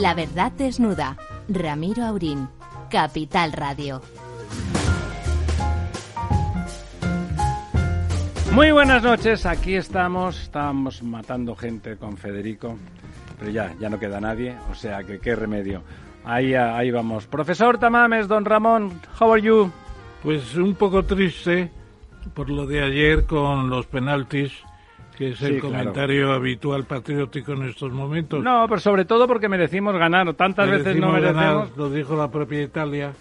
La verdad desnuda. Ramiro Aurín. Capital Radio. Muy buenas noches, aquí estamos, estábamos matando gente con Federico, pero ya, ya no queda nadie, o sea que qué remedio. Ahí, ahí vamos. Profesor Tamames, don Ramón, how are you? Pues un poco triste por lo de ayer con los penaltis, que es el comentario habitual patriótico en estos momentos. No, pero sobre todo porque merecimos ganar, tantas veces no merecemos. Ganar, lo dijo la propia Italia,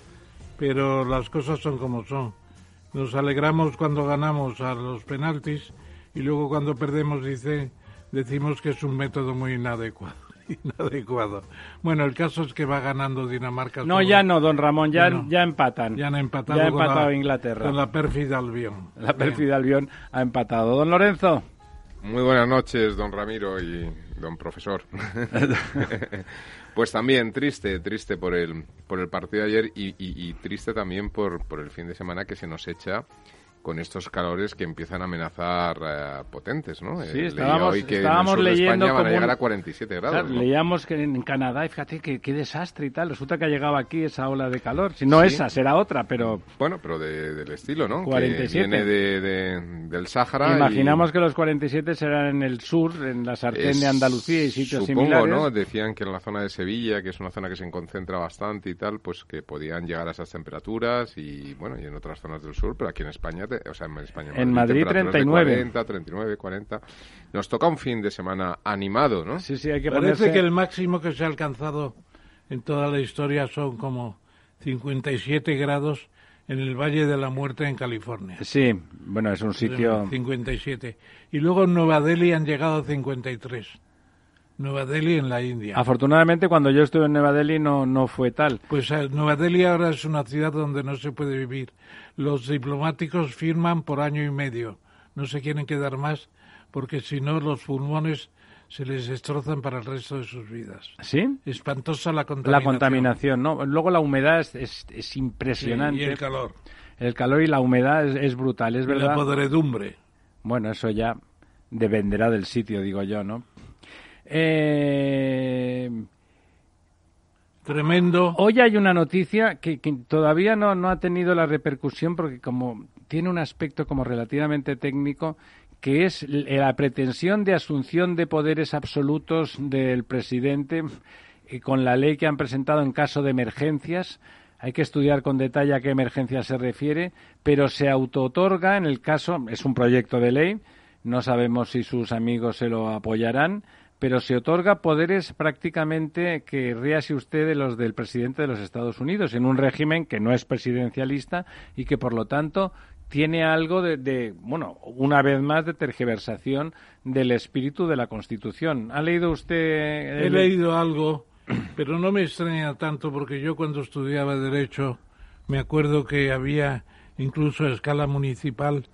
pero las cosas son como son. Nos alegramos cuando ganamos a los penaltis y luego cuando perdemos dice, decimos que es un método muy inadecuado. inadecuado. Bueno, el caso es que va ganando Dinamarca. No, ya no, don Ramón, ya, ya empatan. Ya han empatado, ya ha empatado Inglaterra. Con la pérfida Albión. La pérfida Albión ha empatado. Don Lorenzo. Muy buenas noches, don Ramiro y don profesor. Pues también triste, triste por el, por el partido de ayer y, y, triste también por, por el fin de semana que se nos echa con estos calores que empiezan a amenazar eh, potentes, ¿no? Sí, eh, estábamos, hoy que estábamos leyendo van a llegar a 47 grados. Leíamos que en Canadá, fíjate qué, qué desastre y tal, resulta que ha llegado aquí esa ola de calor. Si no esa, será otra, pero... Bueno, pero del estilo, ¿no? 47. Que viene de, del Sáhara. Imaginamos que los 47 serán en el sur, en la sartén de Andalucía y sitios supongo, similares. ¿no? Decían que en la zona de Sevilla, que es una zona que se concentra bastante y tal, pues que podían llegar a esas temperaturas y, bueno, y en otras zonas del sur, pero aquí en España o sea, en España. En Madrid, 39. 40, 39, 40. Nos toca un fin de semana animado, ¿no? Sí, sí, hay que Parece que el máximo que se ha alcanzado en toda la historia son como 57 grados en el Valle de la Muerte en California. Sí, bueno, es un sitio... 57. Y luego en Nueva Delhi han llegado a 53. Nueva Delhi en la India. Afortunadamente cuando yo estuve en Nueva Delhi no, no fue tal. Pues eh, Nueva Delhi ahora es una ciudad donde no se puede vivir. Los diplomáticos firman por año y medio. No se quieren quedar más porque si no los pulmones se les destrozan para el resto de sus vidas. ¿Sí? Espantosa la contaminación. La contaminación, ¿no? Luego la humedad es, es, impresionante. y el calor. El calor y la humedad es, brutal, es verdad. la podredumbre. Bueno, eso ya dependerá del sitio, digo yo, ¿no? Eh, Tremendo. Hoy hay una noticia que, todavía no, no ha tenido la repercusión porque como tiene un aspecto como relativamente técnico que es la pretensión de asunción de poderes absolutos del presidente eh, con la ley que han presentado en caso de emergencias. Hay que estudiar con detalle a qué emergencia se refiere, pero se autootorga en el caso, es un proyecto de ley, no sabemos si sus amigos se lo apoyarán, pero se otorga poderes prácticamente que ríase usted de los del presidente de los Estados Unidos, en un régimen que no es presidencialista y que, por lo tanto, tiene algo de, bueno, una vez más, de tergiversación del espíritu de la Constitución. ¿Ha leído usted...? He leído algo, pero no me extraña tanto porque yo cuando estudiaba Derecho me acuerdo que había incluso a escala municipal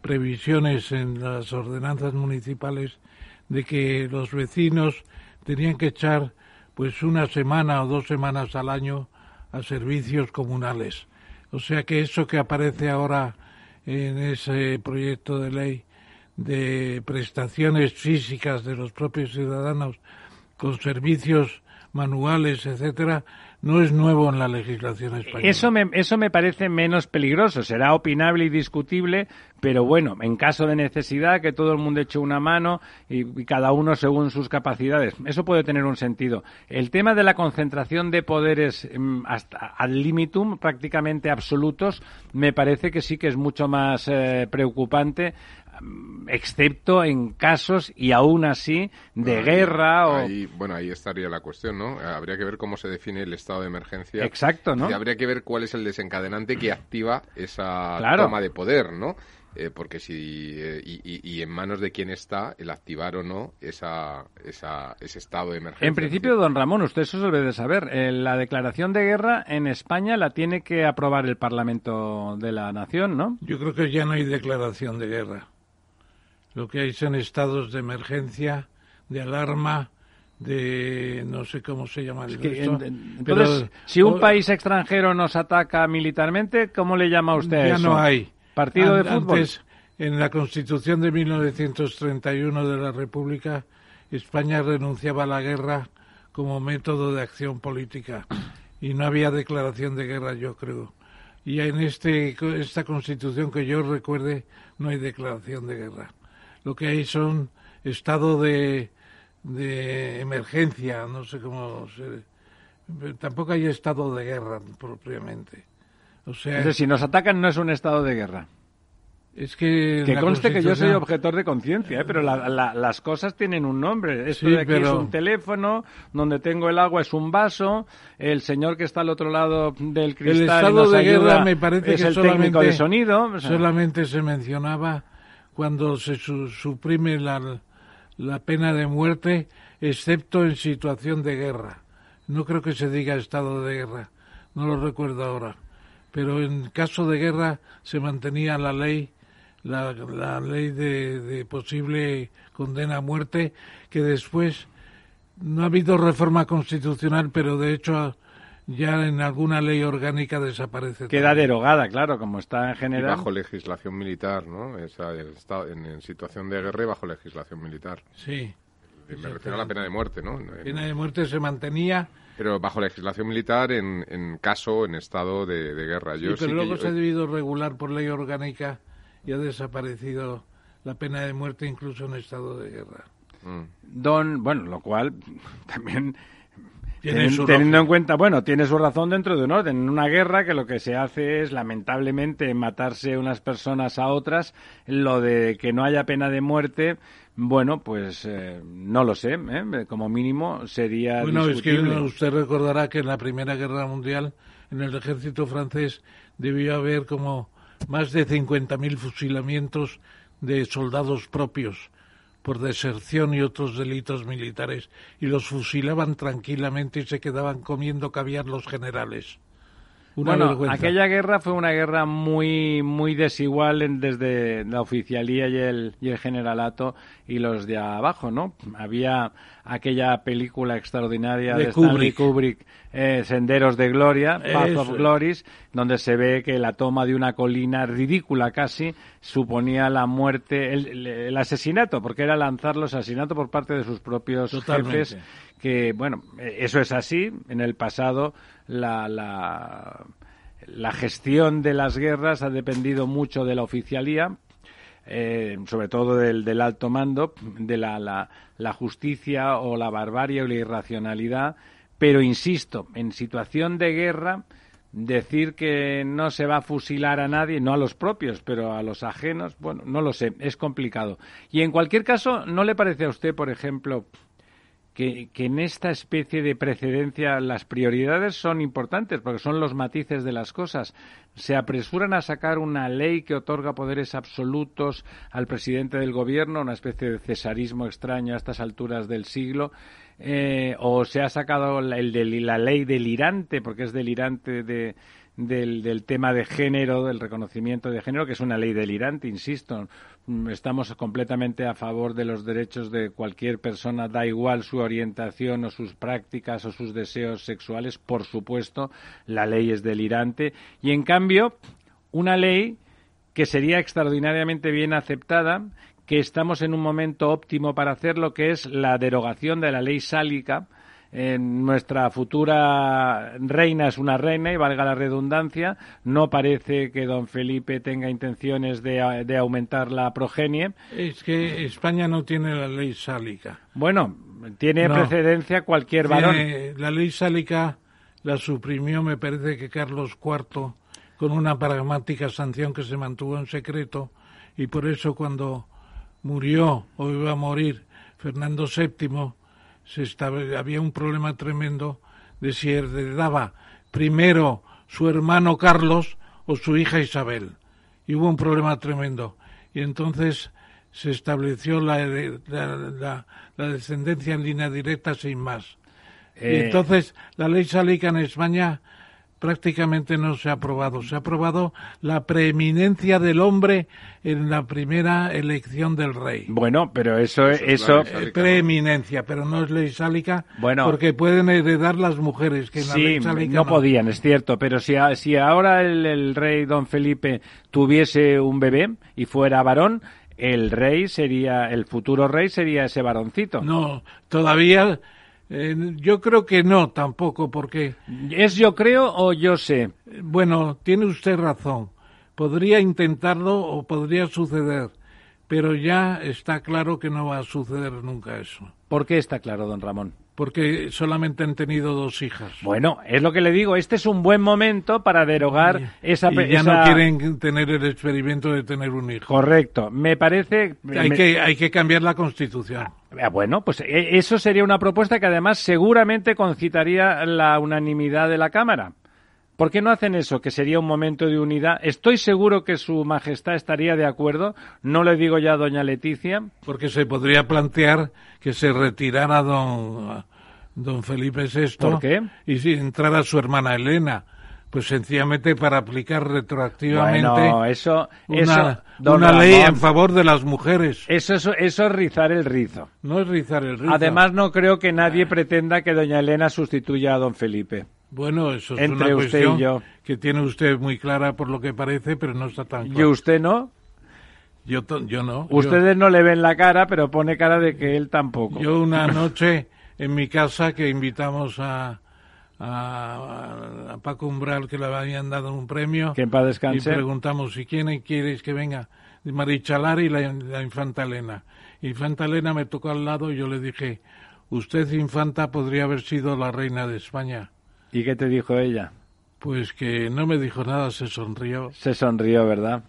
previsiones en las ordenanzas municipales de que los vecinos tenían que echar pues una semana o dos semanas al año a servicios comunales. O sea que eso que aparece ahora en ese proyecto de ley de prestaciones físicas de los propios ciudadanos con servicios manuales, etcétera, no es nuevo en la legislación española. Eso me, eso me parece menos peligroso. Será opinable y discutible, pero bueno, en caso de necesidad, que todo el mundo eche una mano y, cada uno según sus capacidades. Eso puede tener un sentido. El tema de la concentración de poderes mm, hasta al limitum, prácticamente absolutos, me parece que sí que es mucho más eh, preocupante excepto en casos y aún así de guerra o bueno ahí estaría la cuestión no habría que ver cómo se define el estado de emergencia exacto no y habría que ver cuál es el desencadenante que activa esa toma de poder no eh, porque si eh, y, en manos de quién está el activar o no esa, esa, ese estado de emergencia. En principio, don Ramón, usted eso debe de saber. Eh, la declaración de guerra en España la tiene que aprobar el Parlamento de la Nación, ¿no? Yo creo que ya no hay declaración de guerra. Lo que hay son estados de emergencia, de alarma, de no sé cómo se llama entonces, si un país extranjero nos ataca militarmente, ¿cómo le llama usted ya eso? no hay. ¿Partido de fútbol? Antes, en la Constitución de 1931 de la República, España renunciaba a la guerra como método de acción política y no había declaración de guerra, yo creo. Y en este, esta constitución que yo recuerde no hay declaración de guerra. Lo que hay son estado de, de emergencia, no sé cómo se, tampoco hay estado de guerra propiamente. O sea, si nos atacan no es un estado de guerra. Es que, que conste que yo soy objetor de conciencia, ¿eh? pero las cosas tienen un nombre. Esto de aquí es un teléfono, donde tengo el agua es un vaso, el señor que está al otro lado del cristal el estado de guerra me parece es que el técnico de sonido. Solamente se mencionaba cuando se suprime la, la pena de muerte, excepto en situación de guerra. No creo que se diga estado de guerra, no lo recuerdo ahora. Pero en caso de guerra se mantenía la ley la, la ley de, posible condena a muerte, que después no ha habido reforma constitucional, pero de hecho ya en alguna ley orgánica desaparece. Queda derogada, claro, como está en general. bajo legislación militar, ¿no? Esa, en, situación de guerra y bajo legislación militar. Sí. Me refiero a la pena de muerte, ¿no? La pena de muerte se mantenía. Pero bajo legislación militar en, en caso, en estado de, guerra. Yo sí, pero luego se ha debido regular por ley orgánica y ha desaparecido la pena de muerte incluso en estado de guerra. Mm. Don, bueno, lo cual también teniendo en cuenta, bueno, tiene su razón dentro de un orden. En una guerra que lo que se hace es, lamentablemente, matarse unas personas a otras. Lo de que no haya pena de muerte, bueno, pues eh, no lo sé. ¿eh? Como mínimo sería. Bueno, es que usted recordará que en la Primera Guerra Mundial, en el ejército francés, debió haber como más de 50.000 fusilamientos de soldados propios por deserción y otros delitos militares, y los fusilaban tranquilamente y se quedaban comiendo caviar los generales bueno, aquella guerra fue una guerra muy muy desigual desde la oficialía y el, y el generalato y los de abajo, ¿no? Había aquella película extraordinaria de, Stanley Kubrick, eh, Senderos de Gloria, Path of Glories, donde se ve que la toma de una colina ridícula casi suponía la muerte, el, asesinato, porque era lanzar los asesinatos por parte de sus propios jefes que, bueno, eso es así. En el pasado la, la, gestión de las guerras ha dependido mucho de la oficialía, eh, sobre todo del, del, alto mando, de la, la, la, justicia o la barbarie o la irracionalidad. Pero insisto, en situación de guerra, decir que no se va a fusilar a nadie, no a los propios, pero a los ajenos, bueno, no lo sé, es complicado. Y en cualquier caso, ¿no le parece a usted, por ejemplo, que, en esta especie de precedencia las prioridades son importantes porque son los matices de las cosas. Se apresuran a sacar una ley que otorga poderes absolutos al presidente del gobierno, una especie de cesarismo extraño a estas alturas del siglo. Eh, o se ha sacado el la ley delirante, porque es delirante de, del, del, tema de género, del reconocimiento de género, que es una ley delirante, insisto. Mm, estamos completamente a favor de los derechos de cualquier persona, da igual su orientación o sus prácticas o sus deseos sexuales, por supuesto, la ley es delirante. Y en cambio, una ley que sería extraordinariamente bien aceptada, que estamos en un momento óptimo para hacerlo, que es la derogación de la ley sálica, nuestra futura reina es una reina y valga la redundancia. No parece que don Felipe tenga intenciones de, aumentar la progenie. Es que España no tiene la ley sálica. Bueno, tiene precedencia cualquier varón. La ley sálica la suprimió, me parece que Carlos IV, con una pragmática sanción que se mantuvo en secreto y por eso cuando murió o iba a morir Fernando VII se estaba, había un problema tremendo de si heredaba primero su hermano Carlos o su hija Isabel. Y hubo un problema tremendo. Y entonces se estableció la, la, descendencia en línea directa sin más. Y eh. entonces la ley sálica en España prácticamente no se ha aprobado. Se ha aprobado la preeminencia del hombre en la primera elección del rey. Bueno, pero eso eso, preeminencia, pero no es ley sálica, bueno, porque pueden heredar las mujeres que en sí, la no, podían, es cierto, pero si, si ahora el, el rey don Felipe tuviese un bebé y fuera varón, el rey sería el futuro rey sería ese varoncito. No, todavía Eh, yo creo que no, tampoco, porque... ¿Es yo creo o yo sé? Bueno, tiene usted razón. Podría intentarlo o podría suceder, pero ya está claro que no va a suceder nunca eso. ¿Por qué está claro, don Ramón? Porque solamente han tenido dos hijas. Bueno, es lo que le digo, este es un buen momento para derogar esa... Y ya no quieren tener el experimento de tener un hijo. Correcto, me parece... Hay, que, hay que cambiar la Constitución. Ah, bueno, pues eh, eso sería una propuesta que además seguramente concitaría la unanimidad de la Cámara. ¿Por qué no hacen eso? Que sería un momento de unidad. Estoy seguro que Su Majestad estaría de acuerdo. No le digo ya a Doña Leticia. Porque se podría plantear que se retirara don, don Felipe VI. ¿Por qué? Y si entrara su hermana Elena. Pues sencillamente para aplicar retroactivamente bueno, eso, una, una ley en favor de las mujeres. Eso, eso, eso es rizar el rizo. No es rizar el rizo. Además, no creo que nadie pretenda que doña Elena sustituya a don Felipe. Bueno, eso es una cuestión que tiene usted muy clara por lo que parece, pero no está tan claro. ¿Y usted no? Yo, yo no. Ustedes no le ven la cara, pero pone cara de que él tampoco. Yo una noche en mi casa que invitamos a, a, Paco Umbral, que le habían dado un premio. Que en paz descanse. Y preguntamos, si quién quieres que venga? Marichalar y la, la infanta Elena. Infanta Elena me tocó al lado y yo le dije, usted, infanta, podría haber sido la reina de España. ¿Y qué te dijo ella? Pues que no me dijo nada, se sonrió. Se sonrió, ¿verdad?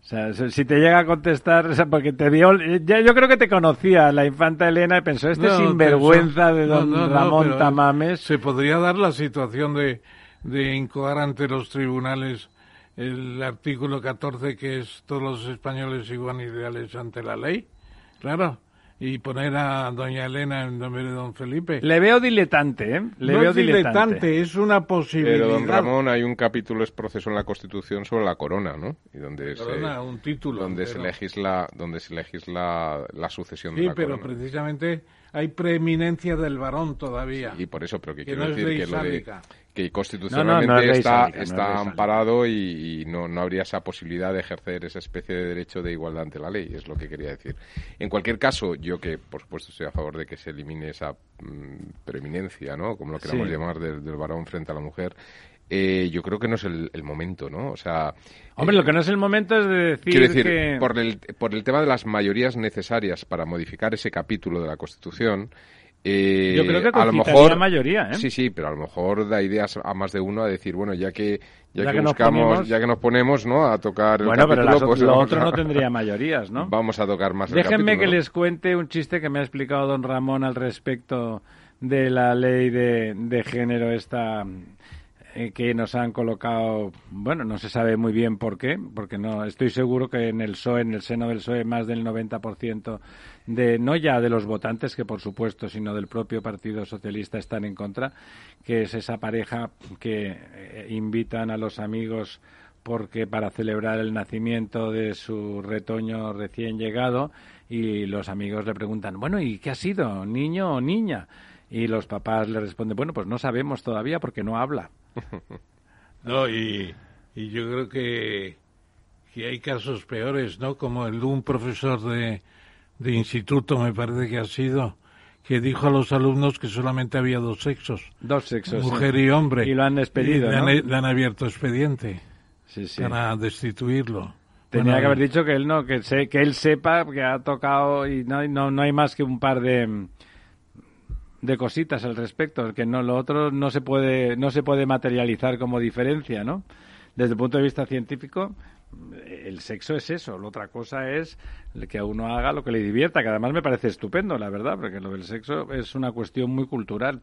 O sea, si te llega a contestar, o sea, porque te dio, ya yo creo que te conocía la infanta Elena y pensó, este sinvergüenza de don Ramón Tamames. Se podría dar la situación de, de incoar ante los tribunales el artículo 14 que es todos los españoles iguales ante la ley. Claro y poner a doña Elena en nombre de don Felipe. Le veo diletante, ¿eh? Le no veo es diletante, es una posibilidad. Pero don Ramón, hay un capítulo es proceso en la Constitución sobre la corona, ¿no? Y donde corona, un título. Donde se legisla, donde se legisla la sucesión de la corona. Sí, pero precisamente hay preeminencia del varón todavía. Y por eso, pero que, quiero decir que lo de que constitucionalmente está, está amparado y, no, no, habría esa posibilidad de ejercer esa especie de derecho de igualdad ante la ley, es lo que quería decir. En cualquier caso, yo que por supuesto estoy a favor de que se elimine esa mm, preeminencia, ¿no? como lo queramos llamar, del, varón frente a la mujer, eh, yo creo que no es el, momento, ¿no? O sea... Hombre, lo que no es el momento es de decir, decir que... Por el, por el tema de las mayorías necesarias para modificar ese capítulo de la Constitución, eh, Yo creo que a lo mejor la mayoría, ¿eh? Sí, sí, pero a lo mejor da ideas a más de uno a decir, bueno, ya que ya, que, buscamos, ya que nos ponemos, ¿no? A tocar bueno, pero pues lo otro no tendría mayorías, ¿no? Vamos a tocar más. Déjenme que les cuente un chiste que me ha explicado don Ramón al respecto de la ley de, de género esta eh, que nos han colocado, bueno, no se sabe muy bien por qué, porque no estoy seguro que en el PSOE, en el seno del PSOE, más del 90% de, no ya de los votantes, que por supuesto, sino del propio Partido Socialista están en contra, que es esa pareja que eh, invitan a los amigos porque para celebrar el nacimiento de su retoño recién llegado y los amigos le preguntan, bueno, ¿y qué ha sido, niño o niña? Y los papás le responden, bueno, pues no sabemos todavía porque no habla. No, y, y yo creo que, que hay casos peores, ¿no? Como el de un profesor de, de instituto, me parece que ha sido, que dijo a los alumnos que solamente había dos sexos. Dos sexos. Mujer y hombre. Y lo han despedido. le, han, abierto expediente sí, sí. para destituirlo. Tenía que haber dicho que él no, que, se, que él sepa que ha tocado y no, no, no hay más que un par de de cositas al respecto, que no lo otro no se puede no se puede materializar como diferencia, ¿no? Desde el punto de vista científico, el sexo es eso, la otra cosa es que a uno haga lo que le divierta, que además me parece estupendo, la verdad, porque lo del sexo es una cuestión muy cultural.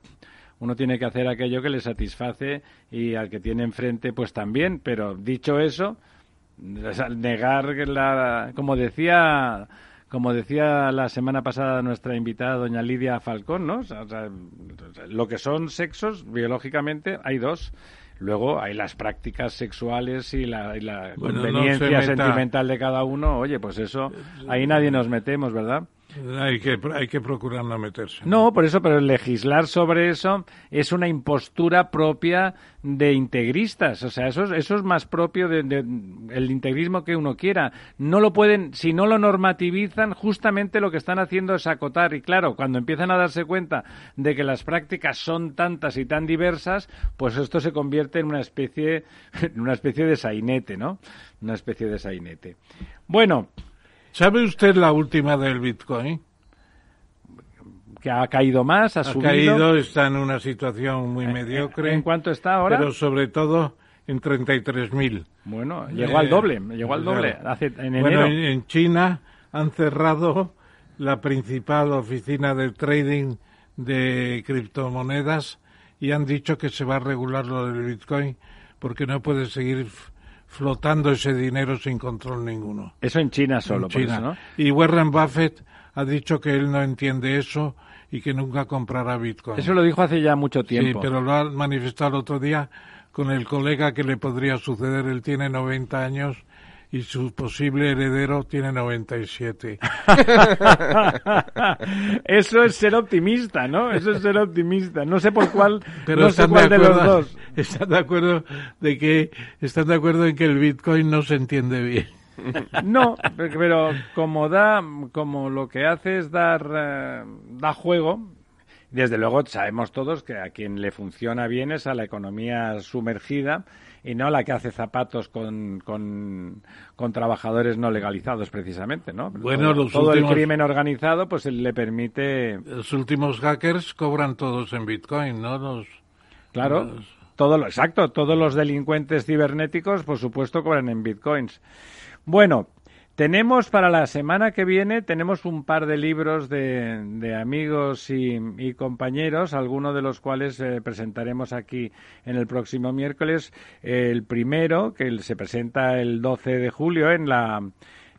Uno tiene que hacer aquello que le satisface y al que tiene enfrente, pues también, pero dicho eso, negar la, como decía como decía la semana pasada nuestra invitada, doña Lidia Falcón, ¿no? lo que son sexos, biológicamente, hay dos. Luego hay las prácticas sexuales y la, conveniencia sentimental de cada uno. Oye, pues eso, ahí nadie nos metemos, ¿verdad? Hay que, hay que procurar no meterse. ¿no? por eso, pero legislar sobre eso es una impostura propia de integristas. O sea, eso, es, eso es más propio del de, integrismo que uno quiera. No lo pueden, si no lo normativizan, justamente lo que están haciendo es acotar. Y claro, cuando empiezan a darse cuenta de que las prácticas son tantas y tan diversas, pues esto se convierte en una especie, en una especie de sainete, ¿no? Una especie de sainete. Bueno, ¿Sabe usted la última del Bitcoin? Que ha caído más, ha, ha caído, está en una situación muy mediocre. ¿En cuánto está ahora? Pero sobre todo en 33.000. Bueno, llegó al doble, llegó al doble hace, en enero. Bueno, en China han cerrado la principal oficina de trading de criptomonedas y han dicho que se va a regular lo del Bitcoin porque no puede seguir flotando ese dinero sin control ninguno. Eso en China solo, en China. ¿no? Y Warren Buffett ha dicho que él no entiende eso y que nunca comprará Bitcoin. Eso lo dijo hace ya mucho tiempo. Sí, pero lo ha manifestado el otro día con el colega que le podría suceder. Él tiene 90 años y su posible heredero tiene 97. Eso es ser optimista, ¿no? Eso es ser optimista. No sé por cuál, Pero no sé cuál de, acuerdo, de, los dos. Están de acuerdo de que están de acuerdo en que el Bitcoin no se entiende bien. No, pero como da, como lo que hace es dar, uh, da juego, desde luego sabemos todos que a quien le funciona bien es a la economía sumergida y no la que hace zapatos con, con, trabajadores no legalizados precisamente, ¿no? Bueno, todo, los todo el crimen organizado pues le permite... Los últimos hackers cobran todos en Bitcoin, ¿no? Los, claro, los... todo lo, exacto, todos los delincuentes cibernéticos por supuesto cobran en Bitcoins. Bueno, tenemos para la semana que viene, tenemos un par de libros de, de amigos y, y, compañeros, algunos de los cuales eh, presentaremos aquí en el próximo miércoles. El primero, que se presenta el 12 de julio en la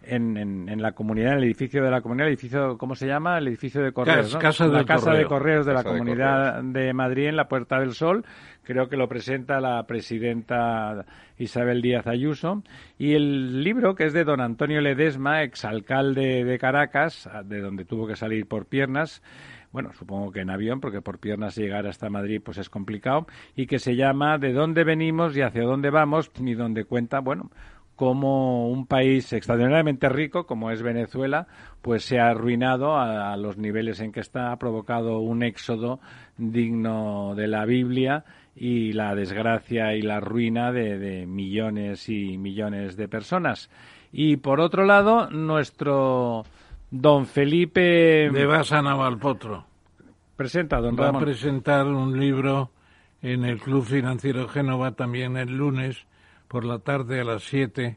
en, en, en, la comunidad, en el edificio de la comunidad, el edificio, ¿cómo se llama? El edificio de correos, ¿no? casa la casa correo. de correos de casa la comunidad de, de, Madrid en la Puerta del Sol. Creo que lo presenta la presidenta Isabel Díaz Ayuso. Y el libro, que es de don Antonio Ledesma, exalcalde de Caracas, de donde tuvo que salir por piernas, bueno, supongo que en avión, porque por piernas llegar hasta Madrid pues es complicado, y que se llama De dónde venimos y hacia dónde vamos, y donde cuenta, bueno, cómo un país extraordinariamente rico como es Venezuela pues se ha arruinado a, a, los niveles en que está ha provocado un éxodo digno de la Biblia y la desgracia y la ruina de, de millones y millones de personas. Y por otro lado nuestro don Felipe de Basa Navalpotro. Presenta don va Ramón. a presentar un libro en el Club Financiero Génova también el lunes por la tarde a las 7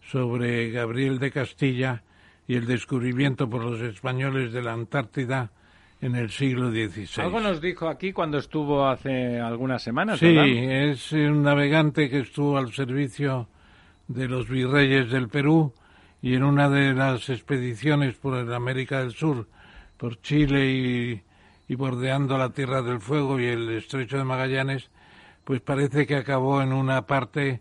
sobre Gabriel de Castilla y el descubrimiento por los españoles de la Antártida en el siglo XVI. Algo nos dijo aquí cuando estuvo hace algunas semanas. Sí, ¿verdad? es un navegante que estuvo al servicio de los virreyes del Perú y en una de las expediciones por el América del Sur, por Chile y, y bordeando la Tierra del Fuego y el Estrecho de Magallanes, pues parece que acabó en una parte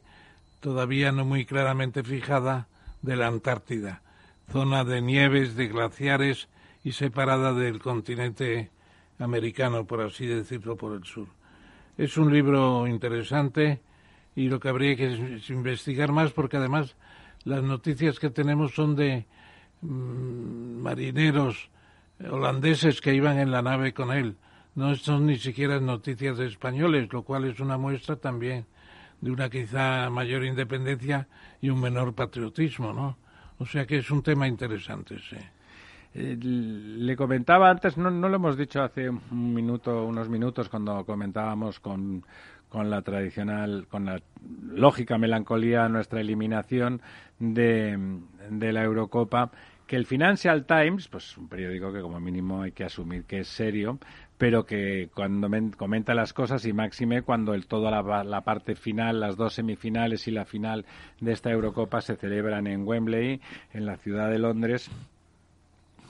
todavía no muy claramente fijada de la Antártida, zona de nieves, de glaciares y separada del continente americano, por así decirlo, por el sur. Es un libro interesante y lo que habría que es investigar más porque además las noticias que tenemos son de mmm, marineros holandeses que iban en la nave con él. No son ni siquiera noticias españoles, lo cual es una muestra también de una quizá mayor independencia y un menor patriotismo, ¿no? O sea que es un tema interesante, sí. Eh, le comentaba antes, no, no, lo hemos dicho hace un minuto, unos minutos cuando comentábamos con, con la tradicional, con la lógica melancolía nuestra eliminación de, de la Eurocopa, que el Financial Times, pues un periódico que como mínimo hay que asumir que es serio, pero que cuando me, comenta las cosas y máxime cuando el, toda la, la, parte final, las dos semifinales y la final de esta Eurocopa se celebran en Wembley, en la ciudad de Londres,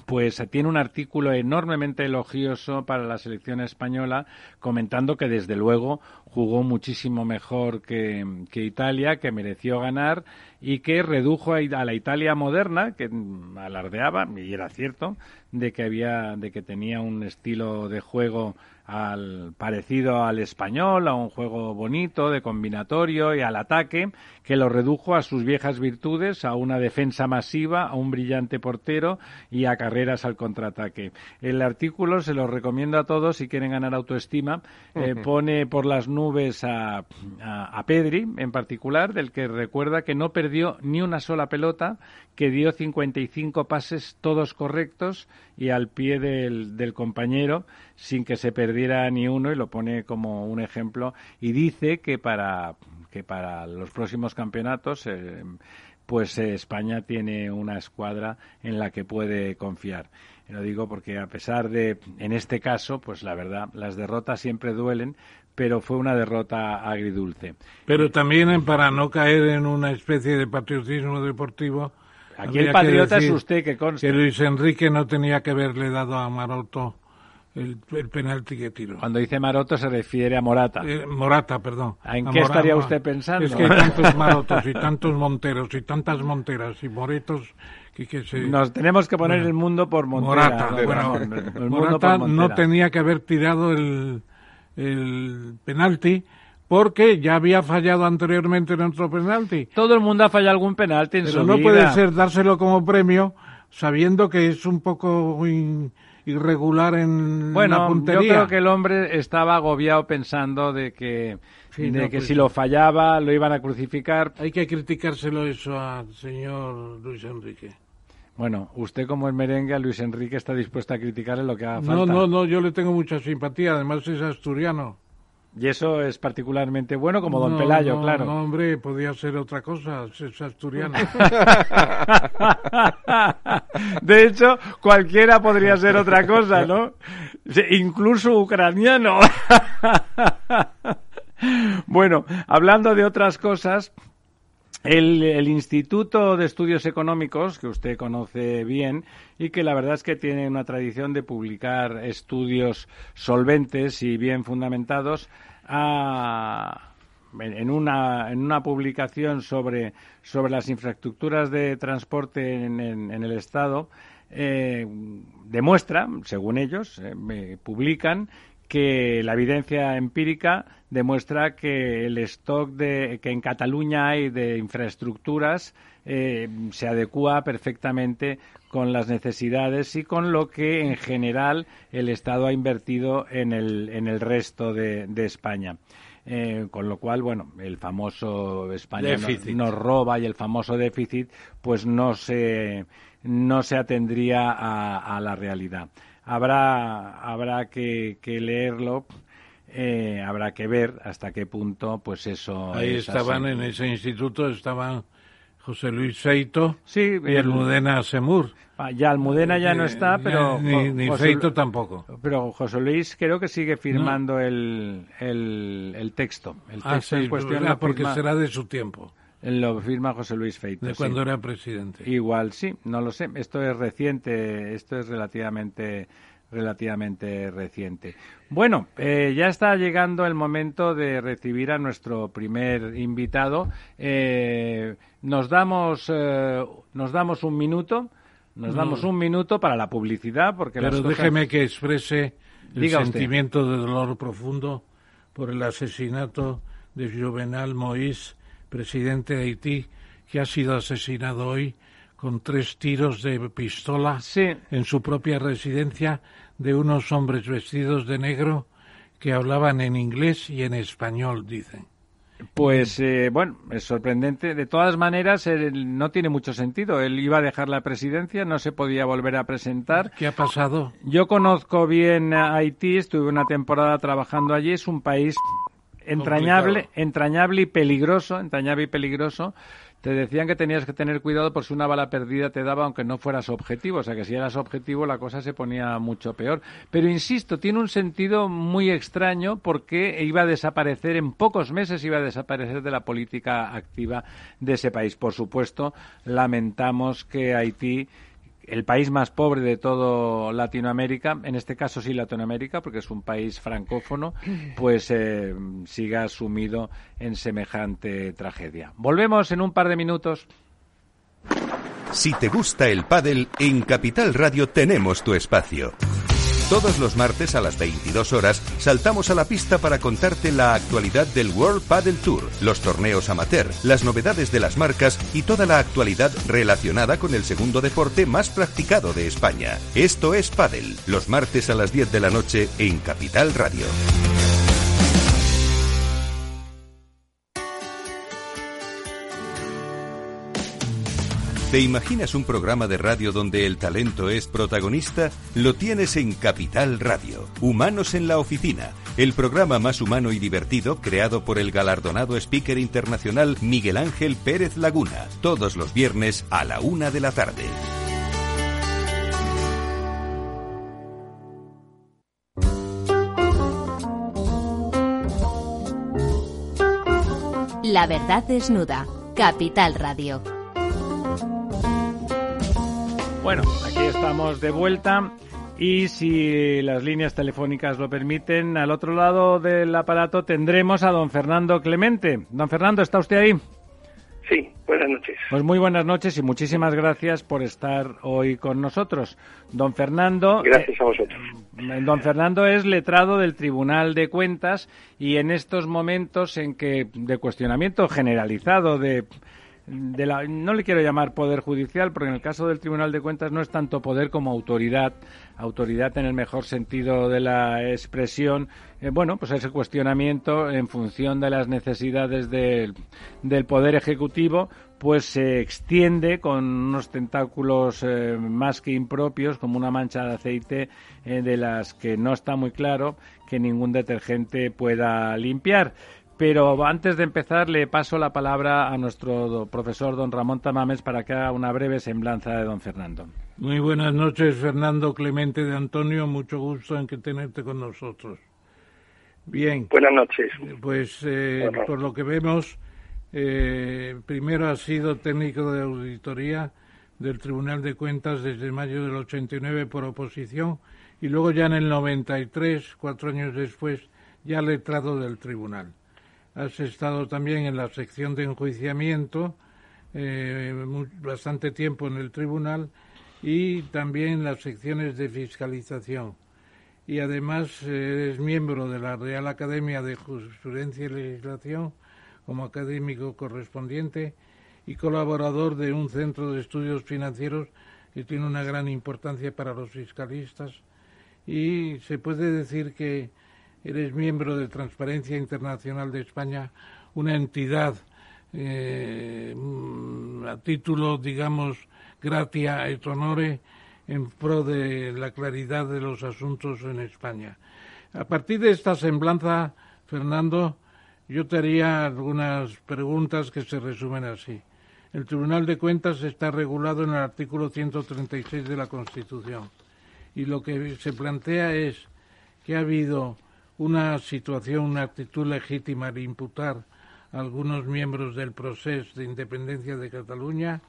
pues tiene un artículo enormemente elogioso para la selección española, comentando que desde luego jugó muchísimo mejor que, Italia, que mereció ganar y que redujo a, la Italia moderna, que alardeaba, y era cierto, de que había, de que tenía un estilo de juego al parecido al español, a un juego bonito, de combinatorio y al ataque, que lo redujo a sus viejas virtudes, a una defensa masiva, a un brillante portero y a carreras al contraataque. El artículo se lo recomiendo a todos si quieren ganar autoestima. Eh, pone por las nubes a, a, Pedri, en particular, del que recuerda que no perdió ni una sola pelota, que dio 55 pases todos correctos y al pie del, del compañero sin que se perdiera ni uno y lo pone como un ejemplo y dice que para que para los próximos campeonatos eh, pues eh, España tiene una escuadra en la que puede confiar. lo digo porque a pesar de, en este caso, pues la verdad, las derrotas siempre duelen, pero fue una derrota agridulce. Pero también para no caer en una especie de patriotismo deportivo. Aquí el patriota es usted que consta. Que Luis Enrique no tenía que haberle dado a Maroto el, penalti que tiró. Cuando dice Maroto se refiere a Morata. Eh, Morata, perdón. ¿En qué estaría usted pensando? Es que hay tantos Marotos y tantos Monteros y tantas Monteras y Moretos que, que se... Nos tenemos que poner el mundo por Montera. Morata, Morata no tenía que haber tirado el, el penalti porque ya había fallado anteriormente en otro penalti. Todo el mundo ha fallado algún penalti en Pero su no puede ser dárselo como premio sabiendo que es un poco irregular en la puntería. Yo creo que el hombre estaba agobiado pensando de que, de que pues si lo fallaba lo iban a crucificar. Hay que criticárselo eso al señor Luis Enrique. Bueno, usted como el merengue a Luis Enrique está dispuesto a criticarle lo que haga falta. No, no, no, yo le tengo mucha simpatía, además es asturiano. Y eso es particularmente bueno, como don Pelayo, claro. No, hombre, podía ser otra cosa, es asturiano. De hecho, cualquiera podría ser otra cosa, ¿no? Incluso ucraniano. Bueno, hablando de otras cosas, el, Instituto de Estudios Económicos, que usted conoce bien y que la verdad es que tiene una tradición de publicar estudios solventes y bien fundamentados, en, una, en una publicación sobre, sobre las infraestructuras de transporte en, el Estado, eh, demuestra, según ellos, eh, publican que la evidencia empírica demuestra que el stock de, que en Cataluña hay de infraestructuras eh, se adecua perfectamente con las necesidades y con lo que en general el Estado ha invertido en el, en el resto de, España. Eh, con lo cual, bueno, el famoso España nos, roba y el famoso déficit, pues no se, no se atendría a la realidad habrá, habrá que, leerlo. Eh, habrá que ver hasta qué punto pues eso ahí estaban en ese instituto estaban José Luis Feito sí, y Almudena Semur. Ah, ya Almudena ya no está pero ni, Feito tampoco. pero José Luis creo que sigue firmando el, el, texto. El ah, texto en cuestión ah, porque será de su tiempo lo firma José Luis Feito. De cuando era presidente. Igual, sí, no lo sé. Esto es reciente, esto es relativamente relativamente reciente. Bueno, eh, ya está llegando el momento de recibir a nuestro primer invitado. Eh, nos damos eh, nos damos un minuto, nos damos un minuto para la publicidad, porque pero déjeme que exprese el sentimiento de dolor profundo por el asesinato de Juvenal Moïse presidente de Haití, que ha sido asesinado hoy con tres tiros de pistola en su propia residencia de unos hombres vestidos de negro que hablaban en inglés y en español, dicen. Pues eh, bueno, es sorprendente. De todas maneras, no tiene mucho sentido. Él iba a dejar la presidencia, no se podía volver a presentar. ¿Qué ha pasado? Yo conozco bien a Haití, estuve una temporada trabajando allí. Es un país entrañable, entrañable y peligroso, entrañable y peligroso. Te decían que tenías que tener cuidado por si una bala perdida te daba aunque no fueras objetivo, o sea que si eras objetivo la cosa se ponía mucho peor. Pero insisto, tiene un sentido muy extraño porque iba a desaparecer en pocos meses, iba a desaparecer de la política activa de ese país. Por supuesto, lamentamos que Haití el país más pobre de todo Latinoamérica, en este caso sí Latinoamérica, porque es un país francófono, pues eh, siga sumido en semejante tragedia. Volvemos en un par de minutos. Si te gusta el pádel, en Capital Radio tenemos tu espacio. Todos los martes a las 22 horas saltamos a la pista para contarte la actualidad del World Padel Tour, los torneos amateur, las novedades de las marcas y toda la actualidad relacionada con el segundo deporte más practicado de España. Esto es Padel, los martes a las 10 de la noche en Capital Radio. ¿Te imaginas un programa de radio donde el talento es protagonista? Lo tienes en Capital Radio. Humanos en la Oficina, el programa más humano y divertido creado por el galardonado speaker internacional Miguel Ángel Pérez Laguna, todos los viernes a la una de la tarde. La verdad desnuda. Capital Radio. Bueno, aquí estamos de vuelta y si las líneas telefónicas lo permiten, al otro lado del aparato tendremos a don Fernando Clemente. Don Fernando, ¿está usted ahí? Sí, buenas noches. Pues muy buenas noches y muchísimas gracias por estar hoy con nosotros. Don Fernando. Gracias a vosotros. Eh, don Fernando es letrado del Tribunal de Cuentas y en estos momentos en que de cuestionamiento generalizado de no le quiero llamar poder judicial, porque en el caso del Tribunal de Cuentas no es tanto poder como autoridad, autoridad en el mejor sentido de la expresión. Eh, bueno, pues ese cuestionamiento en función de las necesidades del poder ejecutivo, pues se extiende con unos tentáculos eh, más que impropios, como una mancha de aceite eh, de las que no está muy claro que ningún detergente pueda limpiar. Pero antes de empezar, le paso la palabra a nuestro profesor don Ramón Tamames para que haga una breve semblanza de don Fernando. Muy buenas noches, Fernando Clemente de Antonio. Mucho gusto en que tenerte con nosotros. Bien. Buenas noches. Pues eh, por lo que vemos, eh, primero ha sido técnico de auditoría del Tribunal de Cuentas desde mayo del 89 por oposición y luego ya en el 93, cuatro años después, ya letrado del tribunal. Has estado también en la sección de enjuiciamiento, eh, bastante tiempo en el tribunal y también en las secciones de fiscalización. Y además eres miembro de la Real Academia de Jurisprudencia y Legislación como académico correspondiente y colaborador de un centro de estudios financieros que tiene una gran importancia para los fiscalistas. Y se puede decir que eres miembro de Transparencia Internacional de España, una entidad eh, a título, digamos, gratia et honore en pro de la claridad de los asuntos en España. A partir de esta semblanza, Fernando, yo te haría algunas preguntas que se resumen así. El Tribunal de Cuentas está regulado en el artículo 136 de la Constitución y lo que se plantea es que ha habido una situación, una actitud legítima de imputar a algunos miembros del proceso de independencia de Cataluña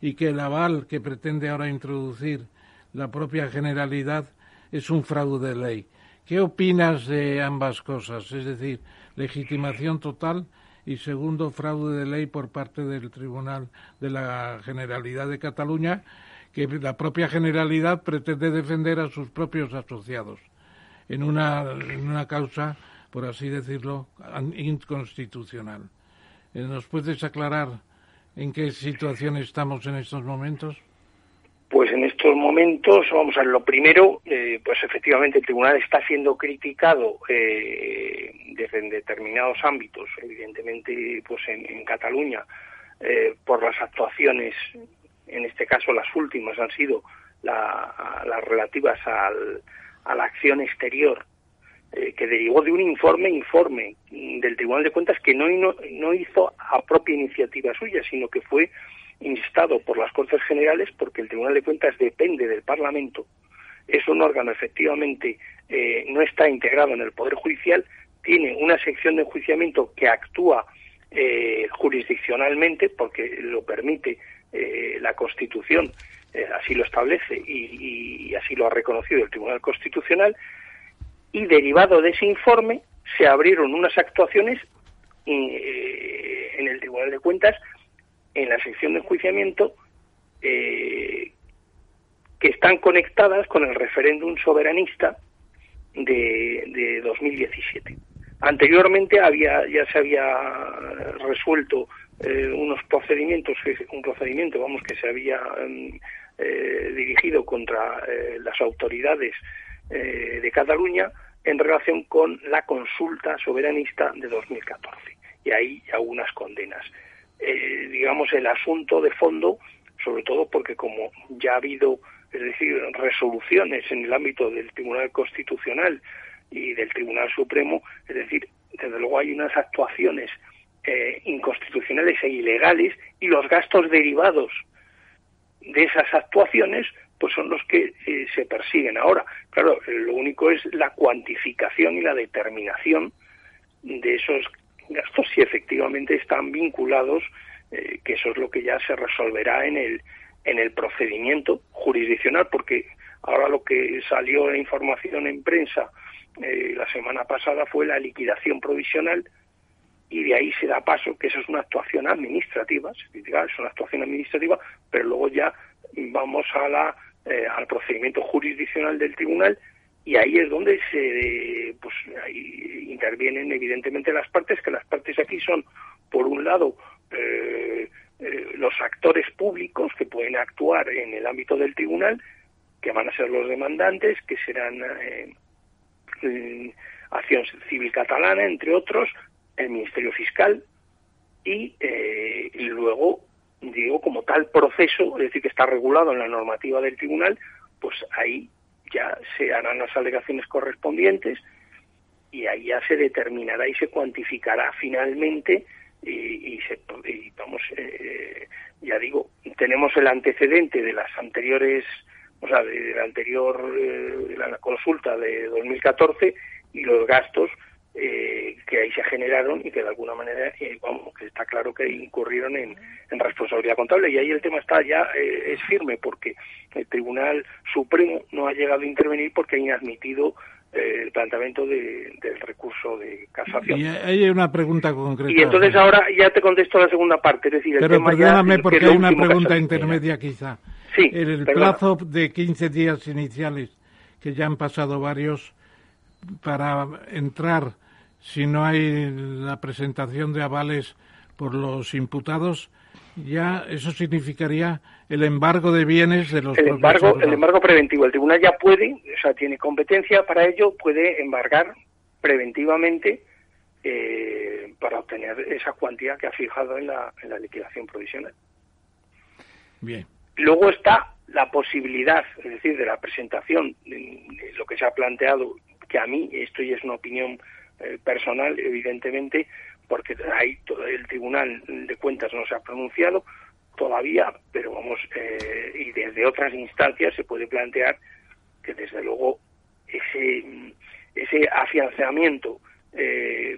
y que el aval que pretende ahora introducir la propia Generalidad es un fraude de ley. ¿Qué opinas de ambas cosas? Es decir, legitimación total y segundo, fraude de ley por parte del Tribunal de la Generalidad de Cataluña, que la propia Generalidad pretende defender a sus propios asociados en una, en una causa, por así decirlo, inconstitucional. Eh, ¿Nos puedes aclarar en qué situación estamos en estos momentos? Pues en estos momentos, vamos a ver, lo primero, eh, pues efectivamente el tribunal está siendo criticado eh, desde determinados ámbitos, evidentemente pues en, Cataluña, eh, por las actuaciones, en este caso las últimas han sido las relativas al, a la acción exterior eh, que derivó de un informe informe del Tribunal de Cuentas que no, no, hizo a propia iniciativa suya, sino que fue instado por las Cortes Generales porque el Tribunal de Cuentas depende del Parlamento. Es un órgano efectivamente eh, no está integrado en el Poder Judicial, tiene una sección de enjuiciamiento que actúa eh, jurisdiccionalmente porque lo permite la Constitución eh, así lo establece y, así lo ha reconocido el Tribunal Constitucional, y derivado de ese informe se abrieron unas actuaciones eh, en el Tribunal de Cuentas, en la sección de enjuiciamiento, eh, que están conectadas con el referéndum soberanista de, de 2017. Anteriormente había, ya se había resuelto eh, unos procedimientos, un procedimiento, vamos, que se había em, eh, dirigido contra eh, las autoridades de Cataluña en relación con la consulta soberanista de 2014. Y ahí algunas condenas. digamos, el asunto de fondo, sobre todo porque como ya ha habido, es decir, resoluciones en el ámbito del Tribunal Constitucional y del Tribunal Supremo, es decir, desde luego hay unas actuaciones eh, inconstitucionales e ilegales y los gastos derivados de esas actuaciones pues son los que eh, se persiguen ahora. Claro, lo único es la cuantificación y la determinación de esos gastos si efectivamente están vinculados, eh, que eso es lo que ya se resolverá en el en el procedimiento jurisdiccional, porque ahora lo que salió la información en prensa eh, la semana pasada fue la liquidación provisional y de ahí se da paso, que eso es una actuación administrativa, es una actuación administrativa, pero luego ya vamos a la, eh, al procedimiento jurisdiccional del tribunal y ahí es donde se pues intervienen evidentemente las partes, que las partes aquí son, por un lado, eh, los actores públicos que pueden actuar en el ámbito del tribunal, que van a ser los demandantes, que serán Acción Civil Catalana, entre otros, el Ministerio Fiscal y, eh, y luego, digo, como tal proceso, es decir, que está regulado en la normativa del tribunal, pues ahí ya se harán las alegaciones correspondientes y ahí ya se determinará y se cuantificará finalmente y, se, vamos, eh, ya digo, tenemos el antecedente de las anteriores o sea, de, la anterior eh, la consulta de 2014 y los gastos eh, que ahí se generaron y que de alguna manera, eh, vamos, que está claro que incurrieron en, responsabilidad contable. Y ahí el tema está ya, es firme, porque el Tribunal Supremo no ha llegado a intervenir porque ha inadmitido el planteamiento del recurso de casación. Y hay una pregunta concreta. Y entonces ahora ya te contesto la segunda parte, es decir, el Pero perdóname porque hay una pregunta intermedia quizá. Sí, el plazo de 15 días iniciales, que ya han pasado varios, para entrar, si no hay la presentación de avales por los imputados, ya eso significaría el embargo de bienes de los el embargo el embargo preventivo. El tribunal ya puede o sea tiene competencia para ello puede embargar preventivamente eh, para obtener esa cuantía que ha fijado en la, en la liquidación provisional. Bien. Luego está la posibilidad, es decir, de la presentación, de, lo que se ha planteado, que a mí, esto ya es una opinión eh, personal, evidentemente, porque ahí todo el Tribunal de Cuentas no se ha pronunciado todavía, pero vamos, eh, y desde otras instancias se puede plantear que desde luego ese, ese afianzamiento, eh,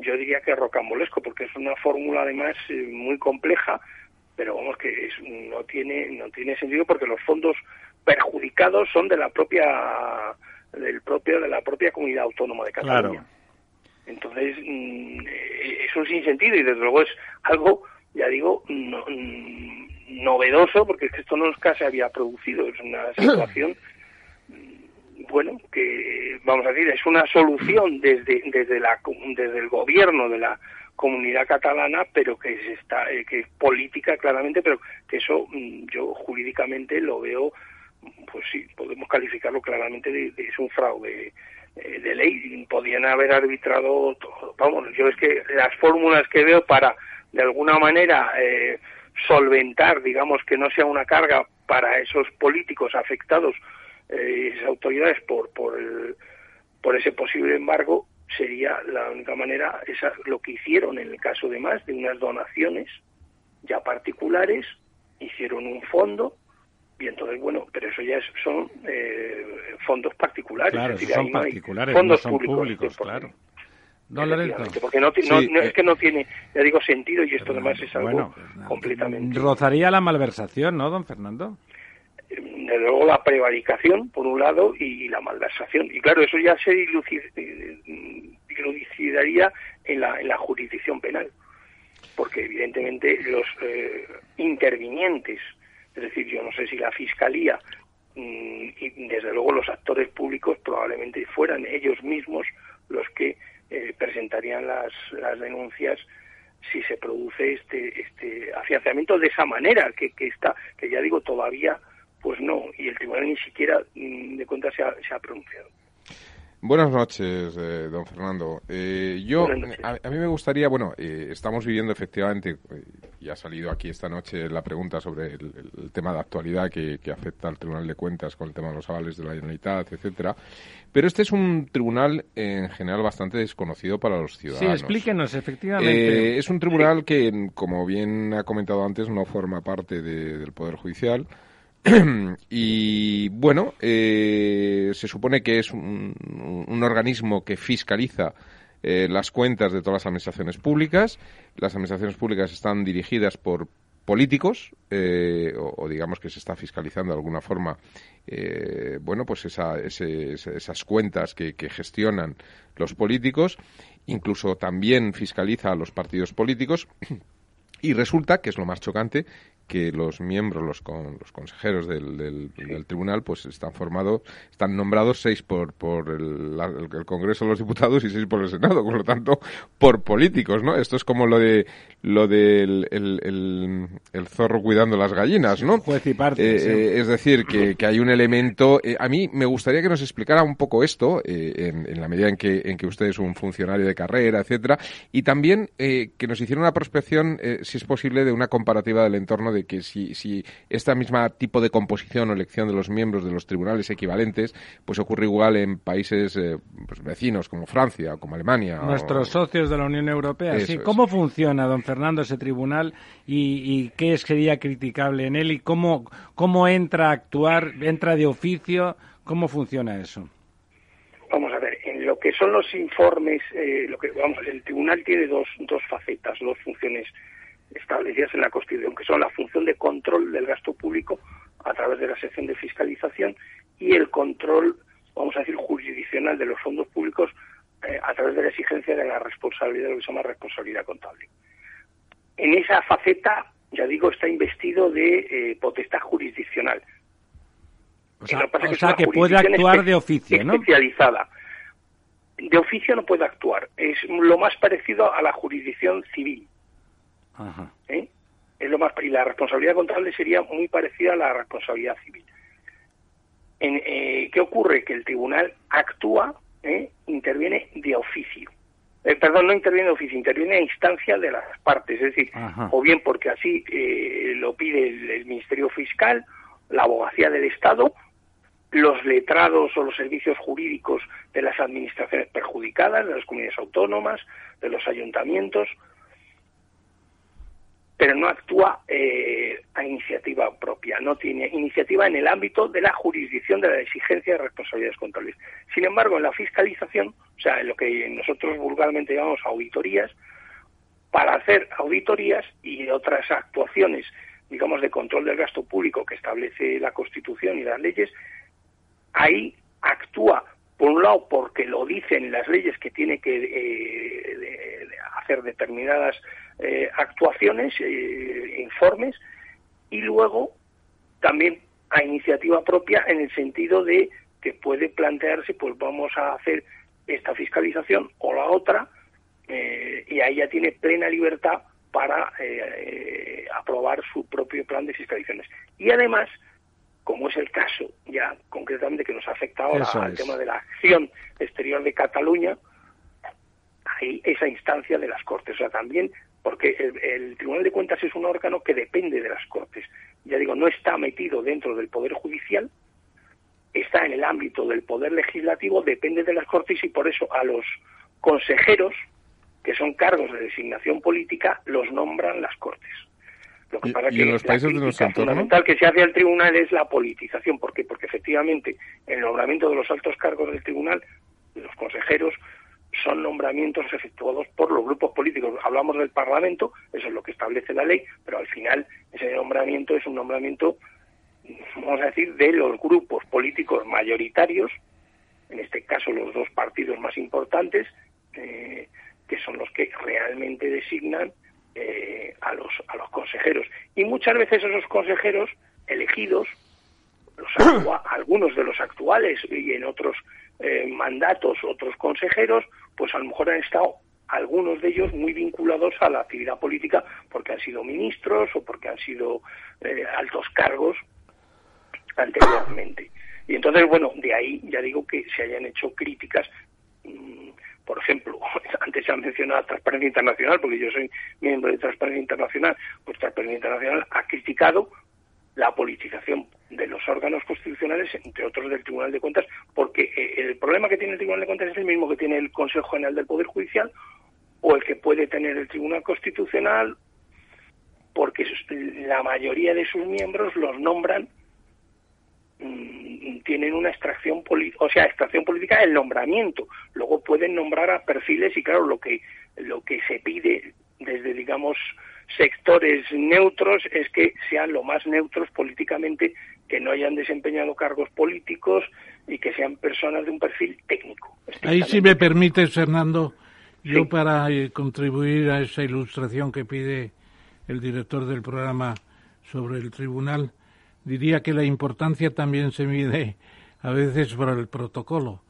yo diría que rocambolesco, porque es una fórmula además muy compleja, pero vamos que no tiene no tiene sentido porque los fondos perjudicados son de la propia del propio de la propia comunidad autónoma de Cataluña. Entonces mm, es un sinsentido y desde luego es algo ya digo mm, novedoso porque esto nunca se había producido es una situación mm, bueno que vamos a decir es una solución desde desde la desde el gobierno de la comunidad catalana, pero que es, está, eh, que es política claramente, pero que eso yo jurídicamente lo veo, pues sí, podemos calificarlo claramente de, es un fraude eh, de ley. Podían haber arbitrado. Vamos, yo es que las fórmulas que veo para, de alguna manera, eh, solventar, digamos, que no sea una carga para esos políticos afectados, esas autoridades, por, por, el, por ese posible embargo, sería la única manera, esa, lo que hicieron en el caso de más, de unas donaciones ya particulares, hicieron un fondo, y entonces, bueno, pero eso ya son eh, fondos particulares. Claro, son particulares, fondos son públicos, claro. No, porque no, es eh, que no tiene, ya digo, sentido y esto además es algo completamente... Rozaría la malversación, ¿no, don Fernando? desde luego la prevaricación, por un lado, y la malversación. Y claro, eso ya se dilucidaría en la, en la jurisdicción penal, porque evidentemente los eh, intervinientes, es decir, yo no sé si la Fiscalía mm, y desde luego los actores públicos probablemente fueran ellos mismos los que eh, presentarían las, las denuncias si se produce este este afianzamiento de esa manera que, que está que ya digo todavía pues no y el tribunal ni siquiera mm, de cuentas se ha, pronunciado Buenas noches, eh, don Fernando. Eh, yo, a, mí me gustaría, bueno, eh, estamos viviendo efectivamente, y ha salido aquí esta noche la pregunta sobre el, tema de actualidad que, que, afecta al Tribunal de Cuentas con el tema de los avales de la Generalitat, etcétera. Pero este es un tribunal en general bastante desconocido para los ciudadanos. Sí, explíquenos, efectivamente. Eh, es un tribunal que, como bien ha comentado antes, no forma parte del Poder Judicial. y bueno, eh, se supone que es un, organismo que fiscaliza eh, las cuentas de todas las administraciones públicas. Las administraciones públicas están dirigidas por políticos, eh, o, digamos que se está fiscalizando de alguna forma, eh, bueno, pues esas cuentas que, que, gestionan los políticos, incluso también fiscaliza a los partidos políticos. Y resulta, que es lo más chocante, que los miembros, los, con, los consejeros del, del, tribunal, pues están formados, están nombrados seis por, por el, el, Congreso de los Diputados y seis por el Senado, por lo tanto, por políticos, ¿no? Esto es como lo de lo del el, el, zorro cuidando las gallinas, ¿no? y parte, eh, eh, es decir, que, que, hay un elemento. Eh, a mí me gustaría que nos explicara un poco esto, en, en, la medida en que, en que usted es un funcionario de carrera, etcétera, y también que nos hiciera una prospección, si es posible, de una comparativa del entorno de que si, si esta misma tipo de composición o elección de los miembros de los tribunales equivalentes, pues ocurre igual en países eh, pues, vecinos como Francia o como Alemania. Nuestros socios de la Unión Europea. Sí. ¿Cómo funciona, don Fernando, ese tribunal y, y qué sería criticable en él y cómo, cómo entra a actuar, entra de oficio, cómo funciona eso? Vamos a ver, en lo que son los informes, eh, lo que vamos, el tribunal tiene dos, dos facetas, dos funciones establecidas en la Constitución, que son la función de control del gasto público a través de la sección de fiscalización y el control, vamos a decir, jurisdiccional de los fondos públicos eh, a través de la exigencia de la responsabilidad, lo que se llama responsabilidad contable. En esa faceta, ya digo, está investido de eh, potestad jurisdiccional. O sea, que, puede actuar de oficio, ¿no? Especializada. De oficio no puede actuar. Es lo más parecido a la jurisdicción civil ¿Eh? Es lo más, y la responsabilidad contable sería muy parecida a la responsabilidad civil. En, eh, ¿Qué ocurre? Que el tribunal actúa, ¿eh? interviene de oficio. perdón, no interviene de oficio, interviene a instancia de las partes, es decir, o bien porque así lo pide el, Ministerio Fiscal, la abogacía del Estado, los letrados o los servicios jurídicos de las administraciones perjudicadas, de las comunidades autónomas, de los ayuntamientos, pero no actúa eh, a iniciativa propia, no tiene iniciativa en el ámbito de la jurisdicción de la exigencia de responsabilidades contables. Sin embargo, en la fiscalización, o sea, en lo que nosotros vulgarmente llamamos auditorías, para hacer auditorías y otras actuaciones, digamos, de control del gasto público que establece la Constitución y las leyes, ahí actúa, por un lado, porque lo dicen las leyes que tiene que eh, hacer determinadas eh, actuaciones, eh, informes, y luego también a iniciativa propia en el sentido de que puede plantearse, pues vamos a hacer esta fiscalización o la otra, eh, y ahí ya tiene plena libertad para aprobar su propio plan de fiscalizaciones. Y además, como es el caso ya concretamente que nos afecta ahora al tema de la acción exterior de Cataluña, hay esa instancia de las Cortes. O sea, también porque el, Tribunal de Cuentas es un órgano que depende de las Cortes. Ya digo, no está metido dentro del Poder Judicial, está en el ámbito del Poder Legislativo, depende de las Cortes y por eso a los consejeros, que son cargos de designación política, los nombran las Cortes. Lo que pasa que en los países de nuestro fundamental que se hace al tribunal es la politización. ¿Por qué? Porque efectivamente el nombramiento de los altos cargos del tribunal, los consejeros, son nombramientos efectuados por los grupos políticos. Hablamos del Parlamento, eso es lo que establece la ley, pero al final ese nombramiento es un nombramiento vamos a decir, de los grupos políticos mayoritarios, en este caso los dos partidos más importantes, eh, que son los que realmente designan eh, a, los, a los consejeros. Y muchas veces esos consejeros elegidos, los algunos de los actuales y en otros eh, mandatos otros consejeros, pues a lo mejor han estado algunos de ellos muy vinculados a la actividad política porque han sido ministros o porque han sido eh, altos cargos anteriormente. Y entonces, bueno, de ahí ya digo que se hayan hecho críticas, mm, por ejemplo, antes se ha mencionado Transparencia Internacional, porque yo soy miembro de Transparencia Internacional, pues Transparencia Internacional ha criticado la politización de los órganos constitucionales, entre otros del Tribunal de Cuentas, porque eh, el problema que tiene el Tribunal de Cuentas es el mismo que tiene el Consejo General del Poder Judicial o el que puede tener el Tribunal Constitucional, porque la mayoría de sus miembros los nombran mm, tienen una extracción política, o sea, extracción política el nombramiento. Luego pueden nombrar a perfiles y claro, lo que lo que se pide desde digamos sectores neutros es que sean lo más neutros políticamente, que no hayan desempeñado cargos políticos y que sean personas de un perfil técnico. Ahí si me permites, Fernando, yo para eh, contribuir a esa ilustración que pide el director del programa sobre el tribunal, diría que la importancia también se mide a veces por el protocolo.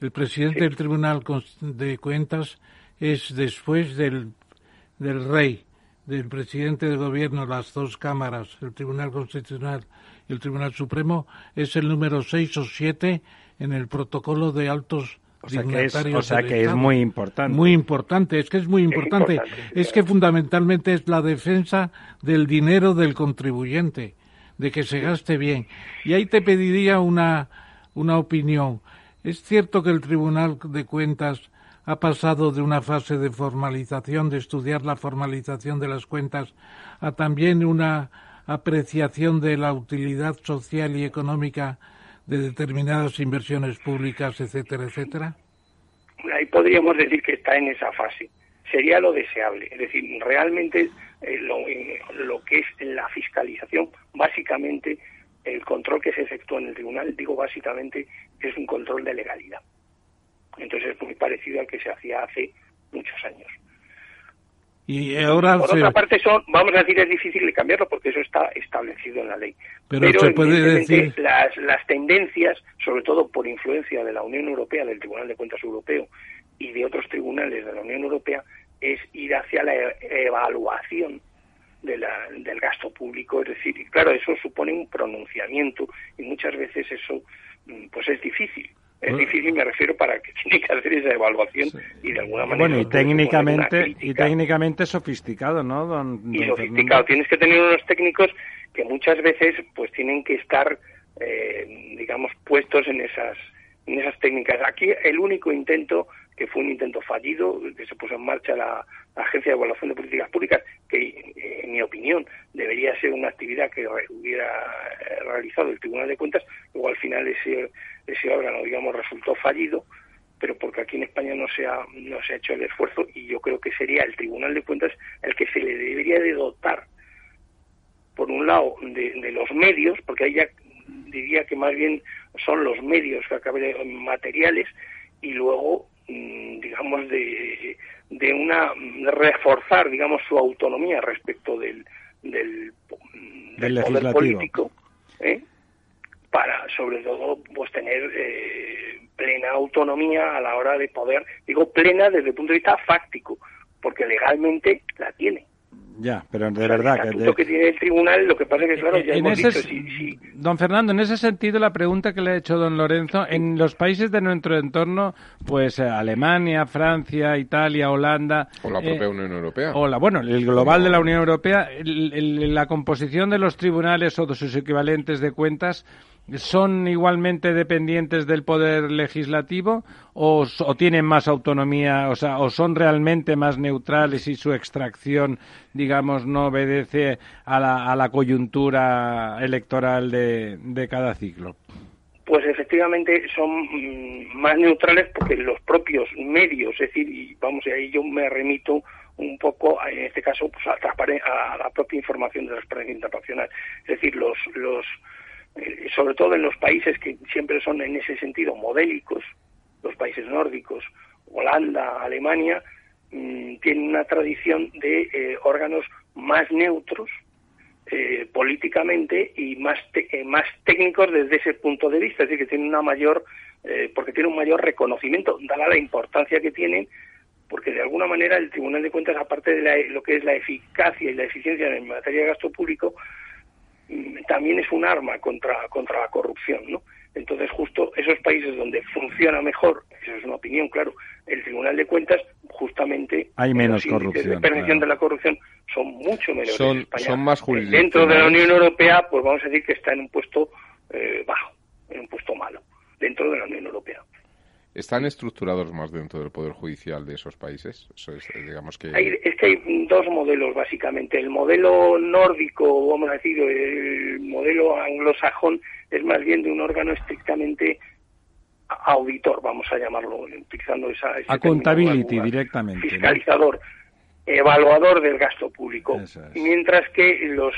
El presidente del Tribunal de Cuentas es después del, del rey, del presidente del gobierno, las dos cámaras, el Tribunal Constitucional el Tribunal Supremo, es el número seis o siete en el protocolo de altos o sea que es, o sea que es muy importante. Muy importante, es que es muy importante. Es, que fundamentalmente es la defensa del dinero del contribuyente, de que se gaste bien. Y ahí te pediría una, una opinión. Es cierto que el Tribunal de Cuentas ha pasado de una fase de formalización, de estudiar la formalización de las cuentas, a también una apreciación de la utilidad social y económica de determinadas inversiones públicas, etcétera, etcétera? Ahí podríamos decir que está en esa fase. Sería lo deseable. Es decir, realmente eh, lo, eh, lo que es la fiscalización, básicamente el control que se efectúa en el tribunal, digo básicamente, es un control de legalidad. Entonces es muy parecido al que se hacía hace muchos años. Y ahora por otra parte son, vamos a decir, es difícil de cambiarlo porque eso está establecido en la ley. Pero, se puede decir las, las tendencias, sobre todo por influencia de la Unión Europea, del Tribunal de Cuentas Europeo y de otros tribunales de la Unión Europea, es ir hacia la evaluación de la, del gasto público, es decir, claro, eso supone un pronunciamiento y muchas veces eso mm, pues es difícil es difícil, me refiero, para que tiene que hacer esa evaluación y de alguna manera... Bueno, y técnicamente, y técnicamente sofisticado, ¿no, don, Y sofisticado. Tienes que tener unos técnicos que muchas veces pues tienen que estar, eh, digamos, puestos en esas, en esas técnicas. Aquí el único intento, que fue un intento fallido, que se puso en marcha la, Agencia de Evaluación de Políticas Públicas, que eh, en mi opinión debería ser una actividad que hubiera eh, realizado el Tribunal de Cuentas, luego al final ese ese órgano, digamos, resultó fallido, pero porque aquí en España no se ha, no se ha hecho el esfuerzo y yo creo que sería el Tribunal de Cuentas el que se le debería de dotar, por un lado, de, los medios, porque ahí ya diría que más bien son los medios que acaben materiales y luego mm, digamos de, de una reforzar digamos su autonomía respecto del del, poder político ¿eh? Para sobre todo pues tener eh, plena autonomía a la hora de poder, digo plena desde el punto de vista fáctico, porque legalmente la tiene. Ya, pero de verdad que, de... que tiene el tribunal, lo que pasa es que claro, ya hemos dicho, Don Fernando, en ese sentido la pregunta que le ha hecho don Lorenzo, en los países de nuestro entorno, pues eh, Alemania, Francia, Italia, Holanda, o la propia eh, Unión Europea, o la bueno, el global de la Unión Europea, la composición de los tribunales o de sus equivalentes de cuentas son igualmente dependientes del poder legislativo o, tienen más autonomía, o sea, o son realmente más neutrales y su extracción, digamos, no obedece a la, a la coyuntura electoral de, de cada ciclo? Pues efectivamente son mm, más neutrales porque los propios medios, es decir, y vamos, ahí yo me remito un poco, en este caso, pues a, a la propia información de transparencia internacional. Es decir, los, los sobre todo en los países que siempre son en ese sentido modélicos, los países nórdicos, Holanda, Alemania, mm, tienen una tradición de eh, órganos más neutros eh, políticamente y más, más técnicos desde ese punto de vista, es decir, que tienen una mayor, porque tienen un mayor reconocimiento, dada la importancia que tienen porque de alguna manera el Tribunal de Cuentas, aparte de lo que es la eficacia y la eficiencia en materia de gasto público, también es un arma contra, contra la corrupción, ¿no? Entonces, justo esos países donde funciona mejor, eso es una opinión, claro, el Tribunal de Cuentas, justamente hay menos corrupción. De prevención de la corrupción son mucho menores. Son, son más Dentro de la Unión Europea, pues vamos a decir que está en un puesto eh, bajo, en un puesto malo, dentro de la Unión Europea. ¿Están estructurados más dentro del Poder Judicial de esos países? es, digamos que... es que hay dos modelos, básicamente. El modelo nórdico, vamos a decir, el modelo anglosajón, es más bien de un órgano estrictamente auditor, vamos a llamarlo, utilizando esa... Accountability directamente. Fiscalizador, evaluador del gasto público. Mientras que los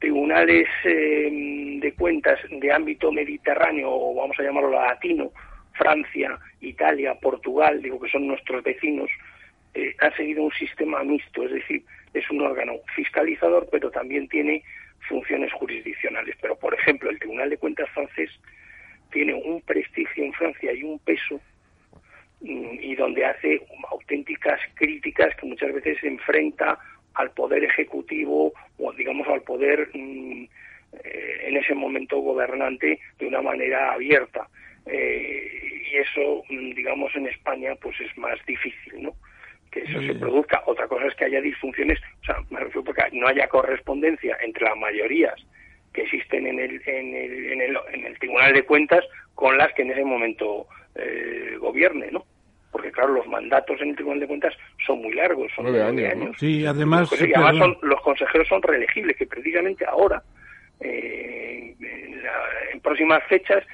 tribunales eh, de cuentas de ámbito mediterráneo, o vamos a llamarlo latino, Francia, Italia, Portugal, digo que son nuestros vecinos, eh, han seguido un sistema mixto, es decir, es un órgano fiscalizador, pero también tiene funciones jurisdiccionales. Pero, por ejemplo, el Tribunal de Cuentas francés tiene un prestigio en Francia y un peso mm, y donde hace auténticas críticas que muchas veces se enfrenta al poder ejecutivo o digamos al poder mm, eh, en ese momento gobernante de una manera abierta. Eh, y eso, mm, digamos, en España pues es más difícil, ¿no? Que eso se produzca. Otra cosa es que haya disfunciones, o sea, me refiero porque no haya correspondencia entre las mayorías que existen en el, en el, en el, en el Tribunal de Cuentas con las que en ese momento eh, gobierne, ¿no? Porque claro, los mandatos en el Tribunal de Cuentas son muy largos, son nueve años. Sí, además, y además son, los consejeros son reelegibles, que precisamente ahora, eh, en próximas fechas,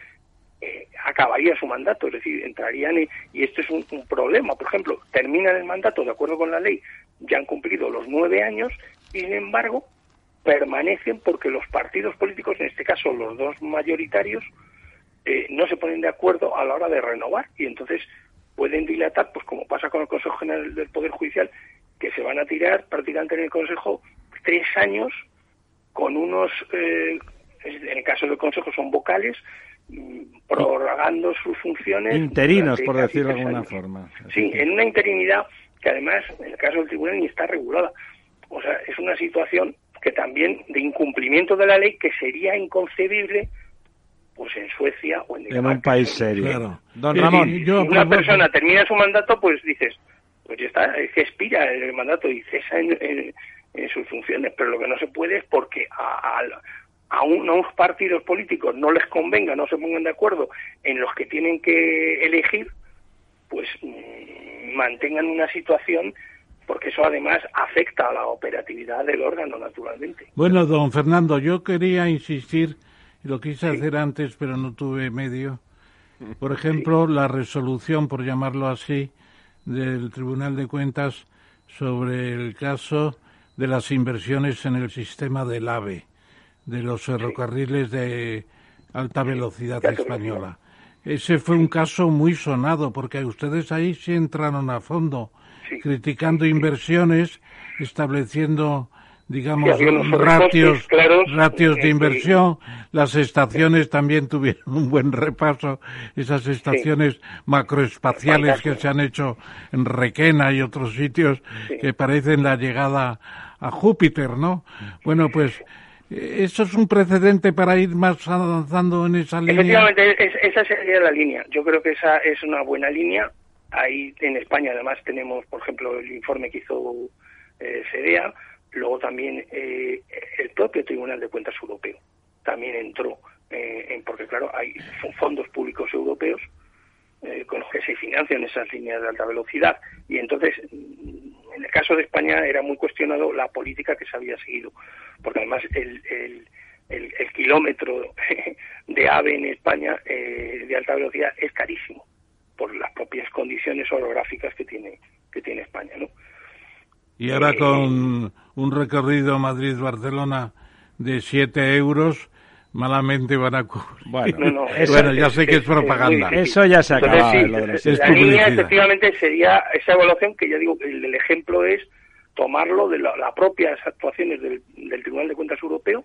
eh, acabaría su mandato, es decir, entrarían y, y esto es un, problema. Por ejemplo, terminan el mandato de acuerdo con la ley, ya han cumplido los nueve años sin embargo, permanecen porque los partidos políticos, en este caso los dos mayoritarios, eh, no se ponen de acuerdo a la hora de renovar y entonces pueden dilatar, pues como pasa con el Consejo General del Poder Judicial, que se van a tirar prácticamente en el Consejo tres años con unos, eh, en el caso del Consejo son vocales, prorrogando sus funciones. Interinos, por decirlo de alguna forma. Sí, en una interinidad que además, en el caso del tribunal, ni está regulada. O sea, es una situación que también de incumplimiento de la ley que sería inconcebible pues en Suecia o en Dinamarca. En un país serio. Don Ramón, si una persona termina su mandato, pues dices, pues ya está, es que expira el mandato y cesa en, sus funciones, pero lo que no se puede es porque a, a, unos partidos políticos no les convenga, no se pongan de acuerdo en los que tienen que elegir, pues mm, mantengan una situación porque eso además afecta a la operatividad del órgano, naturalmente. Bueno, don Fernando, yo quería insistir, y lo quise hacer antes, pero no tuve medio. Por ejemplo, la resolución, por llamarlo así, del Tribunal de Cuentas sobre el caso de las inversiones en el sistema del AVE de los ferrocarriles de alta velocidad española. Ese fue un caso muy sonado porque ustedes ahí sí entraron a fondo, criticando inversiones, estableciendo digamos, ratios, ratios de inversión. Las estaciones también tuvieron un buen repaso, esas estaciones macroespaciales que se han hecho en Requena y otros sitios que parecen la llegada a Júpiter, ¿no? Bueno, pues ¿Eso es un precedente para ir más avanzando en esa línea? Efectivamente, esa sería la línea. Yo creo que esa es una buena línea. Ahí en España además tenemos, por ejemplo, el informe que hizo eh, luego también eh, el propio Tribunal de Cuentas Europeo también entró, eh, porque claro, hay fondos públicos europeos eh, con los que se financian esas líneas de alta velocidad. Y entonces, en el caso de España era muy cuestionado la política que se había seguido, porque además el, el, el, kilómetro de AVE en España eh, de alta velocidad es carísimo por las propias condiciones orográficas que tiene que tiene España, ¿no? Y ahora eh, con un recorrido Madrid-Barcelona de 7 euros, malamente van a cubrir. Bueno, ya sé que es, propaganda. eso ya se acaba. la línea efectivamente sería esa evaluación que ya digo, el, el ejemplo es tomarlo de las propias actuaciones del, Tribunal de Cuentas Europeo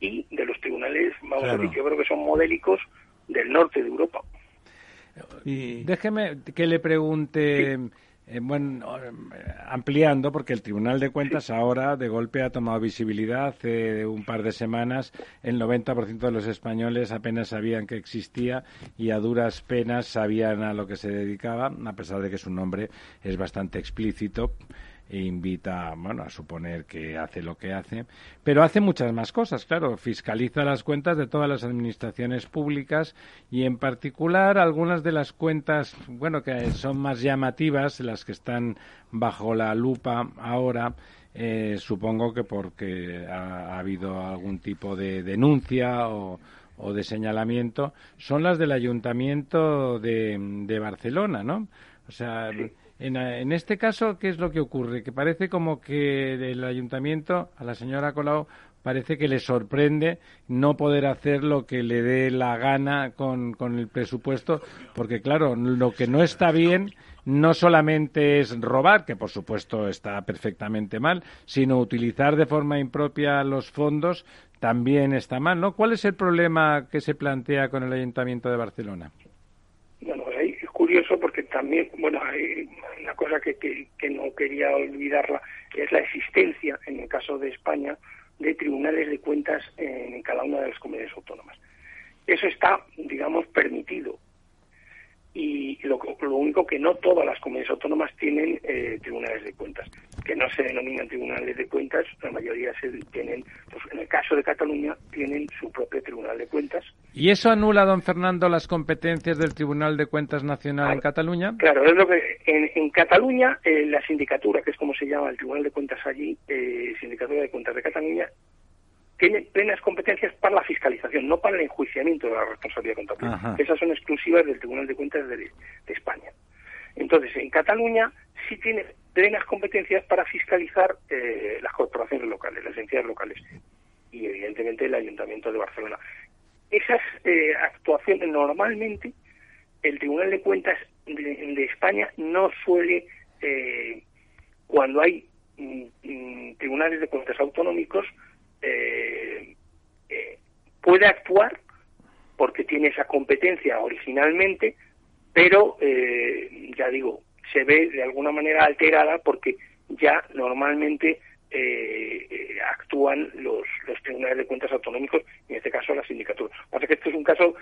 y de los tribunales, vamos a decir, yo creo que son modélicos del norte de Europa. Y... Déjeme que le pregunte, eh, bueno, ampliando, porque el Tribunal de Cuentas ahora de golpe ha tomado visibilidad. Hace un par de semanas el 90% de los españoles apenas sabían que existía y a duras penas sabían a lo que se dedicaba, a pesar de que su nombre es bastante explícito e invita bueno, a suponer que hace lo que hace, pero hace muchas más cosas, claro, fiscaliza las cuentas de todas las administraciones públicas y en particular algunas de las cuentas, bueno, que son más llamativas, las que están bajo la lupa ahora, eh, supongo que porque ha, habido algún tipo de denuncia o, de señalamiento, son las del Ayuntamiento de, de Barcelona, ¿no? O sea, en, este caso, ¿qué es lo que ocurre? Que parece como que el ayuntamiento, a la señora Colau, parece que le sorprende no poder hacer lo que le dé la gana con, con el presupuesto, porque claro, lo que no está bien no solamente es robar, que por supuesto está perfectamente mal, sino utilizar de forma impropia los fondos también está mal, ¿no? ¿Cuál es el problema que se plantea con el Ayuntamiento de Barcelona? Bueno, es curioso porque también, bueno, una cosa que, que, no quería olvidarla, es la existencia, en el caso de España, de tribunales de cuentas en cada una de las comunidades autónomas. Eso está, digamos, permitido y lo, lo, único que no todas las comunidades autónomas tienen eh, tribunales de cuentas, que no se denominan tribunales de cuentas, la mayoría se tienen, pues en el caso de Cataluña, tienen su propio tribunal de cuentas. ¿Y eso anula, don Fernando, las competencias del Tribunal de Cuentas Nacional en Cataluña? Claro, es lo que en, en Cataluña eh, la sindicatura, que es como se llama el Tribunal de Cuentas allí, eh, Sindicatura de Cuentas de Cataluña, tiene plenas competencias para la fiscalización, no para el enjuiciamiento de la responsabilidad contable. Esas son exclusivas del Tribunal de Cuentas de, España. Entonces, en Cataluña sí tiene plenas competencias para fiscalizar eh, las corporaciones locales, las entidades locales y, evidentemente, el Ayuntamiento de Barcelona. Esas eh, actuaciones normalmente el Tribunal de Cuentas de, España no suele, eh, cuando hay mm, mm, tribunales de cuentas autonómicos, eh, eh, puede actuar porque tiene esa competencia originalmente, pero eh, ya digo, se ve de alguna manera alterada porque ya normalmente eh, actúan los, los tribunales de cuentas autonómicos, en este caso la sindicatura. Pasa que esto es un caso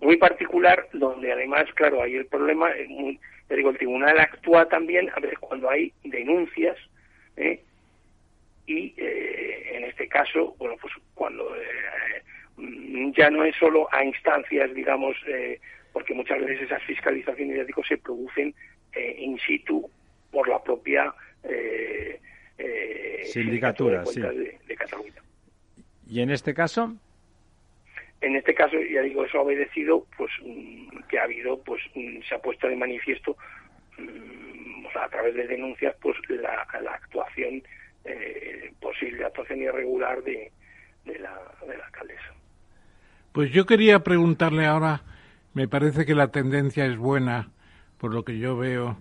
muy particular donde además, claro, hay el problema, ya digo, el tribunal actúa también a veces cuando hay denuncias ¿eh? Y eh, en este caso, bueno, pues cuando eh, ya no es solo a instancias, digamos, eh, porque muchas veces esas fiscalizaciones, ya se producen in situ por la propia sindicatura, de, de, Cataluña. ¿Y en este caso? En este caso, ya digo, eso ha obedecido, pues, mm, que ha habido, pues, mm, se ha puesto de manifiesto mm, a través de denuncias, pues, la, la actuación eh, posible actuación irregular de, de, la, de la alcaldesa. Pues yo quería preguntarle ahora, me parece que la tendencia es buena, por lo que yo veo,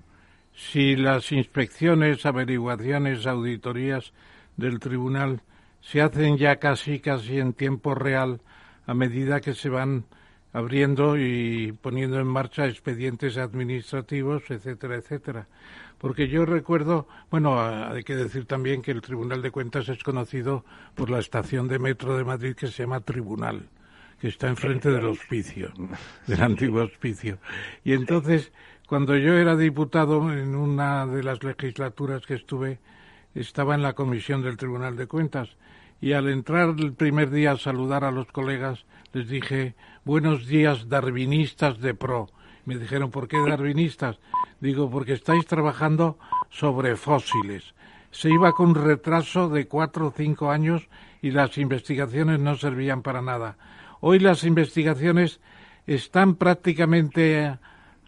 si las inspecciones, averiguaciones, auditorías del tribunal se hacen ya casi, casi en tiempo real a medida que se van abriendo y poniendo en marcha expedientes administrativos, etcétera, etcétera. Porque yo recuerdo, bueno, hay que decir también que el Tribunal de Cuentas es conocido por la estación de metro de Madrid que se llama Tribunal, que está enfrente del hospicio, del antiguo hospicio. Y entonces, cuando yo era diputado en una de las legislaturas que estuve, estaba en la comisión del Tribunal de Cuentas y al entrar el primer día a saludar a los colegas les dije buenos días darwinistas de pro. Me dijeron, ¿por qué darwinistas? Digo, porque estáis trabajando sobre fósiles. Se iba con retraso de cuatro o cinco años y las investigaciones no servían para nada. Hoy las investigaciones están prácticamente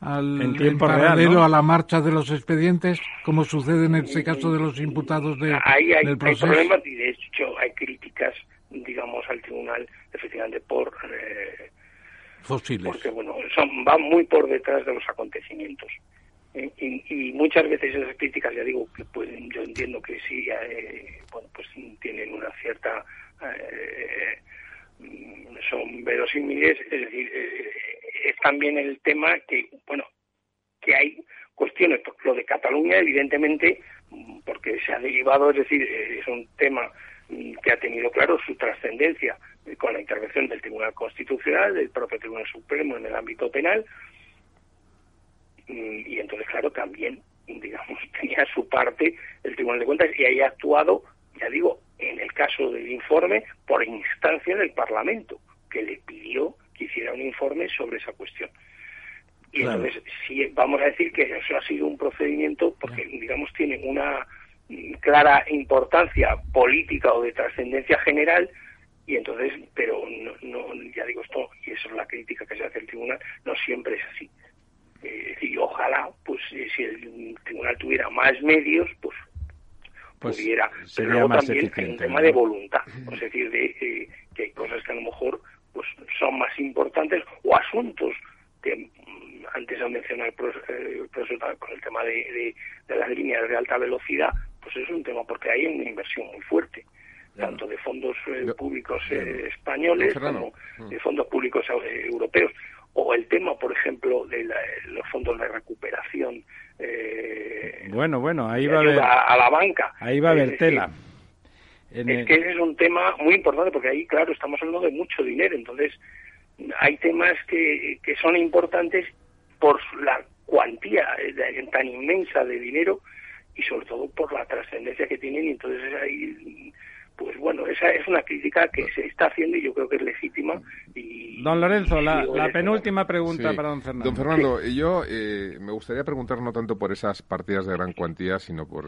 al, en, paralelo a la marcha de los expedientes, como sucede en este caso de los imputados de, hay, del proceso. Hay problemas y de hecho hay críticas, digamos, al tribunal, efectivamente, por fósiles. Porque, bueno, son, van muy por detrás de los acontecimientos. Eh, y, muchas veces esas críticas, ya digo, que pueden, yo entiendo que sí, eh, bueno, pues tienen una cierta... Eh, son verosímiles, es decir, es también el tema que, bueno, que hay cuestiones, lo de Cataluña, evidentemente, porque se ha derivado, es decir, es un tema que ha tenido claro su trascendencia con la intervención del Tribunal Constitucional, del propio Tribunal Supremo en el ámbito penal, y entonces, claro, también, digamos, tenía su parte el Tribunal de Cuentas y ahí ha actuado, ya digo, en el caso del informe, por instancia del Parlamento, que le pidió que hiciera un informe sobre esa cuestión. Y entonces, sí, vamos a decir que eso ha sido un procedimiento porque, digamos, tiene una clara importancia política o de trascendencia general y entonces, pero no, ya digo esto, y eso es la crítica que se hace al tribunal, no siempre es así. Eh, y ojalá, pues eh, si el tribunal tuviera más medios, pues, pues pudiera. Pero luego también hay un tema de voluntad, es decir, de eh, que hay cosas que a lo mejor pues son más importantes o asuntos que mm, antes han mencionado el profesor, con el tema de, de las líneas de alta velocidad, pues es un tema porque hay una inversión muy fuerte tanto de fondos eh, públicos eh, españoles como mm. de fondos públicos eh, europeos o el tema por ejemplo de los fondos de recuperación bueno bueno ahí va a, haber, a la banca. ahí va a haber tela. es que ese es un tema muy importante porque ahí claro estamos hablando de mucho dinero. Entonces hay temas que, que son importantes por la cuantía tan inmensa de dinero y sobre todo por la trascendencia que tienen. Y entonces ahí pues bueno, esa es una crítica que se está haciendo y yo creo que es legítima. Y, don Lorenzo, la, penúltima pregunta para don Fernando. Don Fernando, yo eh, me gustaría preguntar no tanto por esas partidas de gran cuantía, sino por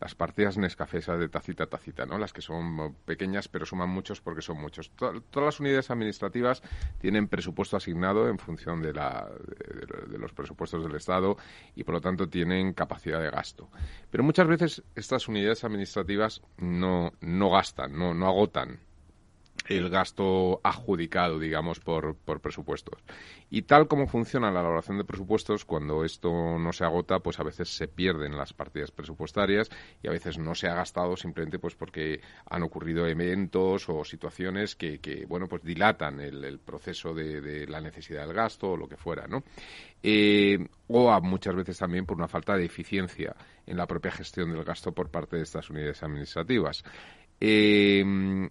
las partidas nescafesas de tacita a tacita, ¿no? Las que son pequeñas pero suman muchos porque son muchos. todas las unidades administrativas tienen presupuesto asignado en función de, la, de los presupuestos del Estado y por lo tanto tienen capacidad de gasto. Pero muchas veces estas unidades administrativas no no gastan, no, no agotan el gasto adjudicado, digamos, por, por, presupuestos. Y tal como funciona la elaboración de presupuestos, cuando esto no se agota, pues a veces se pierden las partidas presupuestarias y a veces no se ha gastado simplemente pues porque han ocurrido eventos o situaciones que, que bueno, pues dilatan el, proceso de, la necesidad del gasto o lo que fuera, ¿no? Eh, o muchas veces también por una falta de eficiencia en la propia gestión del gasto por parte de estas unidades administrativas. Eh,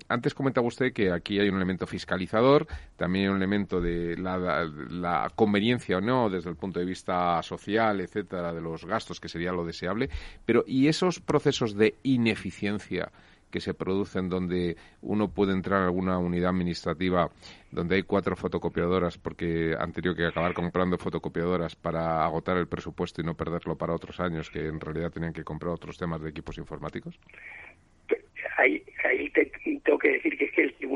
antes comentaba usted que aquí hay un elemento fiscalizador, también hay un elemento de la, conveniencia o no desde el punto de vista social, etcétera, de los gastos, que sería lo deseable. Pero, ¿y esos procesos de ineficiencia que se producen donde uno puede entrar en alguna unidad administrativa donde hay cuatro fotocopiadoras porque han tenido que acabar comprando fotocopiadoras para agotar el presupuesto y no perderlo para otros años que en realidad tenían que comprar otros temas de equipos informáticos? ahí, ahí tengo que decir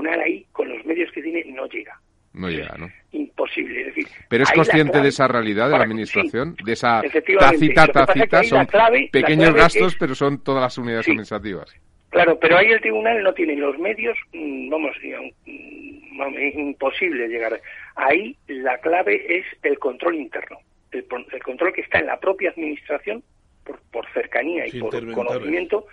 es el ahí, con los medios que tiene, no llega. No llega, ¿no? Imposible. Es decir, Pero es consciente de esa realidad de la administración, de esa tacita, tacita, son pequeños gastos, pero son todas las unidades administrativas. Claro, pero ahí el tribunal no tiene los medios, mm, vamos, mm, imposible llegar. Ahí la clave es el control interno, el, control que está en la propia administración por, por cercanía y por conocimiento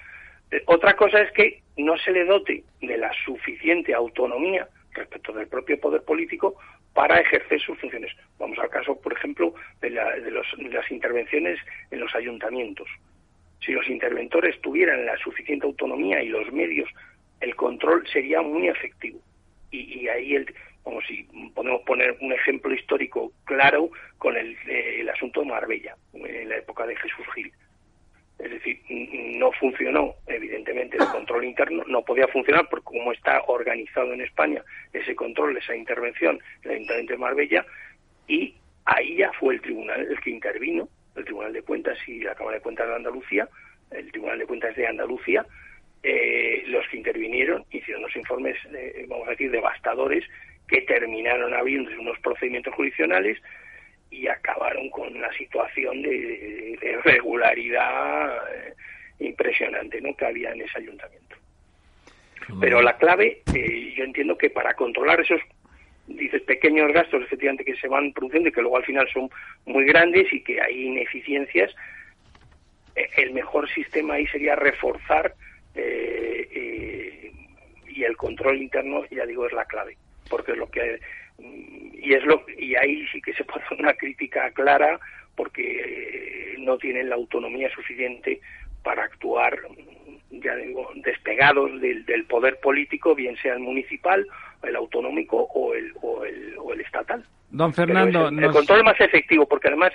otra cosa es que no se le dote de la suficiente autonomía respecto del propio poder político para ejercer sus funciones. Vamos al caso, por ejemplo, de, las intervenciones en los ayuntamientos. Si los interventores tuvieran la suficiente autonomía y los medios, el control sería muy efectivo. Y, ahí, el, como si podemos poner un ejemplo histórico claro con el, eh, el asunto de Marbella, en la época de Jesús Gil es decir, no funcionó, evidentemente, el control interno, no podía funcionar porque como está organizado en España ese control, esa intervención, el Ayuntamiento de Marbella, y ahí ya fue el tribunal el que intervino, el Tribunal de Cuentas y la Cámara de Cuentas de Andalucía, el Tribunal de Cuentas de Andalucía, eh, los que intervinieron hicieron unos informes, eh, vamos a decir, devastadores que terminaron habiendo unos procedimientos jurisdiccionales y acabaron con una situación de, irregularidad eh, impresionante ¿no? que había en ese ayuntamiento. Pero la clave, eh, yo entiendo que para controlar esos dices pequeños gastos efectivamente que se van produciendo y que luego al final son muy grandes y que hay ineficiencias, eh, el mejor sistema ahí sería reforzar eh, eh, y el control interno, ya digo, es la clave, porque es lo que y es lo y ahí sí que se puede hacer una crítica clara porque no tienen la autonomía suficiente para actuar ya digo, despegados del, del, poder político, bien sea el municipal, el autonómico o el, o el, o el estatal. Don Fernando, el, control más efectivo, porque además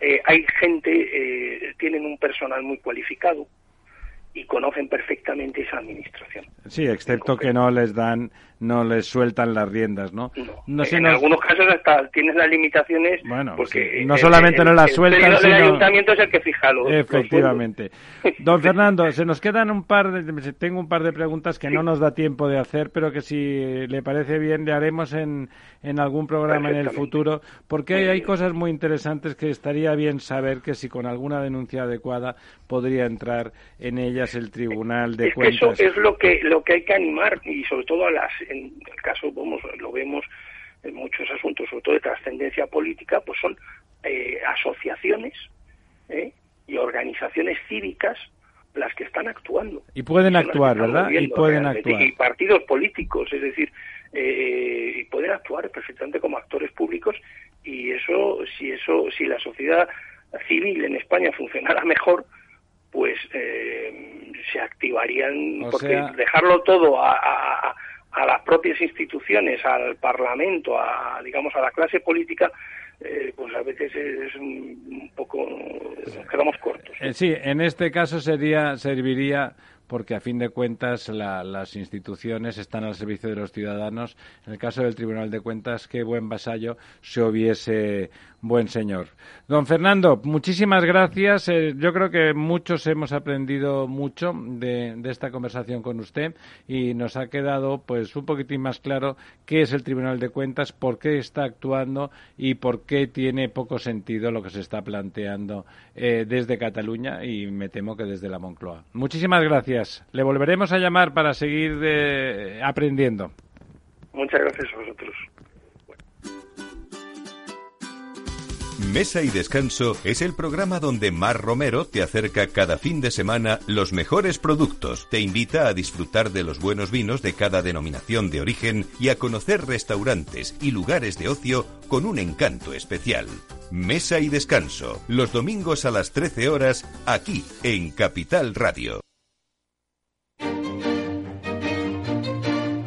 eh, hay gente, eh, tienen un personal muy cualificado y conocen perfectamente esa administración. Sí, excepto que no les dan no les sueltan las riendas, ¿no? no, en algunos casos hasta tienes las limitaciones bueno, porque no solamente no las sueltan, el, sino... ayuntamiento es el que fija los Efectivamente. Don Fernando, se nos quedan un par de tengo un par de preguntas que no nos da tiempo de hacer, pero que si le parece bien le haremos en, en algún programa en el futuro, porque hay, hay cosas muy interesantes que estaría bien saber que si con alguna denuncia adecuada podría entrar en ellas el Tribunal de Cuentas. eso es lo que lo que hay que animar y sobre todo a las en el caso, vamos, lo vemos en muchos asuntos, sobre todo de trascendencia política, pues son eh, asociaciones ¿eh? y organizaciones cívicas las que están actuando. Y pueden actuar, ¿verdad? Y pueden actuar. Y partidos políticos, es decir, eh, y pueden actuar perfectamente como actores públicos y eso, si eso, si la sociedad civil en España funcionara mejor, pues eh, se activarían, porque dejarlo todo a, a las propias instituciones, al Parlamento, a digamos a la clase política, eh, pues a veces es un, poco quedamos cortos. Eh, sí, en este caso sería serviría porque a fin de cuentas las instituciones están al servicio de los ciudadanos. En el caso del Tribunal de Cuentas, qué buen vasallo se hubiese buen señor. Don Fernando, muchísimas gracias. Eh, yo creo que muchos hemos aprendido mucho de, esta conversación con usted y nos ha quedado pues un poquitín más claro qué es el Tribunal de Cuentas, por qué está actuando y por qué tiene poco sentido lo que se está planteando eh, desde Cataluña y me temo que desde la Moncloa. Muchísimas gracias. Le volveremos a llamar para seguir eh, aprendiendo. Muchas gracias a vosotros. Mesa y Descanso es el programa donde Mar Romero te acerca cada fin de semana los mejores productos, te invita a disfrutar de los buenos vinos de cada denominación de origen y a conocer restaurantes y lugares de ocio con un encanto especial. Mesa y Descanso, los domingos a las 13 horas, aquí en Capital Radio.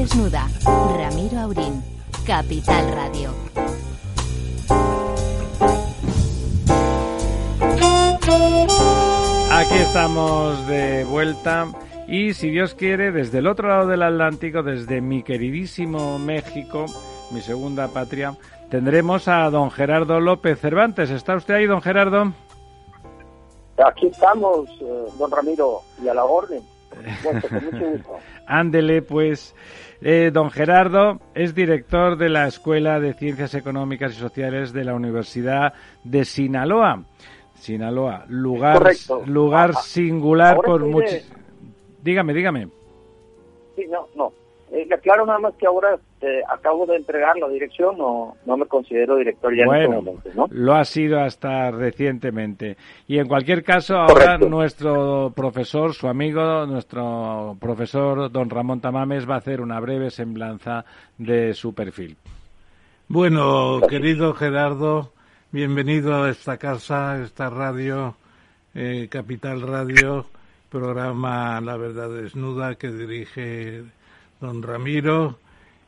Desnuda. Ramiro Aurín, Capital Radio. Aquí estamos de vuelta y si Dios quiere, desde el otro lado del Atlántico, desde mi queridísimo México, mi segunda patria, tendremos a don Gerardo López Cervantes. ¿Está usted ahí, don Gerardo? Aquí estamos, eh, don Ramiro, y a la orden. Ándele, pues. Eh, don Gerardo es director de la Escuela de Ciencias Económicas y Sociales de la Universidad de Sinaloa. Sinaloa, lugar, lugar singular por muchos. Dígame, dígame. Sí, no, no. Eh, claro nada más que ahora eh, acabo de entregar la dirección, no, no me considero director ya en este momento, ¿no? Lo ha sido hasta recientemente. Y en cualquier caso, ahora nuestro profesor, su amigo, nuestro profesor don Ramón Tamames va a hacer una breve semblanza de su perfil. Bueno, querido Gerardo, bienvenido a esta casa, esta radio, eh, Capital Radio, programa La Verdad Desnuda que dirige don Ramiro.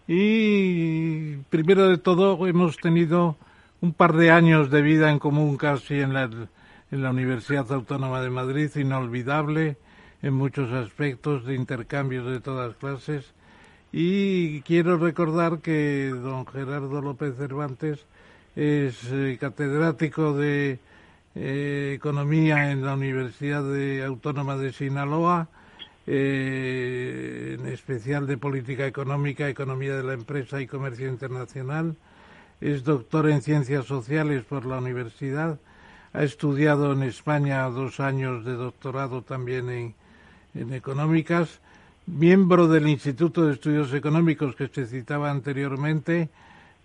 Y primero de todo hemos tenido un par de años de vida en común casi en la, en la Universidad Autónoma de Madrid, inolvidable. en muchos aspectos de intercambios de todas clases. Y quiero recordar que don Gerardo López Cervantes es eh, catedrático de eh, Economía en la Universidad Autónoma de Sinaloa, eh, en especial de Política Económica, Economía de la Empresa y Comercio Internacional. Es doctor en Ciencias Sociales por la universidad. Ha estudiado en España dos años de doctorado también en, en Económicas. Miembro del Instituto de Estudios Económicos que se citaba anteriormente,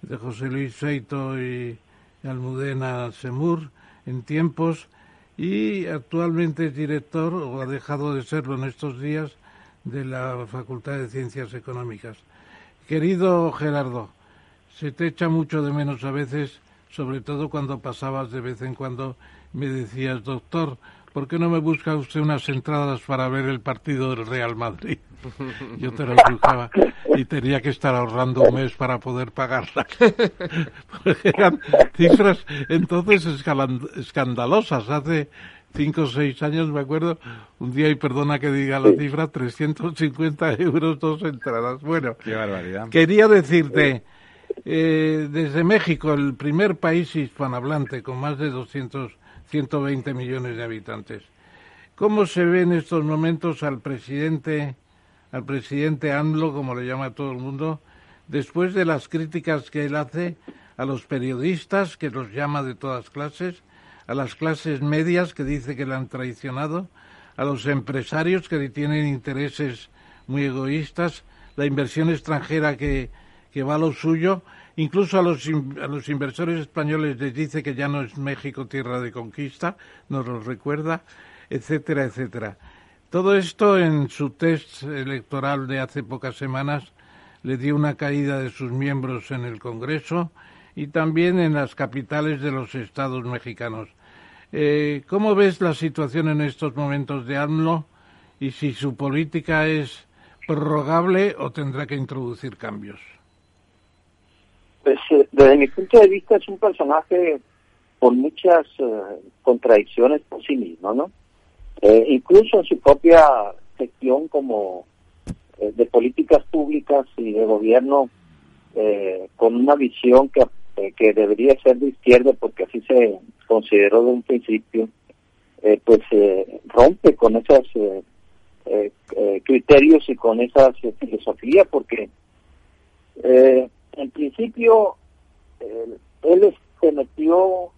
de José Luis Seito y Almudena Semur en tiempos y actualmente es director, o ha dejado de serlo en estos días, de la Facultad de Ciencias Económicas. Querido Gerardo, se te echa mucho de menos a veces, sobre todo cuando pasabas de vez en cuando me decías, doctor, ¿por qué no me busca usted unas entradas para ver el partido del Real Madrid? Yo te las buscaba y tenía que estar ahorrando un mes para poder pagarlas. Porque eran cifras entonces escandalosas. Hace cinco o seis años, me acuerdo, un día, y perdona que diga la cifra, 350 euros, dos entradas. Bueno, Qué barbaridad. quería decirte, eh, desde México, el primer país hispanohablante con más de 200, 120 millones de habitantes, ¿cómo se ve en estos momentos al presidente al presidente AMLO, como le llama todo el mundo, después de las críticas que él hace a los periodistas, que los llama de todas clases, a las clases medias, que dice que le han traicionado, a los empresarios que tienen intereses muy egoístas, la inversión extranjera que, que va a lo suyo, incluso a los, a los inversores españoles les dice que ya no es México tierra de conquista, nos lo recuerda, etcétera, etcétera. Todo esto en su test electoral de hace pocas semanas le dio una caída de sus miembros en el Congreso y también en las capitales de los estados mexicanos. Eh, ¿Cómo ves la situación en estos momentos de AMLO y si su política es prorrogable o tendrá que introducir cambios? Pues eh, desde mi punto de vista es un personaje con muchas eh, contradicciones por sí mismo, ¿no? Eh, incluso en su propia gestión como eh, de políticas públicas y de gobierno eh, con una visión que, que debería ser de izquierda porque así se consideró de un principio, pues rompe con esos criterios y con esa filosofía porque en principio él se metió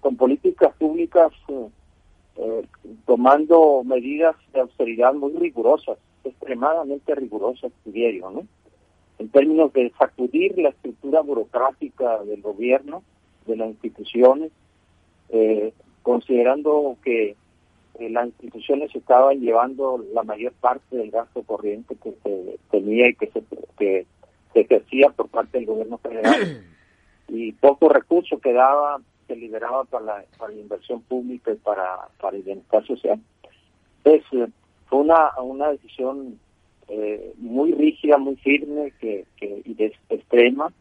con políticas públicas eh, tomando medidas de austeridad muy rigurosas, extremadamente rigurosas, diario, ¿no? En términos de sacudir la estructura burocrática del gobierno, de las instituciones, eh, considerando que eh, las instituciones estaban llevando la mayor parte del gasto corriente que se tenía y que se, que se ejercía por parte del gobierno federal y poco recurso quedaba se liberaba para la, para la inversión pública y para, para el bienestar social. Es, eh, fue una, una decisión eh, muy rígida, muy firme que, que, y de, extrema.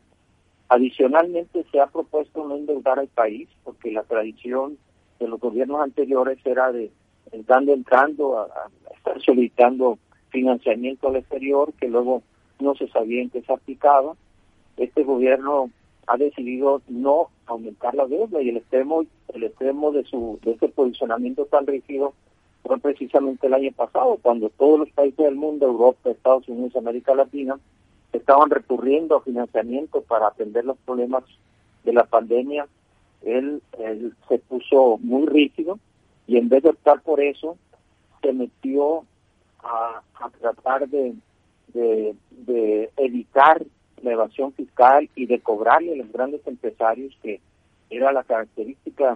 Adicionalmente se ha propuesto no endeudar al país porque la tradición de los gobiernos anteriores era de entrando entrando a, estar solicitando financiamiento al exterior que luego no se sabía en qué se aplicaba. Este gobierno ha decidido no aumentar la deuda y el extremo el extremo de su de ese posicionamiento tan rígido fue precisamente el año pasado cuando todos los países del mundo Europa Estados Unidos América Latina estaban recurriendo a financiamiento para atender los problemas de la pandemia. Él, se puso muy rígido y en vez de optar por eso se metió a, a tratar de, de, de evitar la evasión fiscal y de cobrarle a los grandes empresarios, que era la característica,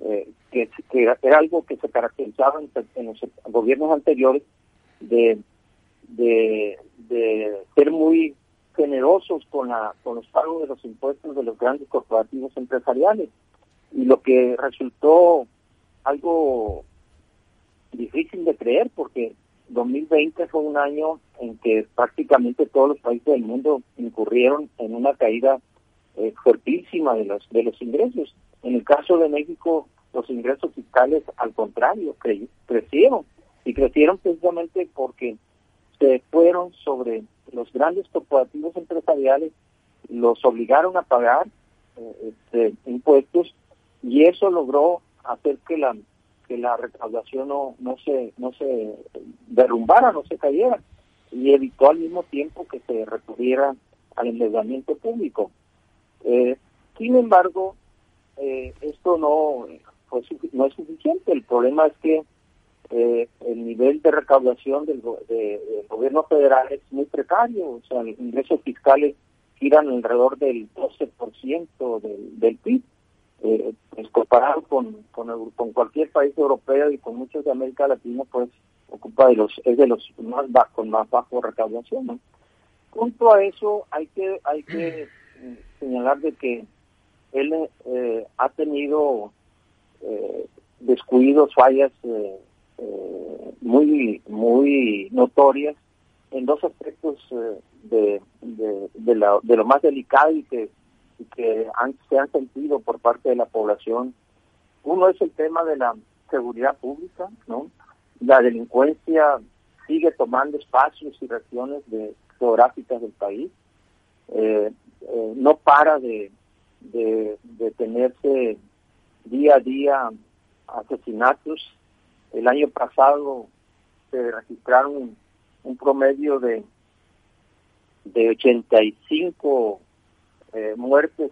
eh, que, era, algo que se caracterizaba en, los gobiernos anteriores de, de, ser muy generosos con, la, con los pagos de los impuestos de los grandes corporativos empresariales. Y lo que resultó algo difícil de creer porque 2020 fue un año en que prácticamente todos los países del mundo incurrieron en una caída eh, fuertísima de los de los ingresos. En el caso de México, los ingresos fiscales, al contrario, crecieron. Y crecieron precisamente porque se fueron sobre los grandes corporativos empresariales, los obligaron a pagar eh, este, impuestos y eso logró hacer que la que la recaudación no, no se no se derrumbara, no se cayera y evitó al mismo tiempo que se recurriera al endeudamiento público. Eh, sin embargo, eh, esto no, pues, no es suficiente. El problema es que eh, el nivel de recaudación del, gobierno federal es muy precario. O sea, los ingresos fiscales giran alrededor del 12% del, del PIB. Eh, pues comparado con, con, cualquier país europeo y con muchos de América Latina, pues ocupa de los es de los más bajos, más bajo recaudación. ¿no? Junto a eso hay que hay que señalar de que él eh, ha tenido eh, descuidos, fallas eh, eh, muy muy notorias en dos aspectos de, de, de, lo más delicado y que, que han, se han sentido por parte de la población. Uno es el tema de la seguridad pública, ¿no? La delincuencia sigue tomando espacios y regiones de, geográficas del país. no para de, de, de tenerse día a día asesinatos. El año pasado se registraron un, promedio de de 85 eh, muertes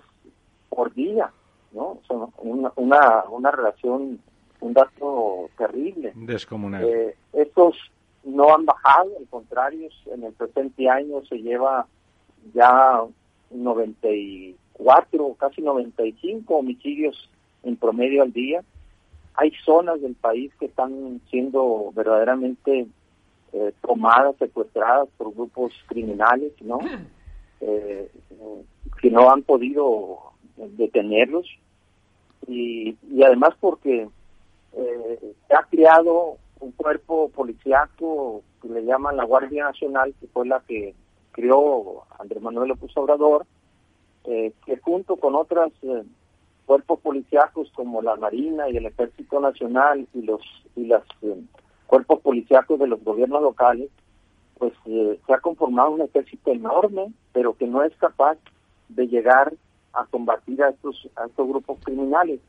por día, ¿no? una, una, una relación, un dato terrible. Descomunal. Eh, estos no han bajado, al contrario, en el presente año se lleva ya 90 cuatro, casi 95 homicidios en promedio al día. Hay zonas del país que están siendo verdaderamente eh, tomadas, secuestradas por grupos criminales, ¿no? Eh, que no han podido detenerlos. Y, y además porque eh, se ha creado un cuerpo policiaco que le llaman la Guardia Nacional, que fue la que creó Andrés Manuel López Obrador, eh, que junto con otros eh, cuerpos policíacos como la Marina y el Ejército Nacional y los y los eh, cuerpos policíacos de los gobiernos locales, pues se ha conformado un ejército enorme, pero que no es capaz de llegar a combatir a estos a estos grupos criminales.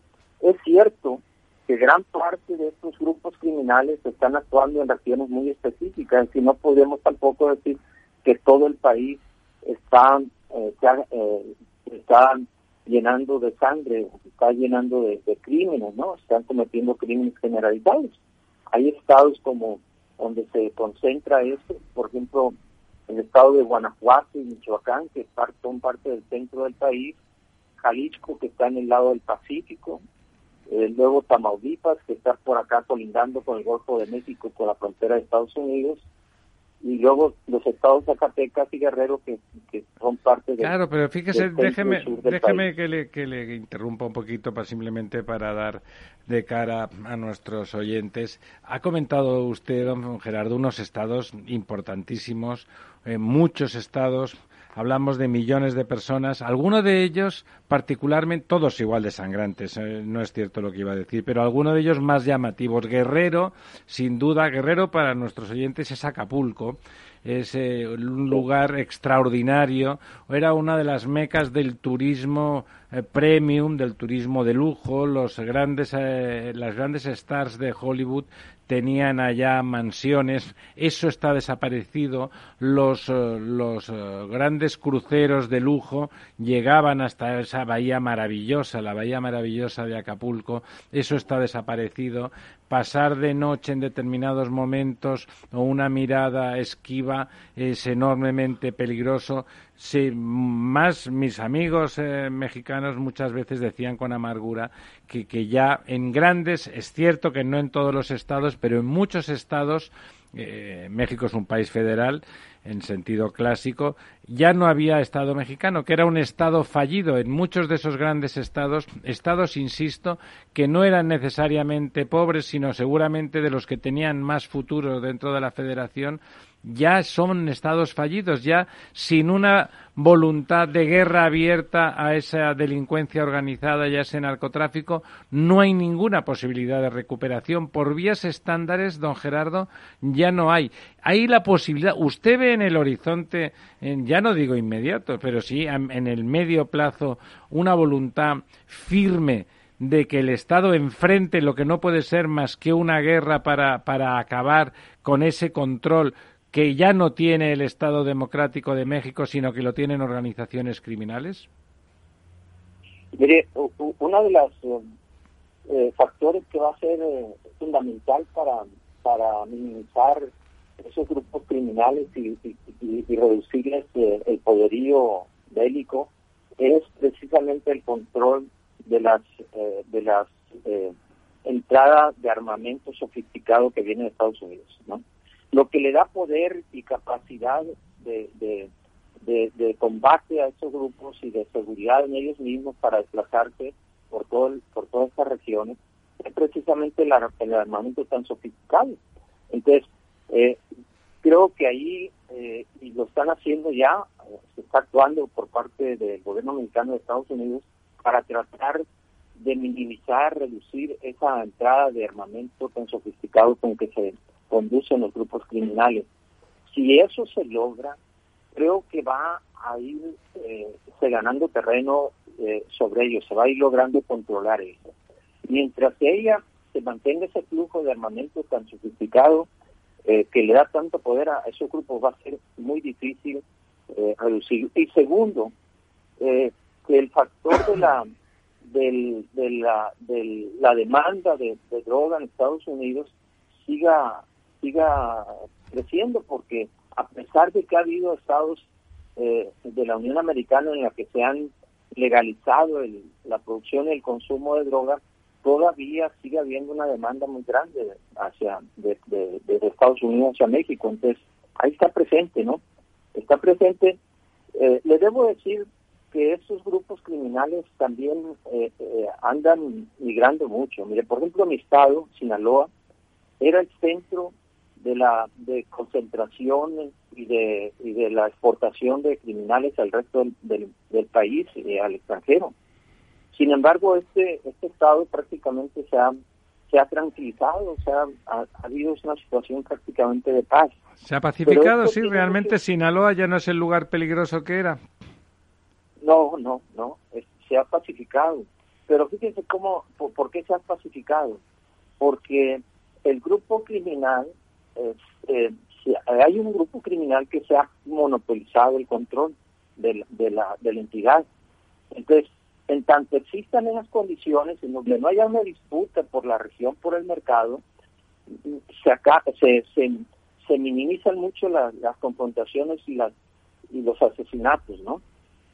Es cierto que gran parte de estos grupos criminales están actuando en regiones muy específicas y no podemos tampoco decir que todo el país está eh, eh, están llenando de sangre, está llenando de, crímenes, ¿no? Están cometiendo crímenes generalizados. Hay estados como donde se concentra esto, por ejemplo, el estado de Guanajuato y Michoacán, que son parte del centro del país, Jalisco, que está en el lado del Pacífico, eh, luego Tamaulipas, que está por acá colindando con el Golfo de México, con la frontera de Estados Unidos, y luego los estados Zacatecas y Guerrero que, son parte de claro pero fíjese déjeme déjeme que le, que le interrumpa un poquito para simplemente para dar de cara a nuestros oyentes. Ha comentado usted don Gerardo unos estados importantísimos eh, muchos estados hablamos de millones de personas, algunos de ellos particularmente, todos igual de sangrantes, eh, no es cierto lo que iba a decir, pero algunos de ellos más llamativos. Guerrero, sin duda, Guerrero para nuestros oyentes es Acapulco, es eh, un lugar extraordinario, era una de las mecas del turismo eh, premium, del turismo de lujo, los grandes, las grandes stars de Hollywood tenían allá mansiones, eso está desaparecido, los, eh, los eh, grandes cruceros de lujo llegaban hasta esa bahía maravillosa, la bahía maravillosa de Acapulco, eso está desaparecido, pasar de noche en determinados momentos o una mirada esquiva es enormemente peligroso. Sí, más mis amigos eh, mexicanos muchas veces decían con amargura que, que ya en grandes, es cierto que no en todos los estados, pero en muchos estados eh, México es un país federal en sentido clásico, ya no había Estado mexicano, que era un Estado fallido en muchos de esos grandes estados, estados, insisto, que no eran necesariamente pobres, sino seguramente de los que tenían más futuro dentro de la federación ya son estados fallidos, ya sin una voluntad de guerra abierta a esa delincuencia organizada y a ese narcotráfico, no hay ninguna posibilidad de recuperación. Por vías estándares, don Gerardo, ya no hay. Hay la posibilidad, usted ve en el horizonte, ya no digo inmediato, pero sí en el medio plazo, una voluntad firme de que el Estado enfrente lo que no puede ser más que una guerra para, para acabar con ese control que ya no tiene el Estado democrático de México, sino que lo tienen organizaciones criminales? Uno de los eh, eh, factores que va a ser eh, fundamental para, para minimizar esos grupos criminales y, reducirles el poderío bélico es precisamente el control de las de las entradas de armamento sofisticado que viene de Estados Unidos, ¿no? Lo que le da poder y capacidad de, de, combate a esos grupos y de seguridad en ellos mismos para desplazarse por todo por todas estas regiones es precisamente el, armamento tan sofisticado. Entonces, eh, creo que ahí, eh, y lo están haciendo ya, se está actuando por parte del gobierno mexicano de Estados Unidos para tratar de minimizar, reducir esa entrada de armamento tan sofisticado con que se conducen los grupos criminales. Si eso se logra, creo que va a ir eh, se ganando terreno eh, sobre ellos, se va a ir logrando controlar eso. Mientras que ella se mantenga ese flujo de armamento tan sofisticado eh, que le da tanto poder a esos grupos, va a ser muy difícil reducir. Y segundo, que el factor de la del, de la, de la demanda de, de droga en Estados Unidos siga siga creciendo porque a pesar de que ha habido estados eh, de la Unión Americana en la que se han legalizado la producción y el consumo de drogas, todavía sigue habiendo una demanda muy grande hacia de, Estados Unidos hacia México. Entonces, ahí está presente, ¿no? Está presente. Eh, le debo decir que estos grupos criminales también eh, andan migrando mucho. Mire, por ejemplo, mi estado, Sinaloa, era el centro de la de concentración y de, y de la exportación de criminales al resto del, del, país y al extranjero. Sin embargo, este este estado prácticamente se ha se ha tranquilizado, o sea, ha, habido una situación prácticamente de paz. ¿Se ha pacificado? Sí, realmente Sinaloa ya no es el lugar peligroso que era. No, no, no, se ha pacificado. Pero fíjense cómo, por, por, qué se ha pacificado. Porque el grupo criminal eh, hay un grupo criminal que se ha monopolizado el control de, la, de la entidad. Entonces, en tanto existan esas condiciones en donde no haya una disputa por la región, por el mercado, se, acá, se, se, minimizan mucho las, confrontaciones y, las, y los asesinatos, ¿no?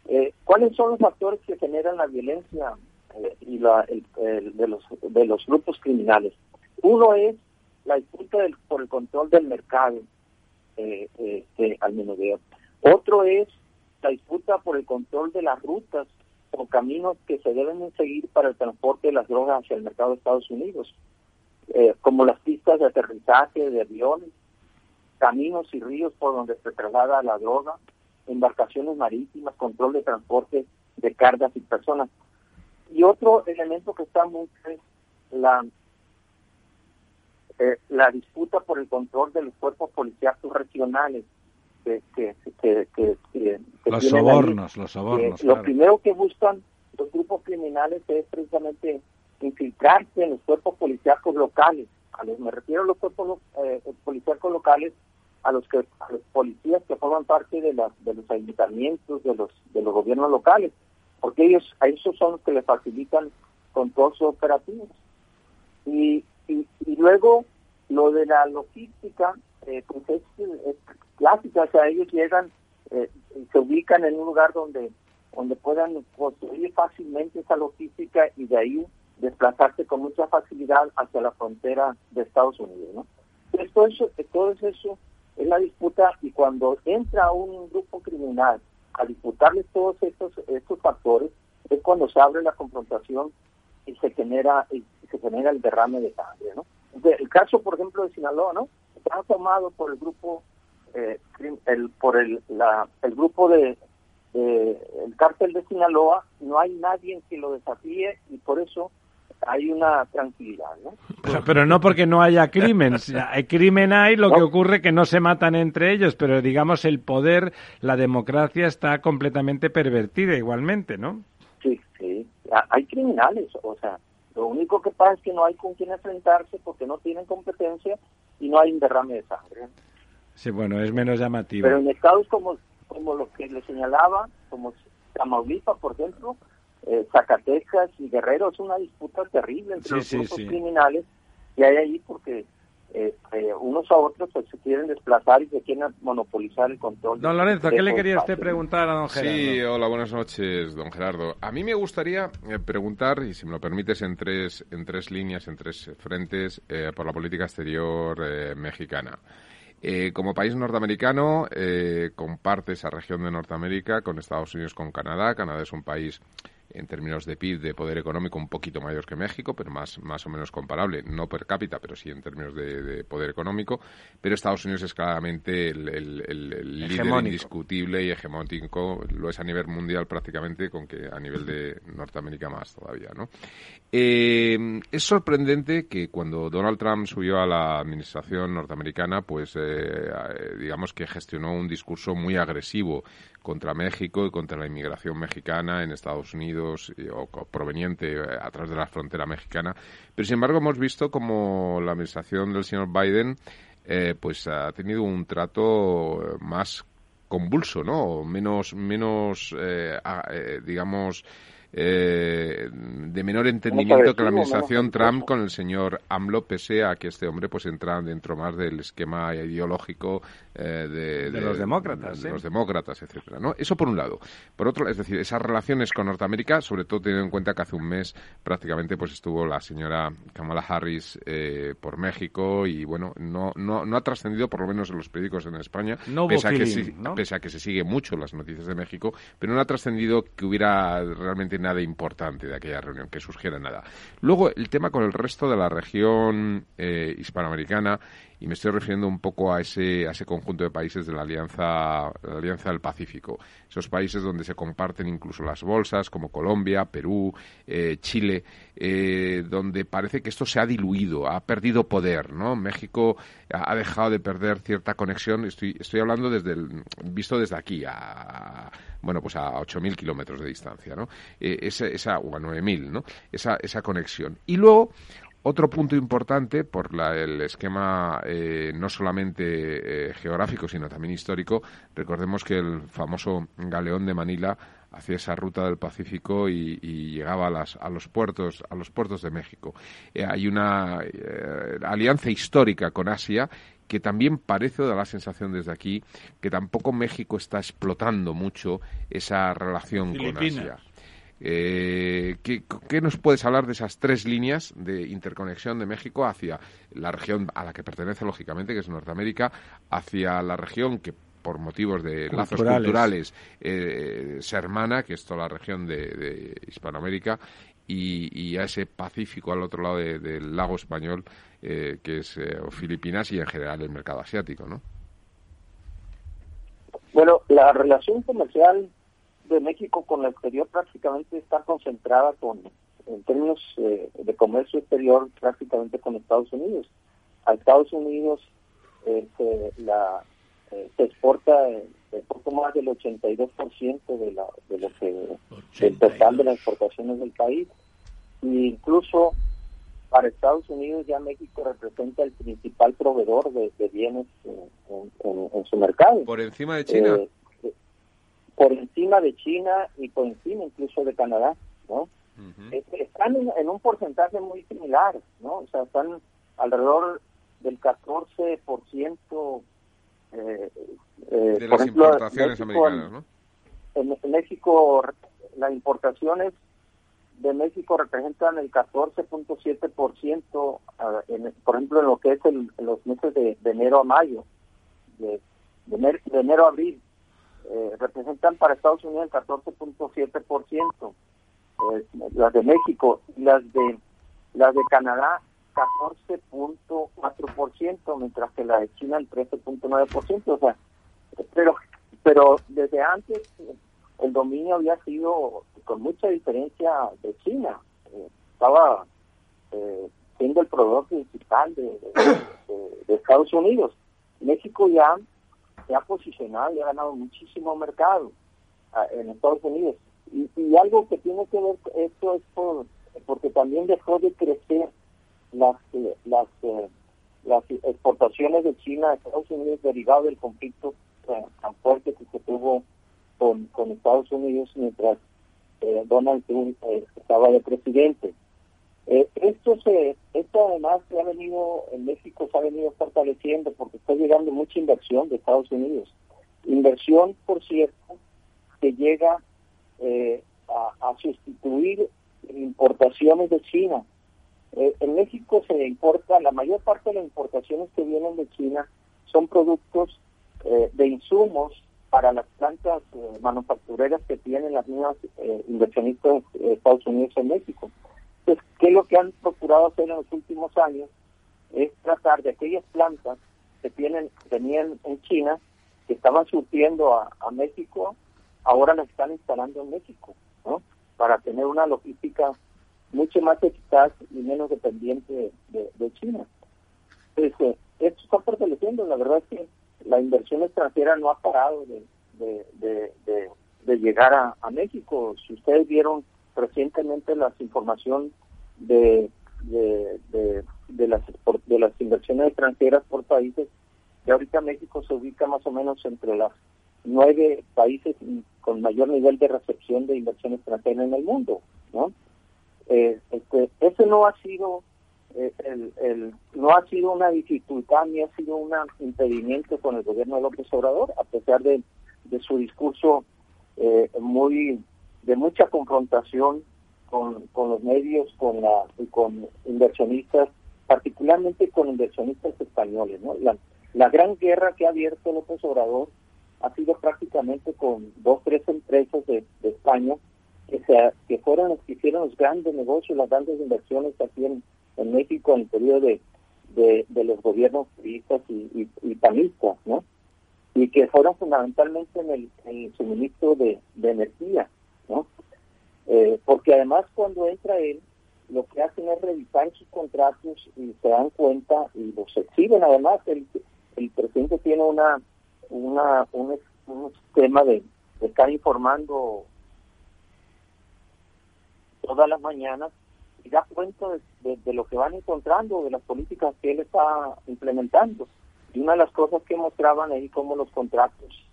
Eh, ¿Cuáles son los factores que generan la violencia eh, y la, de, los, de los grupos criminales? Uno es la disputa por el control del mercado eh, este, al menudeo. Otro es la disputa por el control de las rutas o caminos que se deben seguir para el transporte de las drogas hacia el mercado de Estados Unidos, eh, como las pistas de aterrizaje de aviones, caminos y ríos por donde se traslada la droga, embarcaciones marítimas, control de transporte de cargas y personas. Y otro elemento que está muy es la eh, la disputa por el control de los cuerpos policíacos regionales que, que, que, los sobornos, los sobornos. Lo primero que buscan los grupos criminales es precisamente infiltrarse en los cuerpos policíacos locales. A los, me refiero a los cuerpos eh, policíacos locales, a los que a los policías que forman parte de, la, de los ayuntamientos, de los de los gobiernos locales, porque ellos a esos son los que les facilitan con todos sus operativos. Y y, luego lo de la logística, eh, pues es, clásica, o sea, ellos llegan eh, y se ubican en un lugar donde donde puedan construir fácilmente esa logística y de ahí desplazarse con mucha facilidad hacia la frontera de Estados Unidos, ¿no? Entonces, todo eso, todo eso es la disputa y cuando entra un grupo criminal a disputarle todos estos, estos factores, es cuando se abre la confrontación y se genera, y se genera el derrame de sangre, ¿no? el caso, por ejemplo, de Sinaloa, ¿no? Está tomado por el grupo, eh, el, por el, la, el grupo de, el cártel de Sinaloa, no hay nadie que lo desafíe y por eso hay una tranquilidad, ¿no? Pero, no porque no haya crimen. hay crimen hay, lo que ocurre que no se matan entre ellos, pero digamos el poder, la democracia está completamente pervertida igualmente, ¿no? Sí, sí. Hay criminales, o sea, lo único que pasa es que no hay con quién enfrentarse porque no tienen competencia y no hay un derrame de sangre. Sí, bueno, es menos llamativo. Pero en estados como, como los que le señalaba, como Tamaulipas, por ejemplo, eh, Zacatecas y Guerrero, es una disputa terrible entre los grupos criminales que hay ahí porque eh, eh, unos a otros pues, se quieren desplazar y se quieren monopolizar el control. Don Lorenzo, ¿qué le quería usted preguntar a don Gerardo? Sí, hola, buenas noches, don Gerardo. A mí me gustaría eh, preguntar, y si me lo permites, en tres, en tres líneas, en tres frentes, por la política exterior mexicana. como país norteamericano, comparte esa región de Norteamérica con Estados Unidos, con Canadá. Canadá es un país en términos de PIB, de poder económico, un poquito mayor que México, pero más, más o menos comparable, no per cápita, pero sí en términos de, poder económico. Pero Estados Unidos es claramente el, líder indiscutible y hegemónico, lo es a nivel mundial prácticamente, con que a nivel de Norteamérica más todavía, ¿no? Eh, es sorprendente que cuando Donald Trump subió a la administración norteamericana, pues eh, digamos que gestionó un discurso muy agresivo contra México y contra la inmigración mexicana en Estados Unidos o proveniente eh, a través de la frontera mexicana. Pero sin embargo hemos visto como la administración del señor Biden eh, pues ha tenido un trato más convulso, ¿no? Menos, menos, eh, digamos, eh, de menor entendimiento que la administración Trump con el señor AMLO, pese a que este hombre pues entra dentro más del esquema ideológico eh, de, los demócratas, de, los demócratas, etcétera, ¿no? Eso por un lado. Por otro, es decir, esas relaciones con Norteamérica, sobre todo teniendo en cuenta que hace un mes prácticamente pues estuvo la señora Kamala Harris eh, por México y bueno, no, no, no ha trascendido por lo menos en los periódicos en España, pese, a que pese a que se sigue mucho las noticias de México, pero no ha trascendido que hubiera realmente nada importante de aquella reunión, que surgiera nada. Luego, el tema con el resto de la región eh, hispanoamericana, y me estoy refiriendo un poco a ese, a ese conjunto de países de la Alianza, la Alianza del Pacífico. Esos países donde se comparten incluso las bolsas, como Colombia, Perú, eh, Chile, eh, donde parece que esto se ha diluido, ha perdido poder, ¿no? México ha dejado de perder cierta conexión, estoy, estoy hablando desde el, visto desde aquí, a, bueno, pues a 8.000 kilómetros de distancia, ¿no? Eh, esa, esa, o a 9.000, ¿no? Esa, esa conexión. Y luego, otro punto importante por el esquema eh, no solamente eh, geográfico, sino también histórico, recordemos que el famoso galeón de Manila hacía esa ruta del Pacífico y, llegaba a, las, a, los puertos a los puertos de México. hay una alianza histórica con Asia que también parece, da la sensación desde aquí, que tampoco México está explotando mucho esa relación con Asia. Eh, ¿qué, nos puedes hablar de esas tres líneas de interconexión de México hacia la región a la que pertenece, lógicamente, que es Norteamérica, hacia la región que por motivos de lazos culturales eh, se hermana, que es toda la región de, Hispanoamérica, y, a ese Pacífico al otro lado del lago español, eh, que es eh, Filipinas y en general el mercado asiático, ¿no? Bueno, la relación comercial de México con el exterior prácticamente está concentrada con, en términos eh, de comercio exterior, prácticamente con Estados Unidos. A Estados Unidos se, la, se exporta un poco más del 82% de, la, de lo que del total de las exportaciones del país. E incluso para Estados Unidos ya México representa el principal proveedor de, bienes en, su mercado. ¿Por encima de China? Eh, por encima de China y por encima incluso de Canadá, ¿no? Están en, un porcentaje muy similar, ¿no? O sea, están alrededor del 14% eh, eh, de las importaciones americanas, ¿no? En, México las importaciones de México representan el 14.7%, ah, por ejemplo, en lo que es el, en los meses de, enero a mayo, de, enero, a abril, eh, representan para Estados Unidos el 14.7%, eh, las de México, y las de las de Canadá 14.4%, mientras que la de China el 13.9%, o sea, pero pero desde antes el dominio había sido con mucha diferencia de China. Eh, estaba eh, siendo el proveedor principal de, Estados Unidos. México ya se ha posicionado y ha ganado muchísimo mercado ah, en Estados Unidos. Y, algo que tiene que ver esto es por, porque también dejó de crecer las las las exportaciones de China a Estados Unidos derivado del conflicto tan fuerte que se tuvo con, con Estados Unidos mientras eh, Donald Trump eh, estaba de presidente. Eh, esto se, esto además se ha venido en México se ha venido fortaleciendo porque está llegando mucha inversión de Estados Unidos. Inversión, por cierto, que llega a, a, sustituir importaciones de China. en México se importa, la mayor parte de las importaciones que vienen de China son productos de insumos para las plantas eh, manufactureras que tienen las mismas eh, inversionistas de Estados Unidos en México. Entonces, ¿qué es lo que han procurado hacer en los últimos años? Es tratar de aquellas plantas que tienen tenían en China, que estaban surtiendo a, México, ahora las están instalando en México, ¿no? Para tener una logística mucho más eficaz y menos dependiente de, China. Entonces, esto está fortaleciendo, la verdad es que la inversión extranjera no ha parado de, llegar a, México. Si ustedes vieron recientemente la información de, de, las, de las inversiones extranjeras por países, que ahorita México se ubica más o menos entre las nueve países con mayor nivel de recepción de inversión extranjera en el mundo, ¿no? Eh, este, ese no ha sido eh, el, el, no ha sido una dificultad ni ha sido un impedimento con el gobierno de López Obrador, a pesar de, su discurso eh, muy de mucha confrontación con, con los medios, con la con inversionistas, particularmente con inversionistas españoles. ¿no? La, la gran guerra que ha abierto López Obrador ha sido prácticamente con dos, tres empresas de, de España que, se, que fueron los que hicieron los grandes negocios, las grandes inversiones aquí en, México en el periodo de, de, los gobiernos turistas y, y, panistas, ¿no? Y que fueron fundamentalmente en el, en suministro de, energía, ¿no? Eh, porque además cuando entra él, lo que hacen es revisar sus contratos y se dan cuenta y los exhiben además. El, el presidente tiene una, una un, un sistema de, de estar informando todas las mañanas y da cuenta de, lo que van encontrando, de las políticas que él está implementando. Y una de las cosas que mostraban ahí como los contratos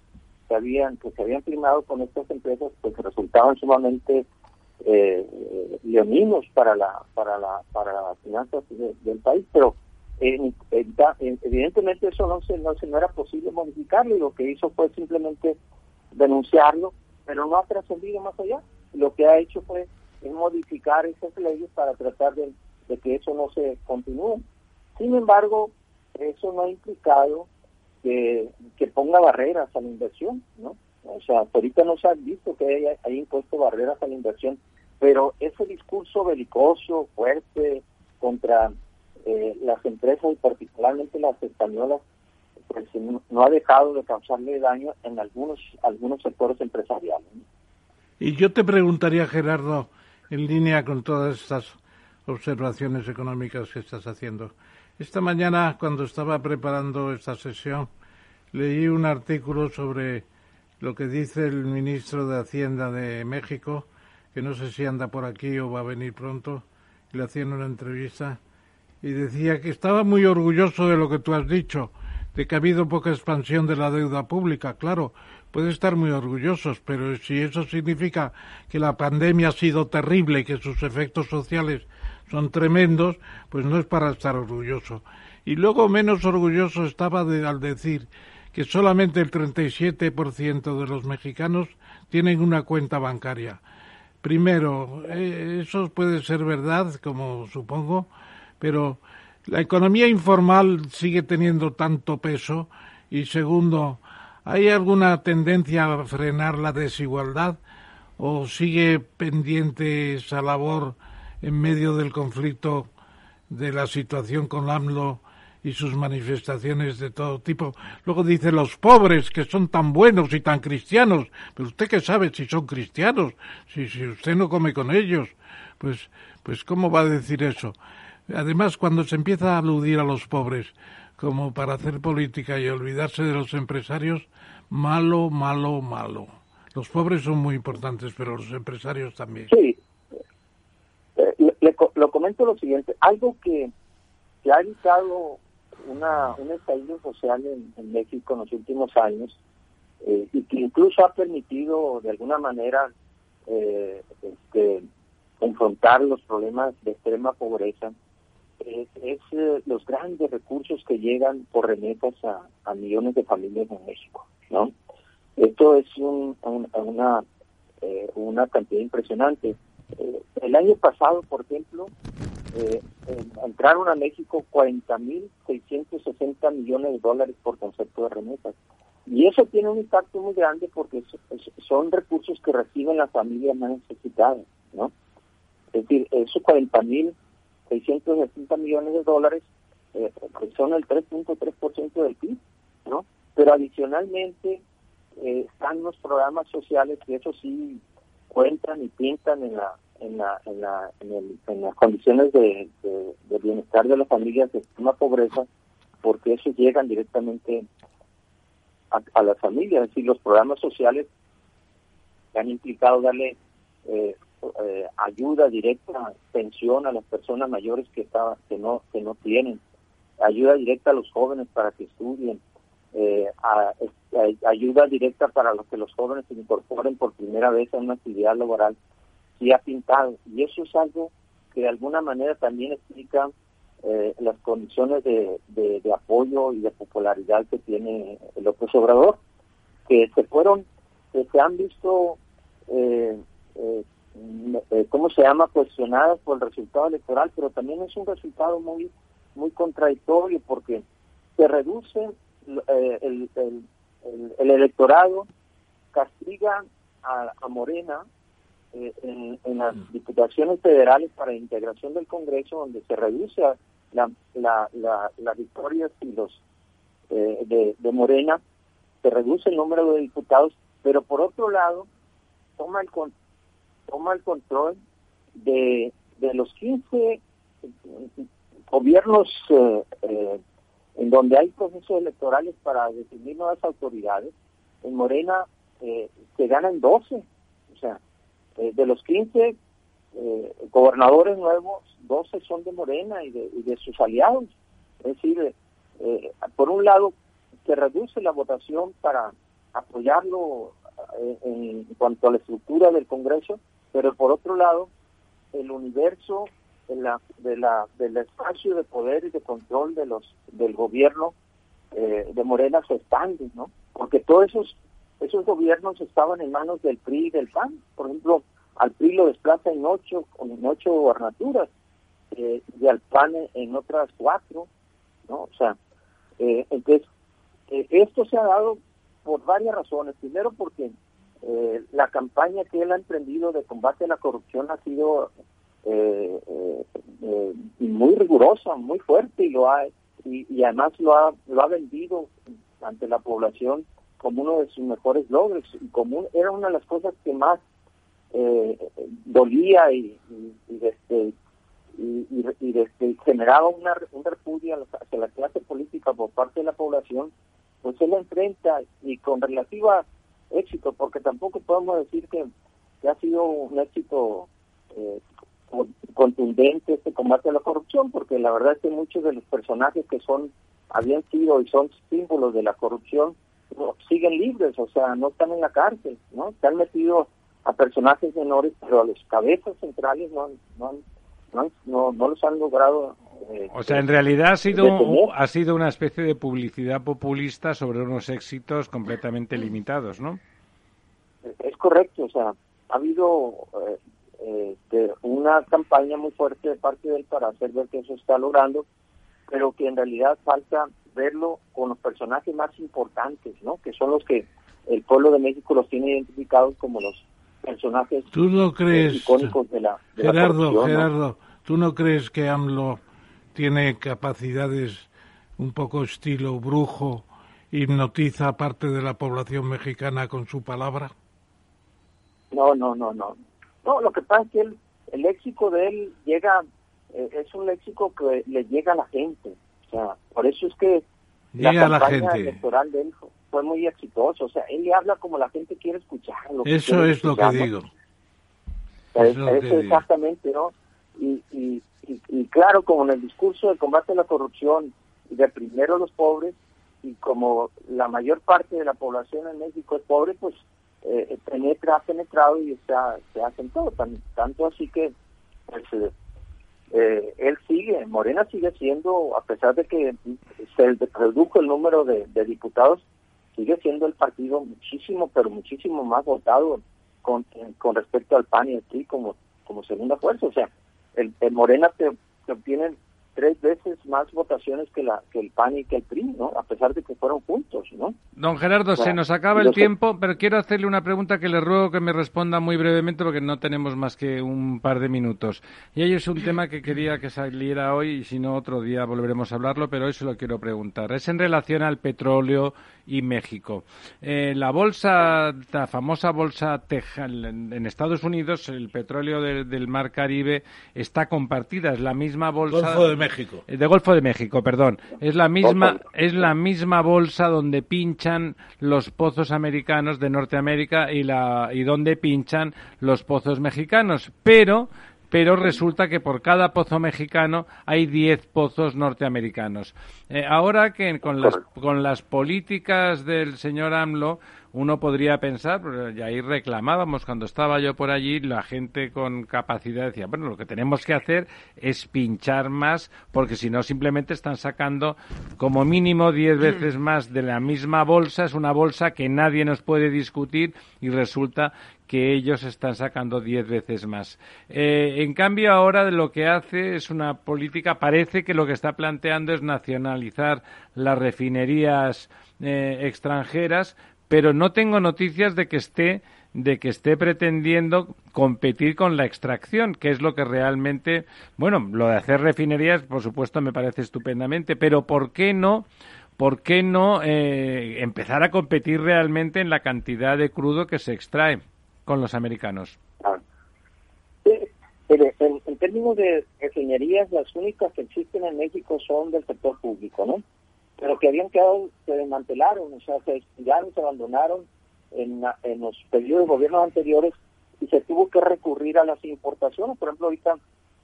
que habían que se habían firmado con estas empresas pues resultaban sumamente eh, leoninos para la para la para las finanzas del país pero evidentemente eso no se no se no era posible modificarlo y lo que hizo fue simplemente denunciarlo pero no ha trascendido más allá lo que ha hecho fue es modificar esas leyes para tratar de, que eso no se continúe. Sin embargo, eso no ha implicado que, ponga barreras a la inversión, ¿no? O sea, ahorita no se ha visto que haya, impuesto barreras a la inversión, pero ese discurso belicoso, fuerte, contra eh, las empresas y particularmente las españolas, pues no, ha dejado de causarle daño en algunos algunos sectores empresariales. Y yo te preguntaría, Gerardo, en línea con todas estas observaciones económicas que estás haciendo. Esta mañana, cuando estaba preparando esta sesión, leí un artículo sobre lo que dice el ministro de Hacienda de México, que no sé si anda por aquí o va a venir pronto, le hacían una entrevista y decía que estaba muy orgulloso de lo que tú has dicho, de que ha habido poca expansión de la deuda pública. Claro, puede estar muy orgullosos, pero si eso significa que la pandemia ha sido terrible y que sus efectos sociales son tremendos, pues no es para estar orgulloso. Y luego menos orgulloso estaba de, al decir que solamente el 37% de los mexicanos tienen una cuenta bancaria. primero, eh, eso puede ser verdad, como supongo, pero la economía informal sigue teniendo tanto peso y segundo, ¿hay alguna tendencia a frenar la desigualdad o sigue pendiente esa labor en medio del conflicto de la situación con AMLO y sus manifestaciones de todo tipo. Luego dice los pobres que son tan buenos y tan cristianos, pero usted qué sabe si son cristianos, si, si usted no come con ellos, pues, pues cómo va a decir eso. Además, cuando se empieza a aludir a los pobres como para hacer política y olvidarse de los empresarios, malo, malo, malo. Los pobres son muy importantes, pero los empresarios también. Sí. Eh, le, lo comento lo siguiente. Algo que, que ha evitado una, un estallido social en, México en los últimos años eh, y que incluso ha permitido de alguna manera eh, este, confrontar los problemas de extrema pobreza es, eh, los grandes recursos que llegan por remesas a, millones de familias en México, ¿no? Esto es un, una, eh, una cantidad impresionante. Eh, el año pasado, por ejemplo, entraron a México 40.660 millones de dólares por concepto de remesas. Y eso tiene un impacto muy grande porque son recursos que reciben las familias más necesitadas, ¿no? Es decir, esos 40.000 660 millones de dólares, eh, que son el 3.3% del PIB, ¿no? Pero adicionalmente eh, están los programas sociales que eso sí cuentan y pintan en la en la en, la, en, las condiciones de, bienestar de las familias de extrema pobreza porque eso llegan directamente a, las familias. Es decir los programas sociales han implicado darle eh, eh, ayuda directa, pensión a las personas mayores que, está, que, no, que no tienen, ayuda directa a los jóvenes para que estudien, eh, ayuda directa para los que los jóvenes se incorporen por primera vez a una actividad laboral, sí ha pintado. Y eso es algo que de alguna manera también explica eh, las condiciones de, de, apoyo y de popularidad que tiene otro Obrador, que se fueron, que se han visto eh, eh, eh, ¿cómo se llama?, cuestionadas por el resultado electoral, pero también es un resultado muy, muy contradictorio porque se reduce eh, el, el, electorado, castiga a, Morena eh, en, las mm. diputaciones federales para integración del Congreso, donde se reduce la, la, la, las victorias y los de, de Morena, se reduce el número de diputados, pero por otro lado, toma el, toma el control de, de los 15 gobiernos eh, eh, en donde hay procesos electorales para definir nuevas autoridades. En Morena eh, se ganan 12, o sea, de los 15 gobernadores nuevos, 12 son de Morena y de, y de sus aliados. Es decir, por un lado, se reduce la votación para apoyarlo en cuanto a la estructura del Congreso, pero por otro lado, el universo de la, de la, del espacio de poder y de control de los del gobierno eh, de Morena se expande, ¿no? Porque todos esos esos gobiernos estaban en manos del PRI y del PAN. Por ejemplo, al PRI lo desplaza en ocho, en ocho gobernaturas eh, y al PAN en otras cuatro, ¿no? O sea, eh, entonces, esto se ha dado por varias razones. Primero porque eh, la campaña que él ha emprendido de combate a la corrupción ha sido eh, eh, muy rigurosa, muy fuerte y lo ha y, además lo ha lo ha vendido ante la población como uno de sus mejores logros y como era una de las cosas que más dolía y, y, este, y, generaba una, un repudio hacia la clase política por parte de la población, pues él enfrenta y con relativa éxito, porque tampoco podemos decir que, ha sido un éxito eh, contundente este combate a la corrupción, porque la verdad es que muchos de los personajes que son habían sido y son símbolos de la corrupción siguen libres, o sea, no están en la cárcel, ¿no? Se han metido a personajes menores, pero a los cabezas centrales no, no, no, no, los han logrado. Eh, o sea, en realidad ha sido, ha sido una especie de publicidad populista sobre unos éxitos completamente limitados, ¿no? Es correcto, o sea, ha habido, eh, eh, de una campaña muy fuerte de parte de él para hacer ver que eso está logrando, pero que en realidad falta verlo con los personajes más importantes, ¿no? Que son los que el pueblo de México los tiene identificados como los personajes ¿Tú no crees, icónicos de la Gerardo, Gerardo, ¿tú no crees que AMLO tiene capacidades un poco estilo brujo, hipnotiza a parte de la población mexicana con su palabra? No, no, no, no. No, lo que pasa es que el léxico de él llega, eh, es un léxico que le llega a la gente. O sea, por eso es que la campaña electoral de él fue muy exitoso. O sea, él le habla como la gente quiere escucharlo. Eso es lo que digo. eso es exactamente, ¿no? Y, y, y, claro, como en el discurso de combate a la corrupción y de primero los pobres, y como la mayor parte de la población en México es pobre, pues eh, penetra, ha penetrado y está, se ha sentado. tanto así que pues, eh, eh, él sigue, Morena sigue siendo, a pesar de que se redujo el número de, diputados, sigue siendo el partido muchísimo, pero muchísimo más votado con, con respecto al PAN y al PRI como, como segunda fuerza. O sea, el, Morena te, te obtiene tres veces más votaciones que la que el PAN y que el PRI, ¿no? A pesar de que fueron juntos, ¿no? Don Gerardo, se nos acaba el tiempo, pero quiero hacerle una pregunta que le ruego que me responda muy brevemente porque no tenemos más que un par de minutos. Y ahí es un tema que quería que saliera hoy y si no otro día volveremos a hablarlo, pero hoy se lo quiero preguntar. Es en relación al petróleo y México. Eh, la bolsa, la famosa bolsa Texal en, Estados Unidos, el petróleo del Mar Caribe está compartida, es la misma bolsa. Golfo de México. Eh, de Golfo de México, perdón. Es la misma, es la misma bolsa donde pinchan los pozos americanos de Norteamérica y la y donde pinchan los pozos mexicanos, pero pero resulta que por cada pozo mexicano hay 10 pozos norteamericanos. Eh, ahora que con las, con las políticas del señor AMLO uno podría pensar, y ahí reclamábamos cuando estaba yo por allí, la gente con capacidad decía, bueno, lo que tenemos que hacer es pinchar más, porque si no simplemente están sacando como mínimo diez veces más de la misma bolsa, es una bolsa que nadie nos puede discutir y resulta que ellos están sacando diez veces más. Eh, en cambio, ahora lo que hace es una política, parece que lo que está planteando es nacionalizar las refinerías eh, extranjeras, pero no tengo noticias de que esté de que esté pretendiendo competir con la extracción, que es lo que realmente, bueno, lo de hacer refinerías, por supuesto, me parece estupendamente, pero ¿por qué no? ¿Por qué no eh, empezar a competir realmente en la cantidad de crudo que se extrae con los americanos? Ah. en, en, términos de refinerías, las únicas que existen en México son del sector público, ¿no? Pero que habían quedado, se desmantelaron, o sea, se descuidaron, se abandonaron en, en los periodos de gobiernos anteriores y se tuvo que recurrir a las importaciones. Por ejemplo, ahorita,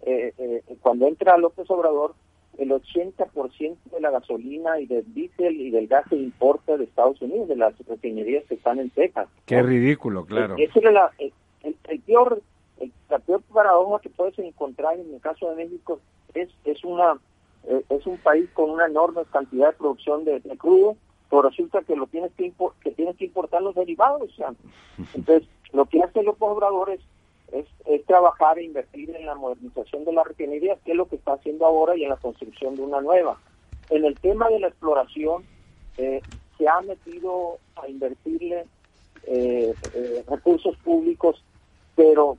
eh, eh, cuando entra López Obrador, el 80% de la gasolina y del diésel y del gas se importa de Estados Unidos, de las refinerías que están en Texas. Qué ridículo, claro. Ese era la, el, el, peor, el, la peor paradoja que puedes encontrar en el caso de México es, es una eh, es un país con una enorme cantidad de producción de, crudo, pero resulta que lo tienes que, que tienes que importar los derivados. Entonces, lo que hace los Obrador es, es, trabajar e invertir en la modernización de las refinerías, que es lo que está haciendo ahora, y en la construcción de una nueva. En el tema de la exploración, eh, se ha metido a invertirle eh, recursos públicos, pero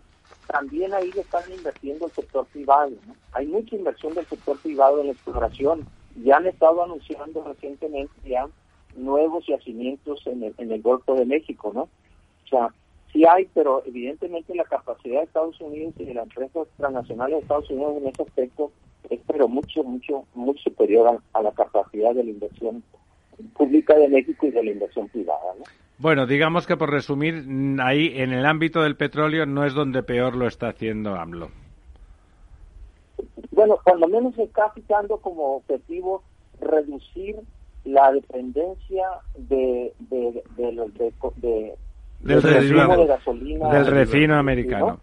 también ahí están invirtiendo el sector privado. Hay mucha inversión del sector privado en la exploración. Ya han estado anunciando recientemente ya nuevos yacimientos en el, en el Golfo de México, ¿no? O sea, sí hay, pero evidentemente la capacidad de Estados Unidos y de las empresas transnacionales de Estados Unidos en ese aspecto es pero mucho, mucho, muy superior a, a la capacidad de la inversión pública de México y de la inversión privada, ¿no? Bueno, digamos que por resumir, ahí en el ámbito del petróleo no es donde peor lo está haciendo AMLO. Bueno, cuando menos se está fijando como objetivo reducir la dependencia de, de, de, del refino, de gasolina del refino americano.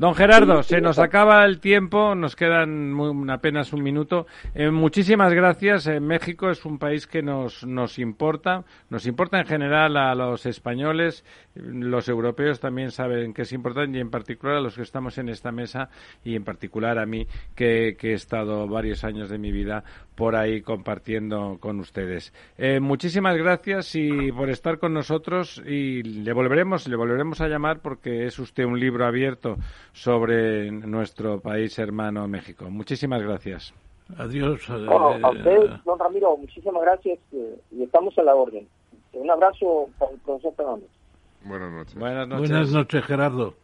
Don Gerardo, se nos acaba el tiempo, nos quedan apenas un minuto. Eh, muchísimas gracias. En México es un país que nos, nos importa, nos importa en general a los españoles, los europeos también saben que es importante y en particular a los que estamos en esta mesa y en particular a mí que, he estado varios años de mi vida por ahí compartiendo con ustedes. Eh, muchísimas gracias y por estar con nosotros y le volveremos, le volveremos a llamar porque es usted un libro abierto sobre nuestro país hermano México. Muchísimas gracias. Adiós. a eh, usted, don Ramiro, muchísimas gracias eh, y estamos a la orden. Un abrazo para el profesor Fernández. Buenas noches. Buenas noches. Buenas noches, Gerardo.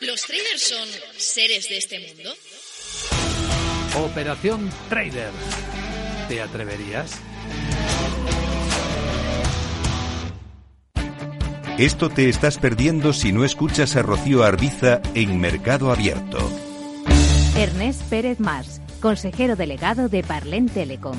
¿Los traders son seres de este mundo? Operación Trader. ¿Te atreverías? Esto te estás perdiendo si no escuchas a Rocío Arbiza en Mercado Abierto. Ernest Pérez Mars, consejero delegado de Parlen Telecom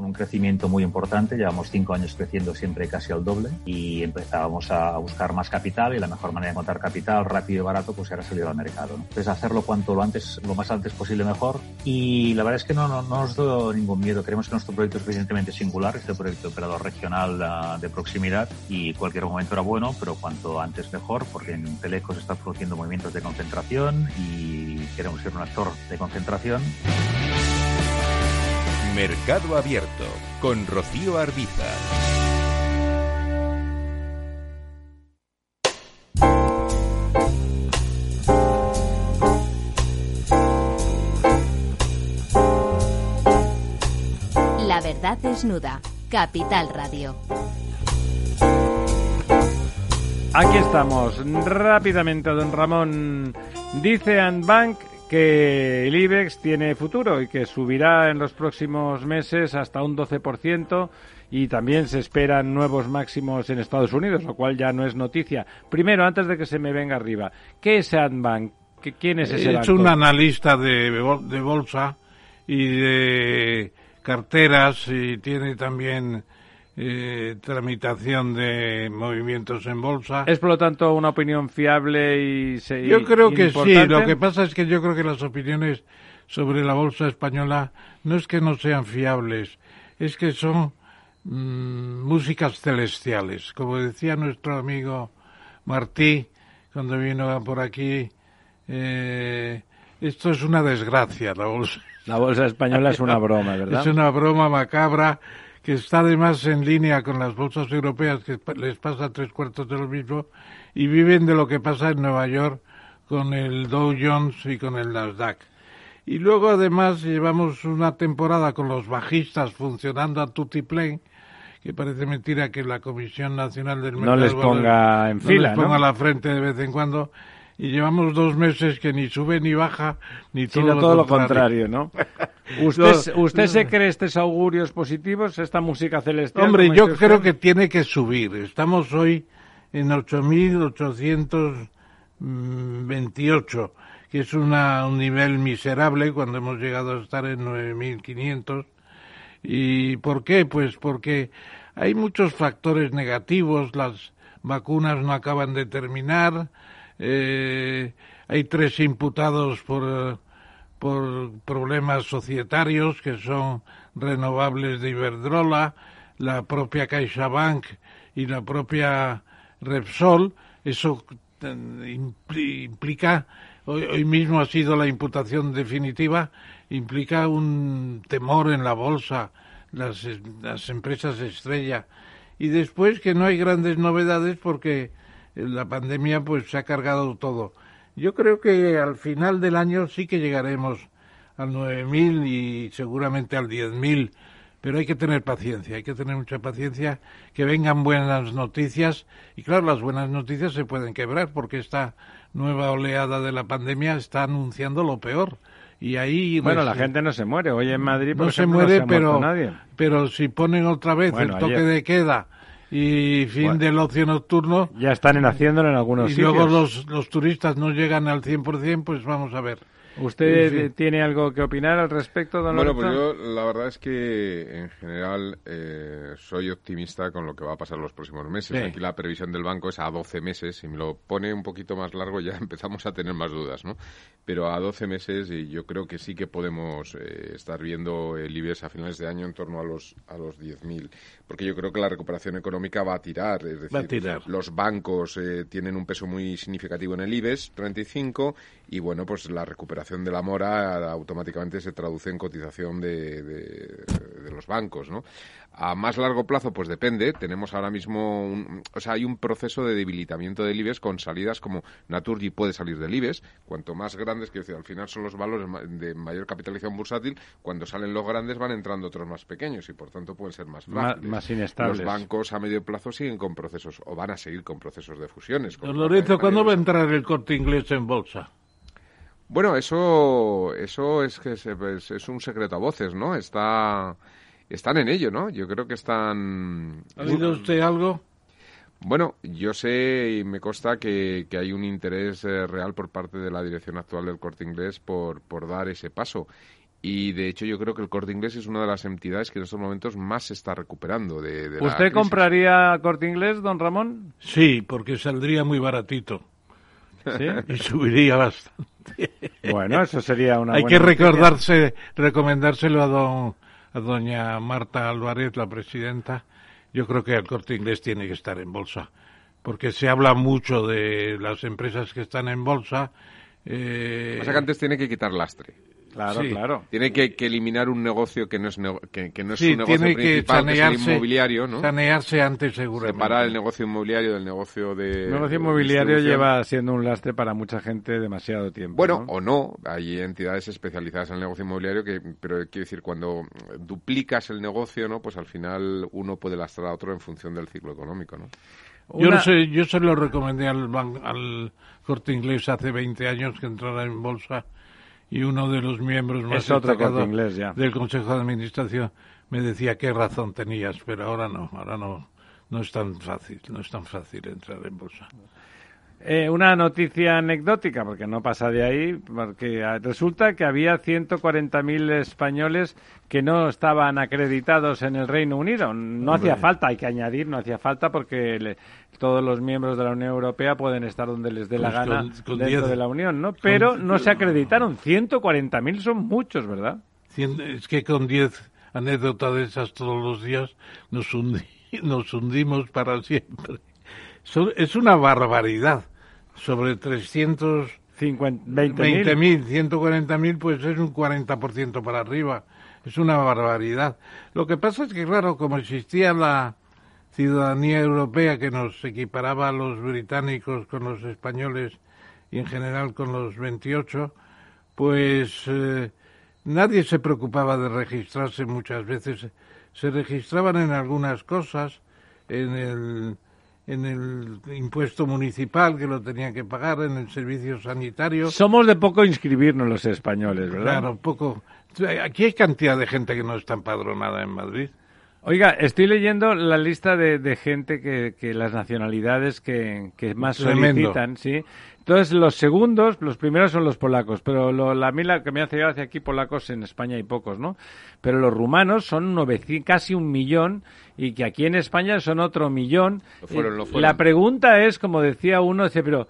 con un crecimiento muy importante, llevamos cinco años creciendo siempre casi al doble y empezábamos a buscar más capital y la mejor manera de encontrar capital rápido y barato pues era salir al mercado. Entonces hacerlo cuanto lo antes, lo más antes posible mejor y la verdad es que no, no, nos da ningún miedo, creemos que nuestro proyecto es suficientemente singular, es el proyecto de operador regional ah, de proximidad y cualquier momento era bueno, pero cuanto antes mejor porque en Teleco se están produciendo movimientos de concentración y queremos ser un actor de concentración. Mercado Abierto con Rocío Arbiza. La verdad desnuda. Capital Radio. Aquí estamos. Rápidamente, don Ramón. Dice Bank que el IBEX tiene futuro y que subirá en los próximos meses hasta un 12% y también se esperan nuevos máximos en Estados Unidos, lo cual ya no es noticia. Primero, antes de que se me venga arriba, ¿qué es Adbank? ¿Quién es ese banco? Es un analista de, de bolsa y de carteras y tiene también eh, tramitación de movimientos en bolsa. ¿Es por lo tanto una opinión fiable y se, Yo creo que sí, lo que pasa es que yo creo que las opiniones sobre la bolsa española no es que no sean fiables, es que son mm, músicas celestiales. Como decía nuestro amigo Martí cuando vino por aquí, eh, esto es una desgracia, la bolsa. La bolsa española es una broma, ¿verdad? Es una broma macabra que está además en línea con las bolsas europeas, que les pasa tres cuartos de lo mismo, y viven de lo que pasa en Nueva York con el Dow Jones y con el Nasdaq. Y luego además llevamos una temporada con los bajistas funcionando a tutiplén, que parece mentira que la Comisión Nacional del Mercado no les ponga en fila, no les ponga la frente de vez en cuando y llevamos dos meses que ni sube ni baja ni todo, Sino todo lo contrario, ¿no? ¿Usted, ¿Usted se cree estos augurios positivos, esta música celestial? Hombre, yo creo que tiene que subir. Estamos hoy en 8.828, que es una, un nivel miserable cuando hemos llegado a estar en 9.500. ¿Y por qué? Pues porque hay muchos factores negativos, las vacunas no acaban de terminar, eh, hay tres imputados por, por problemas societarios que son renovables de Iberdrola, la propia CaixaBank y la propia Repsol. Eso eh, implica, hoy, hoy mismo ha sido la imputación definitiva, implica un temor en la bolsa, las, las empresas estrella. Y después que no hay grandes novedades porque la pandemia pues se ha cargado todo. Yo creo que al final del año sí que llegaremos al 9.000 y seguramente al 10.000, pero hay que tener paciencia, hay que tener mucha paciencia, que vengan buenas noticias y claro, las buenas noticias se pueden quebrar porque esta nueva oleada de la pandemia está anunciando lo peor. Y ahí bueno la gente no se muere hoy en Madrid no se muere pero pero si ponen otra vez el toque de queda y fin del ocio nocturno. Ya están en haciéndolo en algunos y sitios. Y luego los, los turistas no llegan al 100%, pues vamos a ver. ¿Usted tiene algo que opinar al respecto, don Bueno, pues yo la verdad es que en general eh, soy optimista con lo que va a pasar los próximos meses. Aquí la previsión del banco es a 12 meses. Si me lo pone un poquito más largo ya empezamos a tener más dudas, ¿no? Pero a 12 meses y yo creo que sí que podemos eh, estar viendo el IBEX a finales de año en torno a los, a los 10.000. Porque yo creo que la recuperación económica va a tirar. Es decir, va a tirar. los bancos eh, tienen un peso muy significativo en el IBEX 35 y bueno, pues la recuperación de la mora automáticamente se traduce en cotización de, de, los bancos, ¿no? A más largo plazo, pues depende. Tenemos ahora mismo, un, o sea, hay un proceso de debilitamiento del IBEX con salidas como Naturgy puede salir del IBEX. Cuanto más grandes, que decir, al final son los valores de mayor capitalización bursátil. Cuando salen los grandes van entrando otros más pequeños y por tanto pueden ser más frágiles. Más, inestables. Los bancos a medio plazo siguen con procesos o van a seguir con procesos de fusiones. Don Lorenzo, ¿cuándo va a entrar el corte inglés en bolsa? Bueno, eso, eso es que es, un secreto a voces, ¿no? Está, están en ello, ¿no? Yo creo que están. ¿Ha oído usted algo? Bueno, yo sé y me consta que, que hay un interés eh, real por parte de la dirección actual del Corte Inglés por, por dar ese paso. Y de hecho yo creo que el Corte Inglés es una de las entidades que en estos momentos más se está recuperando de, de ¿Usted compraría Corte Inglés, don Ramón? Sí, porque saldría muy baratito. ¿Sí? Y subiría bastante. Bueno, eso sería una Hay que recordarse, recomendárselo a, don, a doña Marta Álvarez, la presidenta. Yo creo que el corte inglés tiene que estar en bolsa, porque se habla mucho de las empresas que están en bolsa. Eh... O sea que antes tiene que quitar lastre. Claro, claro. Tiene que, eliminar un negocio que no es, que, no es su negocio principal, que, es el inmobiliario, ¿no? Sanearse antes, seguramente. Separar el negocio inmobiliario del negocio de... El negocio inmobiliario lleva siendo un lastre para mucha gente demasiado tiempo. Bueno, o no. Hay entidades especializadas en el negocio inmobiliario que, pero quiero decir, cuando duplicas el negocio, ¿no? Pues al final uno puede lastrar a otro en función del ciclo económico, ¿no? Yo, sé, yo se lo recomendé al, al corte inglés hace 20 años que entrara en bolsa y uno de los miembros más destacados del Consejo de Administración me decía qué razón tenías, pero ahora no, ahora no, no es tan fácil, no es tan fácil entrar en bolsa. Eh, una noticia anecdótica, porque no pasa de ahí, porque resulta que había 140.000 españoles que no estaban acreditados en el Reino Unido. No hacía falta, hay que añadir, no hacía falta porque todos los miembros de la Unión Europea pueden estar donde les dé la gana dentro de la Unión, ¿no? Pero no se acreditaron. 140.000 son muchos, ¿verdad? Es que con 10 anécdotas de esas todos los días nos, nos hundimos para siempre. es una barbaridad sobre 320.000, mil, 140.000, pues es un 40% para arriba. Es una barbaridad. Lo que pasa es que, claro, como existía la ciudadanía europea que nos equiparaba a los británicos con los españoles y en general con los 28, pues eh, nadie se preocupaba de registrarse muchas veces. Se registraban en algunas cosas, en el en el impuesto municipal que lo tenían que pagar, en el servicio sanitario. Somos de poco inscribirnos los españoles, ¿verdad? Claro, poco. Aquí hay cantidad de gente que no está empadronada en Madrid. Oiga, estoy leyendo la lista de, gente que, que, las nacionalidades que, que más solicitan, ¿sí? Entonces, los segundos, los primeros son los polacos, pero lo, la mila que me hace hacia aquí polacos en España hay pocos, ¿no? Pero los rumanos son casi un millón y que aquí en España son otro millón. La pregunta es, como decía uno, dice, pero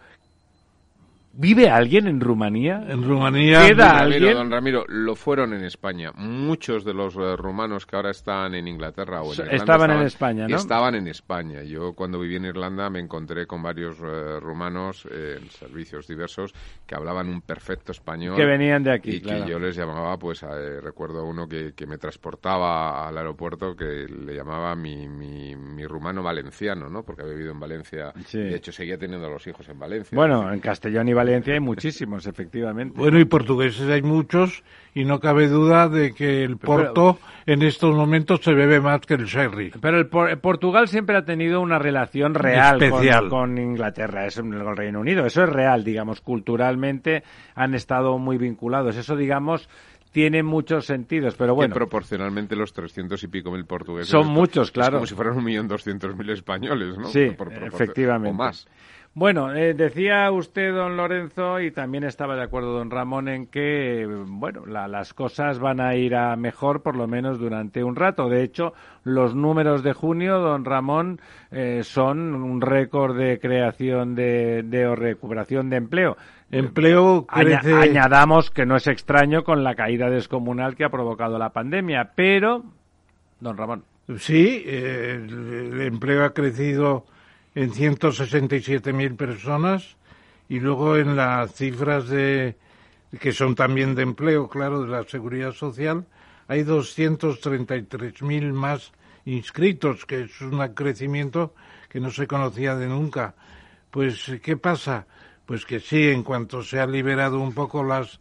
¿Vive alguien en Rumanía? En Rumanía. ¿Queda alguien? Don Ramiro, lo fueron en España. Muchos de los eh, rumanos que ahora están en Inglaterra o en Irlanda estaban, en España, ¿no? Estaban en España. Yo cuando viví en Irlanda me encontré con varios eh, rumanos en servicios diversos que hablaban un perfecto español. Que venían de aquí, Y que yo les llamaba, pues eh, recuerdo uno que, que, me transportaba al aeropuerto que le llamaba mi, mi, mi, rumano valenciano, ¿no? Porque había vivido en Valencia. De hecho, seguía teniendo a los hijos en Valencia. Bueno, en Castellón y Valencia hay muchísimos, efectivamente. Bueno, y portugueses hay muchos, y no cabe duda de que el Porto en estos momentos se bebe más que el sherry. Pero el, Portugal siempre ha tenido una relación real con, con, Inglaterra, es con el Reino Unido. Eso es real, digamos, culturalmente han estado muy vinculados. Eso, digamos, tiene muchos sentidos, pero bueno. proporcionalmente los trescientos y pico mil portugueses. Son muchos, claro. como si fueran un millón doscientos mil españoles, ¿no? Sí, efectivamente. O más. Bueno, eh, decía usted, don Lorenzo, y también estaba de acuerdo don Ramón en que, bueno, las cosas van a ir a mejor por lo menos durante un rato. De hecho, los números de junio, don Ramón, eh, son un récord de creación de, de o recuperación de empleo. Empleo crece... añadamos que no es extraño con la caída descomunal que ha provocado la pandemia, pero, don Ramón. Sí, eh, el empleo ha crecido en 167.000 personas y luego en las cifras de que son también de empleo, claro, de la seguridad social, hay 233.000 más inscritos, que es un crecimiento que no se conocía de nunca. Pues, ¿qué pasa? Pues que sí, en cuanto se han liberado un poco las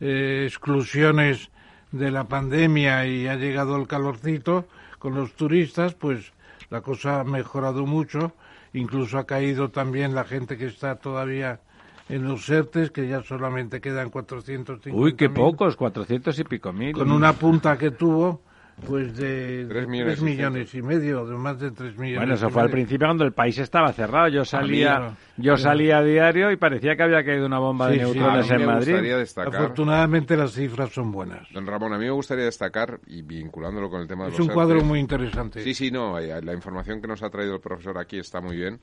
eh, exclusiones de la pandemia y ha llegado el calorcito con los turistas, pues la cosa ha mejorado mucho incluso ha caído también la gente que está todavía en los ERTES, que ya solamente quedan 450 Uy, qué pocos, 400 y pico mil. Con una punta que tuvo, pues de 3 millones, y medio, de más de 3 millones. Bueno, eso fue al principio cuando el país estaba cerrado. Yo salía, yo salía a diario y parecía que había caído una bomba de neutrones en Madrid. Afortunadamente las cifras son buenas. Don Ramón, a mí me gustaría destacar, y vinculándolo con el tema de es un cuadro muy interesante. Sí, sí, no, eh, la información que nos ha traído el profesor aquí está muy bien.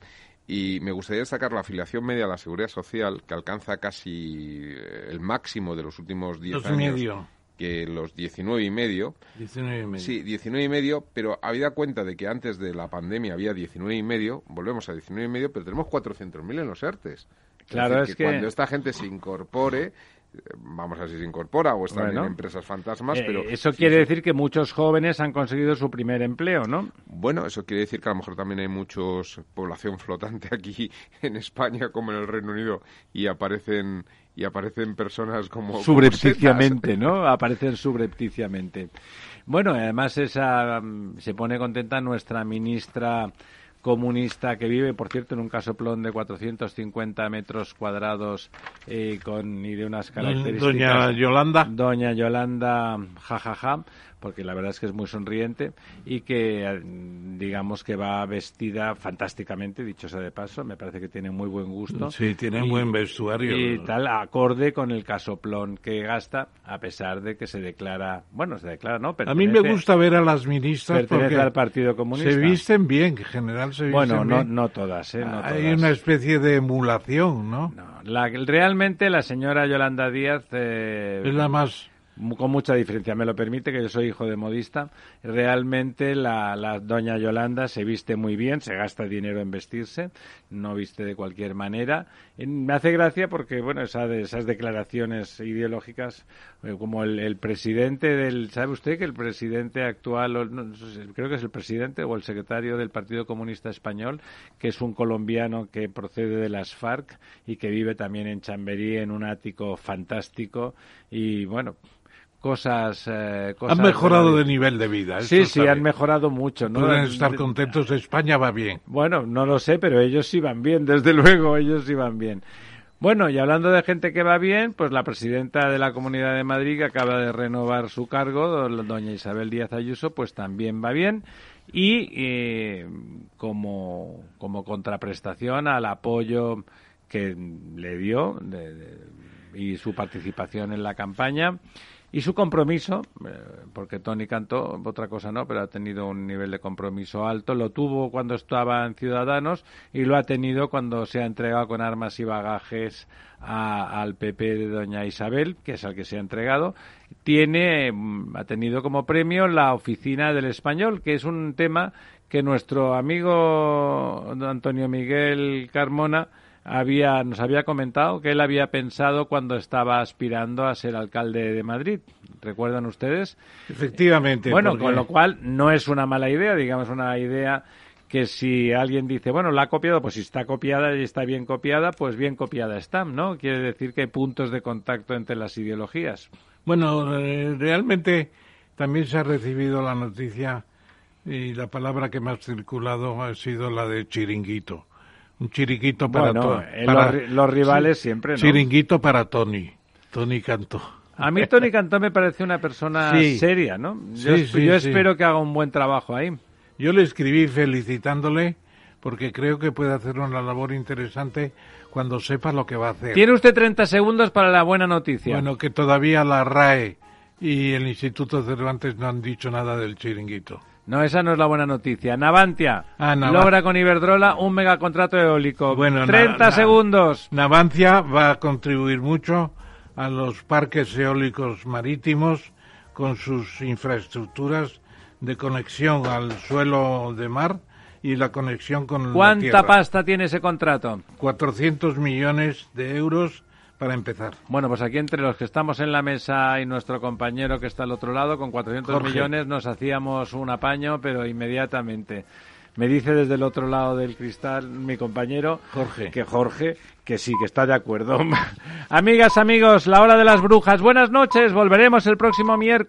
Y me gustaría destacar la afiliación media a la Seguridad Social, que alcanza casi eh, el máximo de los últimos 10 años. Medio que los 19 y medio. 19 y medio. Sí, 19 y medio, pero habida cuenta de que antes de la pandemia había 19 y medio, volvemos a 19 y medio, pero tenemos 400.000 en los ERTES. Claro, es, que, cuando esta gente se incorpore, vamos a ver si se incorpora o están en empresas fantasmas, pero... Eh, eso quiere decir que muchos jóvenes han conseguido su primer empleo, ¿no? Bueno, eso quiere decir que a lo mejor también hay muchos población flotante aquí en España como en el Reino Unido y aparecen y aparecen personas como... Subrepticiamente, ¿no? Aparecen subrepticiamente. Bueno, además esa, mm, se pone contenta nuestra ministra comunista que vive, por cierto, en un casoplón de 450 metros cuadrados eh, con, y de unas características... Doña Yolanda. Doña Yolanda, jajaja. Ja, ja porque la verdad es que es muy sonriente y que eh, digamos que va vestida fantásticamente, dicho sea de paso, me parece que tiene muy buen gusto. Sí, tiene un buen vestuario. Y tal, acorde con el casoplón que gasta, a pesar de que se declara, bueno, se declara, ¿no? a mí me gusta ver a las ministras porque al Partido Comunista. Se visten bien, en general bueno, no, no todas, ¿eh? Hay una especie de emulación, ¿no? no la, realmente la señora Yolanda Díaz... Eh, es la más con mucha diferencia, me lo permite, que yo soy hijo de modista. Realmente la, doña Yolanda se viste muy bien, se gasta dinero en vestirse, no viste de cualquier manera. Me hace gracia porque, bueno, esa esas declaraciones ideológicas, eh, como el, presidente del, ¿sabe usted que el presidente actual, creo que es el presidente o el secretario del Partido Comunista Español, que es un colombiano que procede de las FARC y que vive también en Chamberí en un ático fantástico y, bueno, cosas, eh, han mejorado de, nivel de vida. Sí, sí, han mejorado mucho. ¿no? Pueden estar contentos, España va bien. Bueno, no lo sé, pero ellos sí van bien, desde luego, ellos sí van bien. Bueno, y hablando de gente que va bien, pues la presidenta de la Comunidad de Madrid, que acaba de renovar su cargo, doña Isabel Díaz Ayuso, pues también va bien. Y eh, como, como contraprestación al apoyo que le dio y su participación en la campaña, y su compromiso, eh, porque Tony cantó, otra cosa no, pero ha tenido un nivel de compromiso alto, lo tuvo cuando estaba en Ciudadanos y lo ha tenido cuando se ha entregado con armas y bagajes al PP de doña Isabel, que es al que se ha entregado. Tiene, mm, ha tenido como premio la oficina del español, que es un tema que nuestro amigo Antonio Miguel Carmona había, nos había comentado que él había pensado cuando estaba aspirando a ser alcalde de Madrid. ¿Recuerdan ustedes? Efectivamente. Bueno, con lo cual no es una mala idea, digamos, una idea que si alguien dice, bueno, la ha copiado, pues si está copiada y está bien copiada, pues bien copiada está, ¿no? Quiere decir que hay puntos de contacto entre las ideologías. Bueno, eh, realmente también se ha recibido la noticia y la palabra que más circulado ha sido la de chiringuito un chiriquito para, eh, los, rivales siempre, ¿no? Chiringuito para Tony. Tony Cantó. A mí Tony Cantó me parece una persona seria, ¿no? Yo, yo espero que haga un buen trabajo ahí. Yo le escribí felicitándole porque creo que puede hacer una labor interesante cuando sepa lo que va a hacer. Tiene usted 30 segundos para la buena noticia. Bueno, que todavía la RAE y el Instituto Cervantes no han dicho nada del chiringuito. No, esa no es la buena noticia. Navantia ah, logra con Iberdrola un megacontrato eólico. Bueno, 30 segundos. Navantia va a contribuir mucho a los parques eólicos marítimos con sus infraestructuras de conexión al suelo de mar y la conexión con ¿Cuánta pasta tiene ese contrato? 400 millones de euros para empezar. Bueno, pues aquí entre los que estamos en la mesa y nuestro compañero que está al otro lado, con 400 millones nos hacíamos un apaño, pero inmediatamente. Me dice desde el otro lado del cristal mi compañero Jorge que Jorge que sí, que está de acuerdo. Amigas, amigos, la hora de las brujas. Buenas noches, volveremos el próximo miércoles.